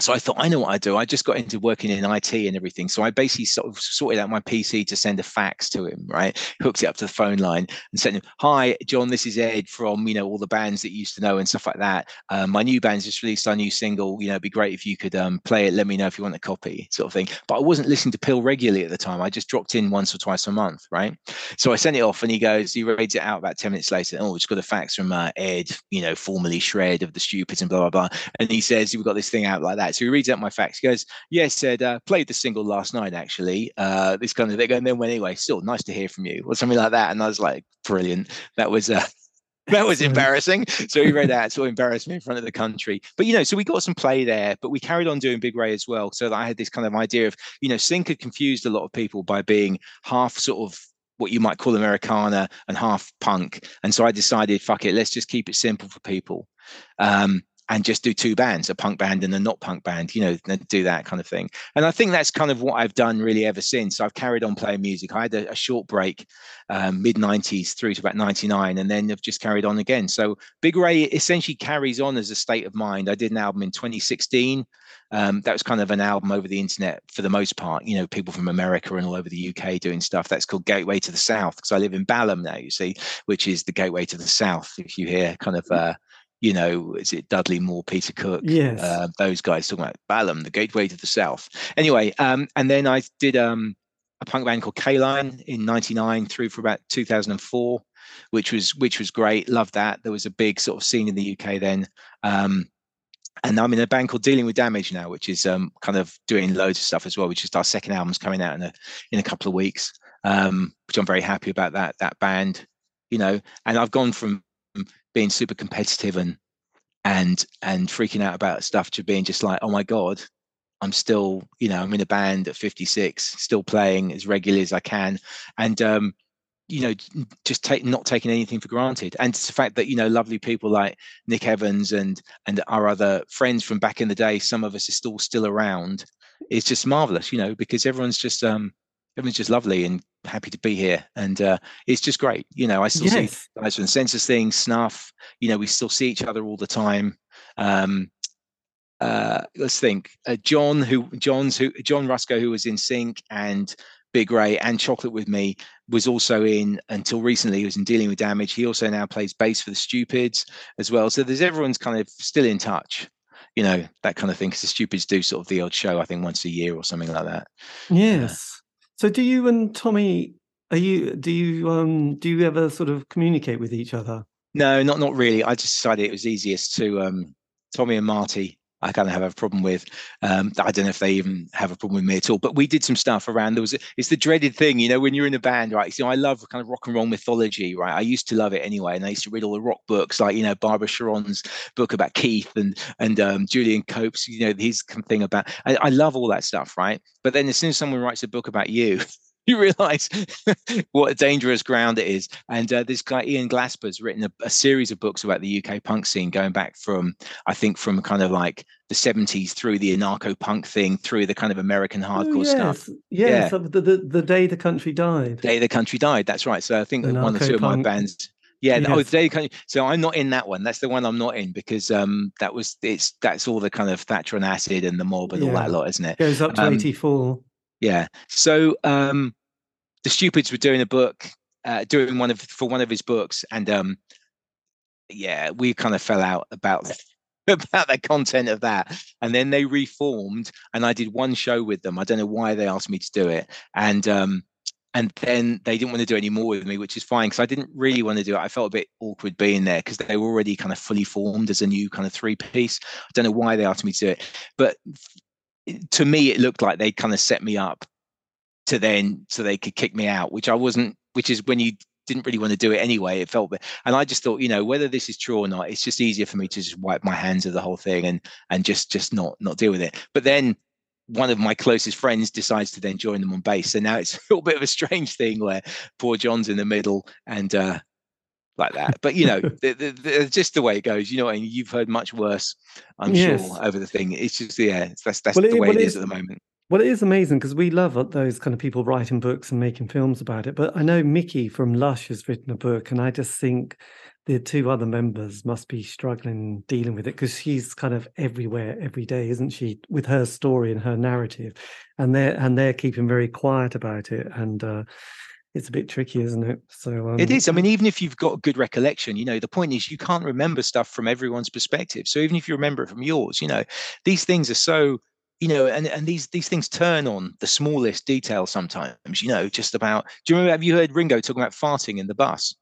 so I thought, I know what I do. I just got into working in IT and everything. So I basically sort of sorted out my PC to send a fax to him, right? Hooked it up to the phone line and sent him, Hi, John, this is Ed from, you know, all the bands that you used to know and stuff like that. Um, my new band's just released our new single. You know, it'd be great if you could um, play it. Let me know if you want a copy, sort of thing. But I wasn't listening to Peel regularly at the time. I just dropped in once or twice a month, right? So I sent it off and he goes, he reads it out about 10 minutes later. Oh, it's got a fax from uh, Ed, you know, formerly Shred of the Stupids and blah, blah, blah. And he says, We've got this thing out like that that. So he reads out my fax. He goes, "Yes, said uh, played the single last night actually. Uh, this kind of thing." And then went anyway. Still nice to hear from you, or something like that. And I was like, "Brilliant." That was. Uh, that was embarrassing. So he read that, so embarrassed me in front of the country. But you know, so we got some play there, but we carried on doing Big Ray as well. So that I had this kind of idea of, you know, Sink had confused a lot of people by being half sort of what you might call Americana and half punk. And so I decided, fuck it, let's just keep it simple for people. Um, and just do two bands, a punk band and a not punk band, you know, do that kind of thing. And I think that's kind of what I've done really ever since. I've carried on playing music. I had a, a short break, um, mid 90s through to about 99, and then I've just carried on again. So Big Ray essentially carries on as a state of mind. I did an album in 2016. Um, that was kind of an album over the internet for the most part, you know, people from America and all over the UK doing stuff. That's called Gateway to the South because I live in Balham now, you see, which is the gateway to the South. If you hear kind of uh, you know, is it Dudley Moore, Peter Cook? Yes. Uh, those guys talking about Balham, the gateway to the south. Anyway, um, and then I did um, a punk band called K-Line in 99 through for about 2004, which was which was great. Loved that. There was a big sort of scene in the UK then. Um, and I'm in a band called Dealing with Damage now, which is um, kind of doing loads of stuff as well, which is our second album's coming out in a in a couple of weeks. Um, which I'm very happy about that that band, you know. And I've gone from being super competitive and and and freaking out about stuff to being just like, oh my god, I'm still, you know, I'm in a band at 56, still playing as regularly as I can, and um, you know, just take not taking anything for granted. And it's the fact that you know, lovely people like Nick Evans and and our other friends from back in the day, some of us are still still around. It's just marvelous, you know, because everyone's just um everyone's just lovely and happy to be here. And uh, it's just great you know i still yes. see guys from senseless things snuff you know we still see each other all the time. Um, uh, let's think uh, john who john's who john rusko who was in sink and big ray and chocolate with me was also in until recently he was in dealing with damage. He also now plays bass for the stupids as well. So there's everyone's kind of still in touch you know that kind of thing because the stupids do sort of the odd show i think once a year or something like that. Yes so do you and Tommy are you do you um do you ever sort of communicate with each other? No, not not really. I just decided it was easiest to um Tommy and Marty I kind of have a problem with. Um, I don't know if they even have a problem with me at all. But we did some stuff around. There was it's the dreaded thing, you know, when you're in a band, right? So I love kind of rock and roll mythology, right? I used to love it anyway, and I used to read all the rock books, like you know Barbara Charone's book about Keith and and um, Julian Cope's, you know, his thing about. I, I love all that stuff, right? But then as soon as someone writes a book about you. you realize what a dangerous ground it is. And uh, this guy, Ian Glasper's written a, a, series of books about the UK punk scene going back from, I think, from kind of like the 70s through the anarcho punk thing, through the kind of American oh, hardcore oh, yes. stuff. Yes, yeah. the, the, the day the country died. Day the country died. That's right. So I think one or two of my bands. Yeah, yes. oh, the day country. So I'm not in that one. That's the one I'm not in because um that was it's that's all the kind of Thatcher and acid and the mob and yeah. all that lot, isn't it? Goes up to um, 84. Yeah. So um, the Stupids were doing a book, uh, doing one of for one of his books, and um, yeah, we kind of fell out about about the content of that. And then they reformed, and I did one show with them. I don't know why they asked me to do it, and um, and then they didn't want to do any more with me, which is fine because I didn't really want to do it. I felt a bit awkward being there because they were already kind of fully formed as a new kind of three piece. I don't know why they asked me to do it, but to me it looked like they kind of set me up to then so they could kick me out which i wasn't which is when you didn't really want to do it anyway it felt and i just thought you know whether this is true or not it's just easier for me to just wipe my hands of the whole thing and and just just not not deal with it. But then one of my closest friends decides to then join them on bass so now it's a little bit of a strange thing where poor john's in the middle and uh like that. But you know, the, the, the, just the way it goes. You know, and you've heard much worse, I'm yes. sure, over the thing. It's just yeah, that's that's well, the way it, it is at the moment. Well, it is amazing because we love those kind of people writing books and making films about it. But I know Miki from Lush has written a book, and I just think the two other members must be struggling dealing with it because she's kind of everywhere every day, isn't she, with her story and her narrative, and they're and they're keeping very quiet about it and. Uh, it's a bit tricky, isn't it? So um, it is. I mean, even if you've got a good recollection, you know, the point is you can't remember stuff from everyone's perspective. So even if you remember it from yours, you know, these things are so you know, and, and these these things turn on the smallest detail sometimes, you know, just about do you remember have you heard Ringo talking about farting in the bus?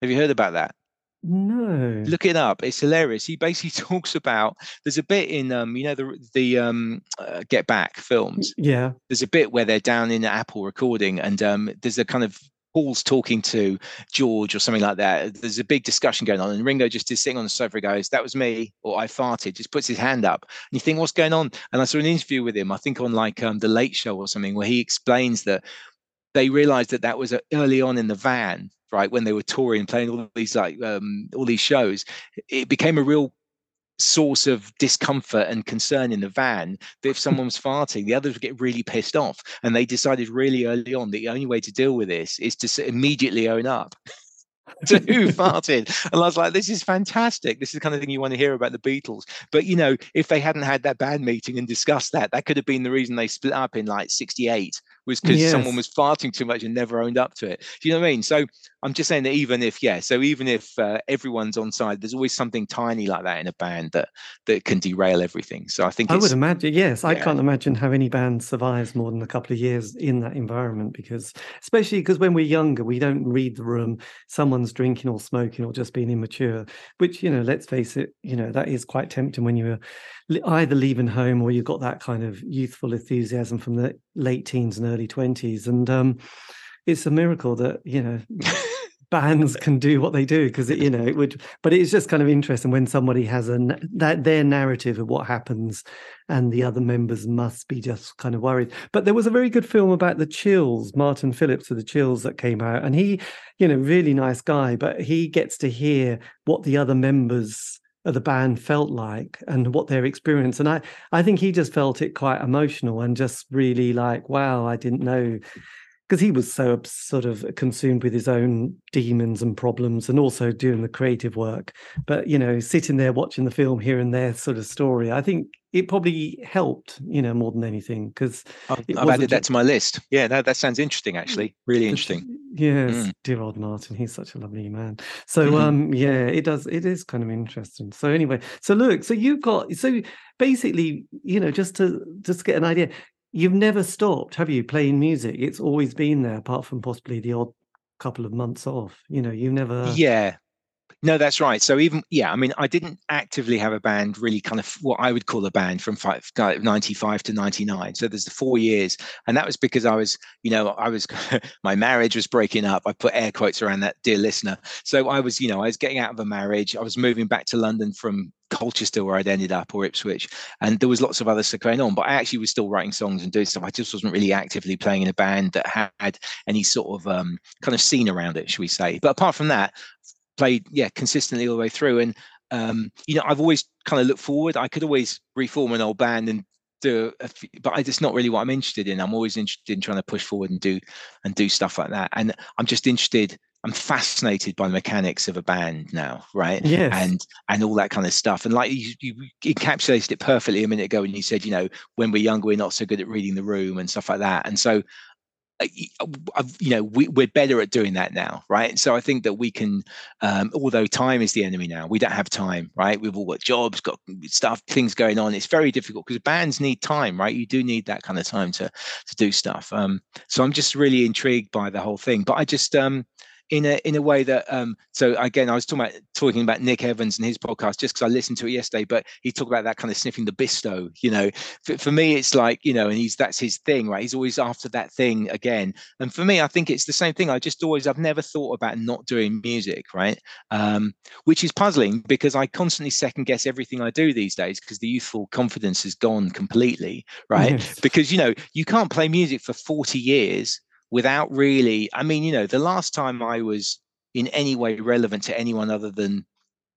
Have you heard about that? No. Look it up. It's hilarious. He basically talks about there's a bit in um you know the the um uh, Get Back films. Yeah. There's a bit where they're down in Apple recording and um there's a kind of Paul's talking to George or something like that. There's a big discussion going on, and Ringo just is sitting on the sofa. Goes, "That was me," or "I farted." Just puts his hand up, and you think, "What's going on?" And I saw an interview with him. I think on like um, the Late Show or something, where he explains that they realized that that was early on in the van right when they were touring playing all these like um, all these shows it became a real source of discomfort and concern in the van that if someone was farting the others would get really pissed off and they decided really early on that the only way to deal with this is to immediately own up to who farted. And I was like, this is fantastic. This is the kind of thing you want to hear about the Beatles. But, you know, if they hadn't had that band meeting and discussed that, that could have been the reason they split up in like 68 was because yes. someone was farting too much and never owned up to it. Do you know what I mean? So I'm just saying that even if, yeah, so even if uh, everyone's on side, there's always something tiny like that in a band that that can derail everything. So I think I would imagine, yes, yeah. I can't imagine how any band survives more than a couple of years in that environment because, especially because when we're younger, we don't read the room. Someone's drinking or smoking or just being immature, which you know, let's face it, you know, that is quite tempting when you're either leaving home or you've got that kind of youthful enthusiasm from the late teens and early 20s and um, it's a miracle that you know bands can do what they do because you know it would but it's just kind of interesting when somebody has a that their narrative of what happens and the other members must be just kind of worried. But there was a very good film about the chills martin phillipps of the chills that came out and he you know really nice guy but he gets to hear what the other members the band felt like and what their experience and i i think he just felt it quite emotional and just really like wow i didn't know because he was so sort of consumed with his own demons and problems and also doing the creative work. But you know sitting there watching the film hearing their sort of story i think it probably helped you know more than anything because i've added that to my list. Yeah that, that sounds interesting actually. Really interesting. yes mm. dear old martin he's such a lovely man. So mm-hmm. um yeah it does it is kind of interesting. So anyway so look so you've got so basically you know just to just get an idea You've never stopped, have you, playing music? It's always been there, apart from possibly the odd couple of months off. You know, you never. Yeah, no, that's right. So even yeah, I mean, I didn't actively have a band really kind of what I would call a band from five, 95 to 99. So there's the four years, and that was because I was, you know, I was my marriage was breaking up. I put air quotes around that, dear listener. So I was, you know, I was getting out of a marriage. I was moving back to London from Colchester where I'd ended up or Ipswich, and there was lots of other stuff going on. But I actually was still writing songs and doing stuff. I just wasn't really actively playing in a band that had any sort of um, kind of scene around it, should we say? But apart from that, played yeah consistently all the way through. And um, you know i've always kind of looked forward. I could always reform an old band and do a few, but I, it's not really what i'm interested in. I'm always interested in trying to push forward and do and do stuff like that. And i'm just interested i'm fascinated by the mechanics of a band now right? Yeah, and and all that kind of stuff. And like you, you encapsulated it perfectly a minute ago when you said you know when we're younger we're not so good at reading the room and stuff like that. And so you know we, we're better at doing that now right? So i think that we can um, although time is the enemy now we don't have time right? We've all got jobs got stuff things going on. It's very difficult because bands need time right? You do need that kind of time to to do stuff. Um, so i'm just really intrigued by the whole thing. But i just um in a in a way that um so again I was talking about talking about Nick Evans and his podcast just because I listened to it yesterday, but he talked about that kind of sniffing the bisto, you know. For, for me, it's like, you know, and he's that's his thing, right? He's always after that thing again. And for me, I think it's the same thing. I just always I've never thought about not doing music, right? Um, which is puzzling because I constantly second guess everything I do these days because the youthful confidence has gone completely, right? Yes. Because you know, you can't play music for 40 years without really i mean you know the last time i was in any way relevant to anyone other than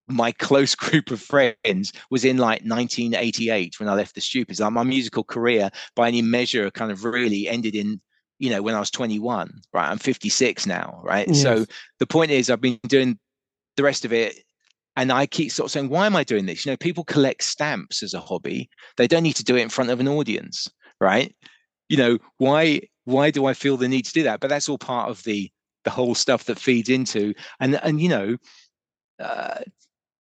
my close group of friends was in like 1988 when i left the stupids. Like my musical career by any measure kind of really ended in you know when i was 21 right? I'm 56 now right? Yes. so the point is i've been doing the rest of it and i keep sort of saying why am i doing this? You know people collect stamps as a hobby. They don't need to do it in front of an audience right? You know why why do I feel the need to do that? But that's all part of the the whole stuff that feeds into and and you know uh,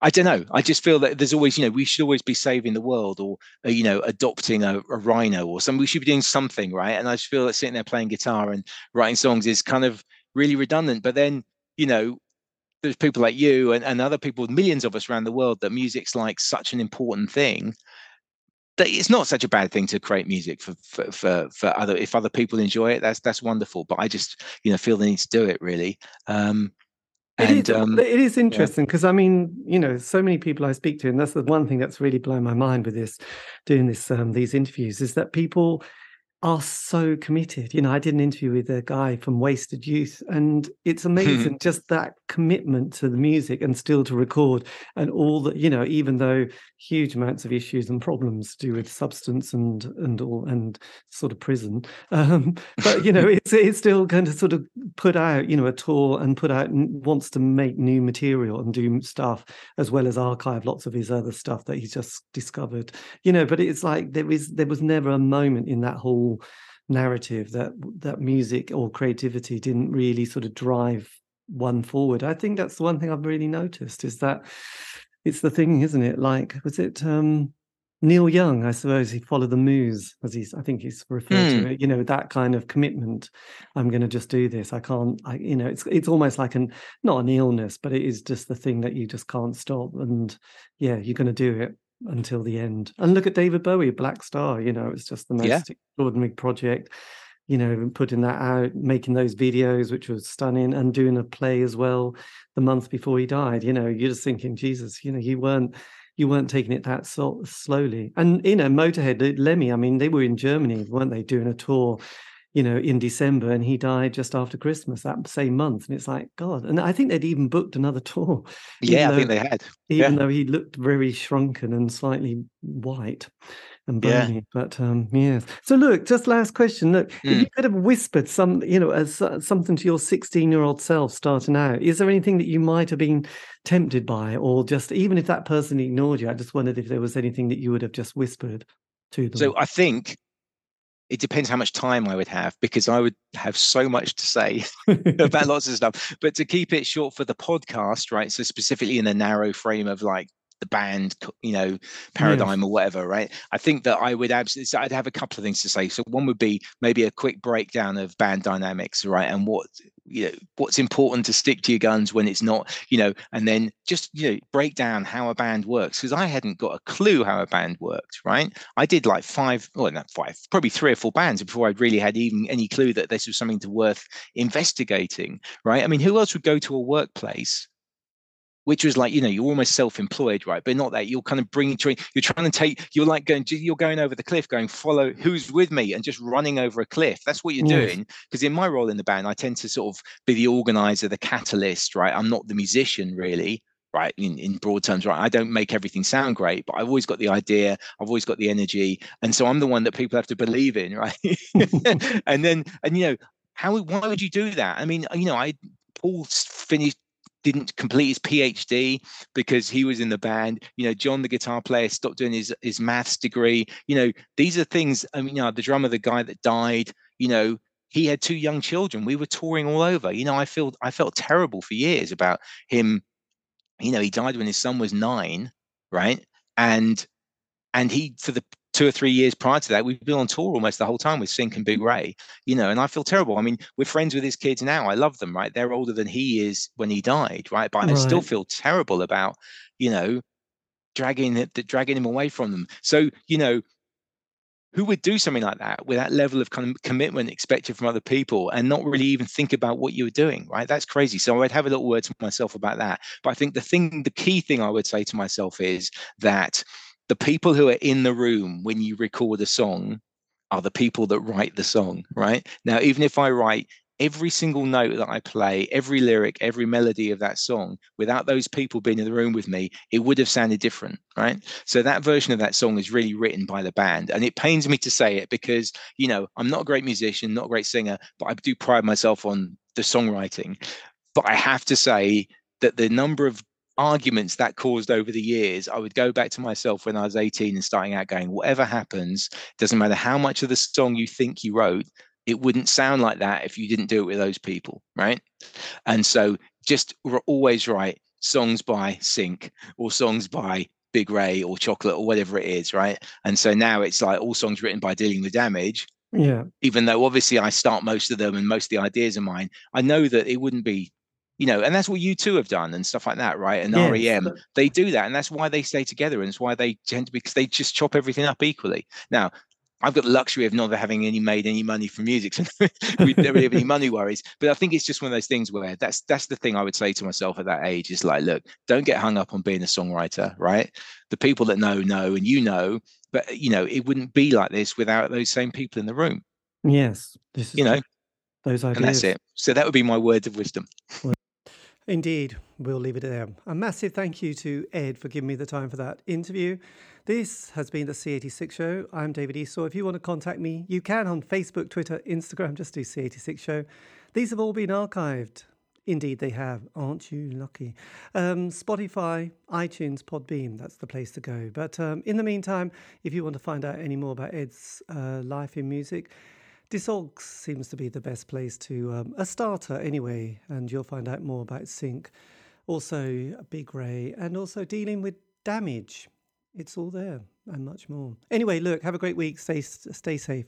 I don't know. I just feel that there's always, you know, we should always be saving the world or, uh, you know, adopting a, a, rhino or something. We should be doing something, right? And I just feel that sitting there playing guitar and writing songs is kind of really redundant. But then, you know, there's people like you and, and other people, millions of us around the world, that music's like such an important thing it's not such a bad thing to create music for, for, for for other if other people enjoy it that's that's wonderful but i just you know feel the need to do it really um and, it is, um, it is interesting because yeah. I mean, you know, so many people I speak to, and that's the one thing that's really blown my mind with this, doing this, um, these interviews, is that people are so committed. You know, I did an interview with a guy from Wasted Youth, and it's amazing just that commitment to the music and still to record and all that. You know, even though huge amounts of issues and problems to do with substance and and all and sort of prison, um, but you know, it's it's still going to sort of put out you know a tour and put out wants to make new material and do stuff as well as archive lots of his other stuff that he's just discovered. You know, but it's like there is there was never a moment in that whole narrative that that music or creativity didn't really sort of drive one forward. I think that's the one thing I've really noticed is that it's the thing, isn't it? Like, was it um, Neil Young? I suppose he followed the muse, as he's. I think he's referred mm. to hmm. it. You know, that kind of commitment. I'm going to just do this. I can't. I, you know, it's it's almost like an not an illness, but it is just the thing that you just can't stop. And yeah, you're going to do it until the end. And look at David Bowie, Blackstar. You know, it's just the most yeah. extraordinary project. You know, putting that out, making those videos, which was stunning, and doing a play as well the month before he died. You know, you're just thinking, Jesus, you know, you weren't you weren't taking it that so slowly. And you know, Motorhead, Lemmy, I mean, they were in Germany, weren't they, doing a tour you know, in December, and he died just after Christmas that same month. And it's like, God. And I think they'd even booked another tour. Yeah, though, I think they had. Even yeah. though he looked very shrunken and slightly white and bony. Yeah. But um, yes. So look, just last question. Look, mm. if you could have whispered some, you know, as uh, something to your 16-year-old self starting out, is there anything that you might have been tempted by, or just even if that person ignored you? I just wondered if there was anything that you would have just whispered to them. So I think it depends how much time I would have because I would have so much to say about lots of stuff. But to keep it short for the podcast, right? So specifically in the narrow frame of like the band, you know, paradigm yes. or whatever, right? I think that I would absolutely, I'd have a couple of things to say. So one would be maybe a quick breakdown of band dynamics, right? And what you know what's important to stick to your guns when it's not you know and then just you know break down how a band works because i hadn't got a clue how a band worked right i did like five well not five probably three or four bands before I'd really had even any clue that this was something to worth investigating right i mean who else would go to a workplace which was like you know you're almost self-employed right? But not that you're kind of bringing to you're trying to take you're like going you're going over the cliff going follow who's with me? and just running over a cliff. That's what you're yes. doing because in my role in the band i tend to sort of be the organizer the catalyst right? I'm not the musician really right? In, in broad terms right? I don't make everything sound great but i've always got the idea i've always got the energy and so i'm the one that people have to believe in right? And then and you know how why would you do that? I mean you know i paul finished didn't complete his PhD because he was in the band. You know, John, the guitar player, stopped doing his his maths degree. You know, these are things. I mean, you know, the drummer, the guy that died. You know, he had two young children. We were touring all over. You know, I feel I felt terrible for years about him. You know, he died when his son was nine, right? And and he for the two or three years prior to that, we've been on tour almost the whole time with Sink and Big mm. Ray, you know, and I feel terrible. I mean, we're friends with his kids now. I love them, right? They're older than he is when he died, right? But right. I still feel terrible about, you know, dragging it, dragging him away from them. So, you know, who would do something like that with that level of kind of commitment expected from other people and not really even think about what you were doing right that's crazy so i'd have a little word to myself about that but i think the thing the key thing i would say to myself is that the people who are in the room when you record a song are the people that write the song, right? Now, even if I write every single note that I play, every lyric, every melody of that song, without those people being in the room with me, it would have sounded different, right? So that version of that song is really written by the band. And it pains me to say it because, you know, I'm not a great musician, not a great singer, but I do pride myself on the songwriting. But I have to say that the number of arguments that caused over the years, I would go back to myself when I was 18 and starting out going, whatever happens, doesn't matter how much of the song you think you wrote, it wouldn't sound like that if you didn't do it with those people, right? And so just always write songs by Sink or songs by Big Ray or Chocolate or whatever it is, right? And so now it's like all songs written by Dealing with Damage. Yeah. Even though obviously I start most of them and most of the ideas are mine, I know that it wouldn't be you know, and that's what U2 have done and stuff like that, right? And yes. REM, they do that, and that's why they stay together, and it's why they tend to because they just chop everything up equally. Now, I've got the luxury of not having any made any money from music, so we don't really have any money worries. But I think it's just one of those things where that's that's the thing I would say to myself at that age is like, look, don't get hung up on being a songwriter, right? The people that know know, and you know, but you know, it wouldn't be like this without those same people in the room. Yes, this is you know those ideas. And that's it. So that would be my words of wisdom. Well, Indeed, we'll leave it there. A massive thank you to Ed for giving me the time for that interview. This has been the C86 Show. I'm David Eastaugh. If you want to contact me, you can on Facebook, Twitter, Instagram, just do C86 Show. These have all been archived. Indeed, they have. Aren't you lucky? Um, Spotify, iTunes, Podbean, that's the place to go. But um, in the meantime, if you want to find out any more about Ed's uh, life in music, Discogs seems to be the best place to um, a starter anyway, and you'll find out more about sink. also Big Ray, and also dealing with damage. It's all there and much more. Anyway, look, have a great week. Stay stay safe.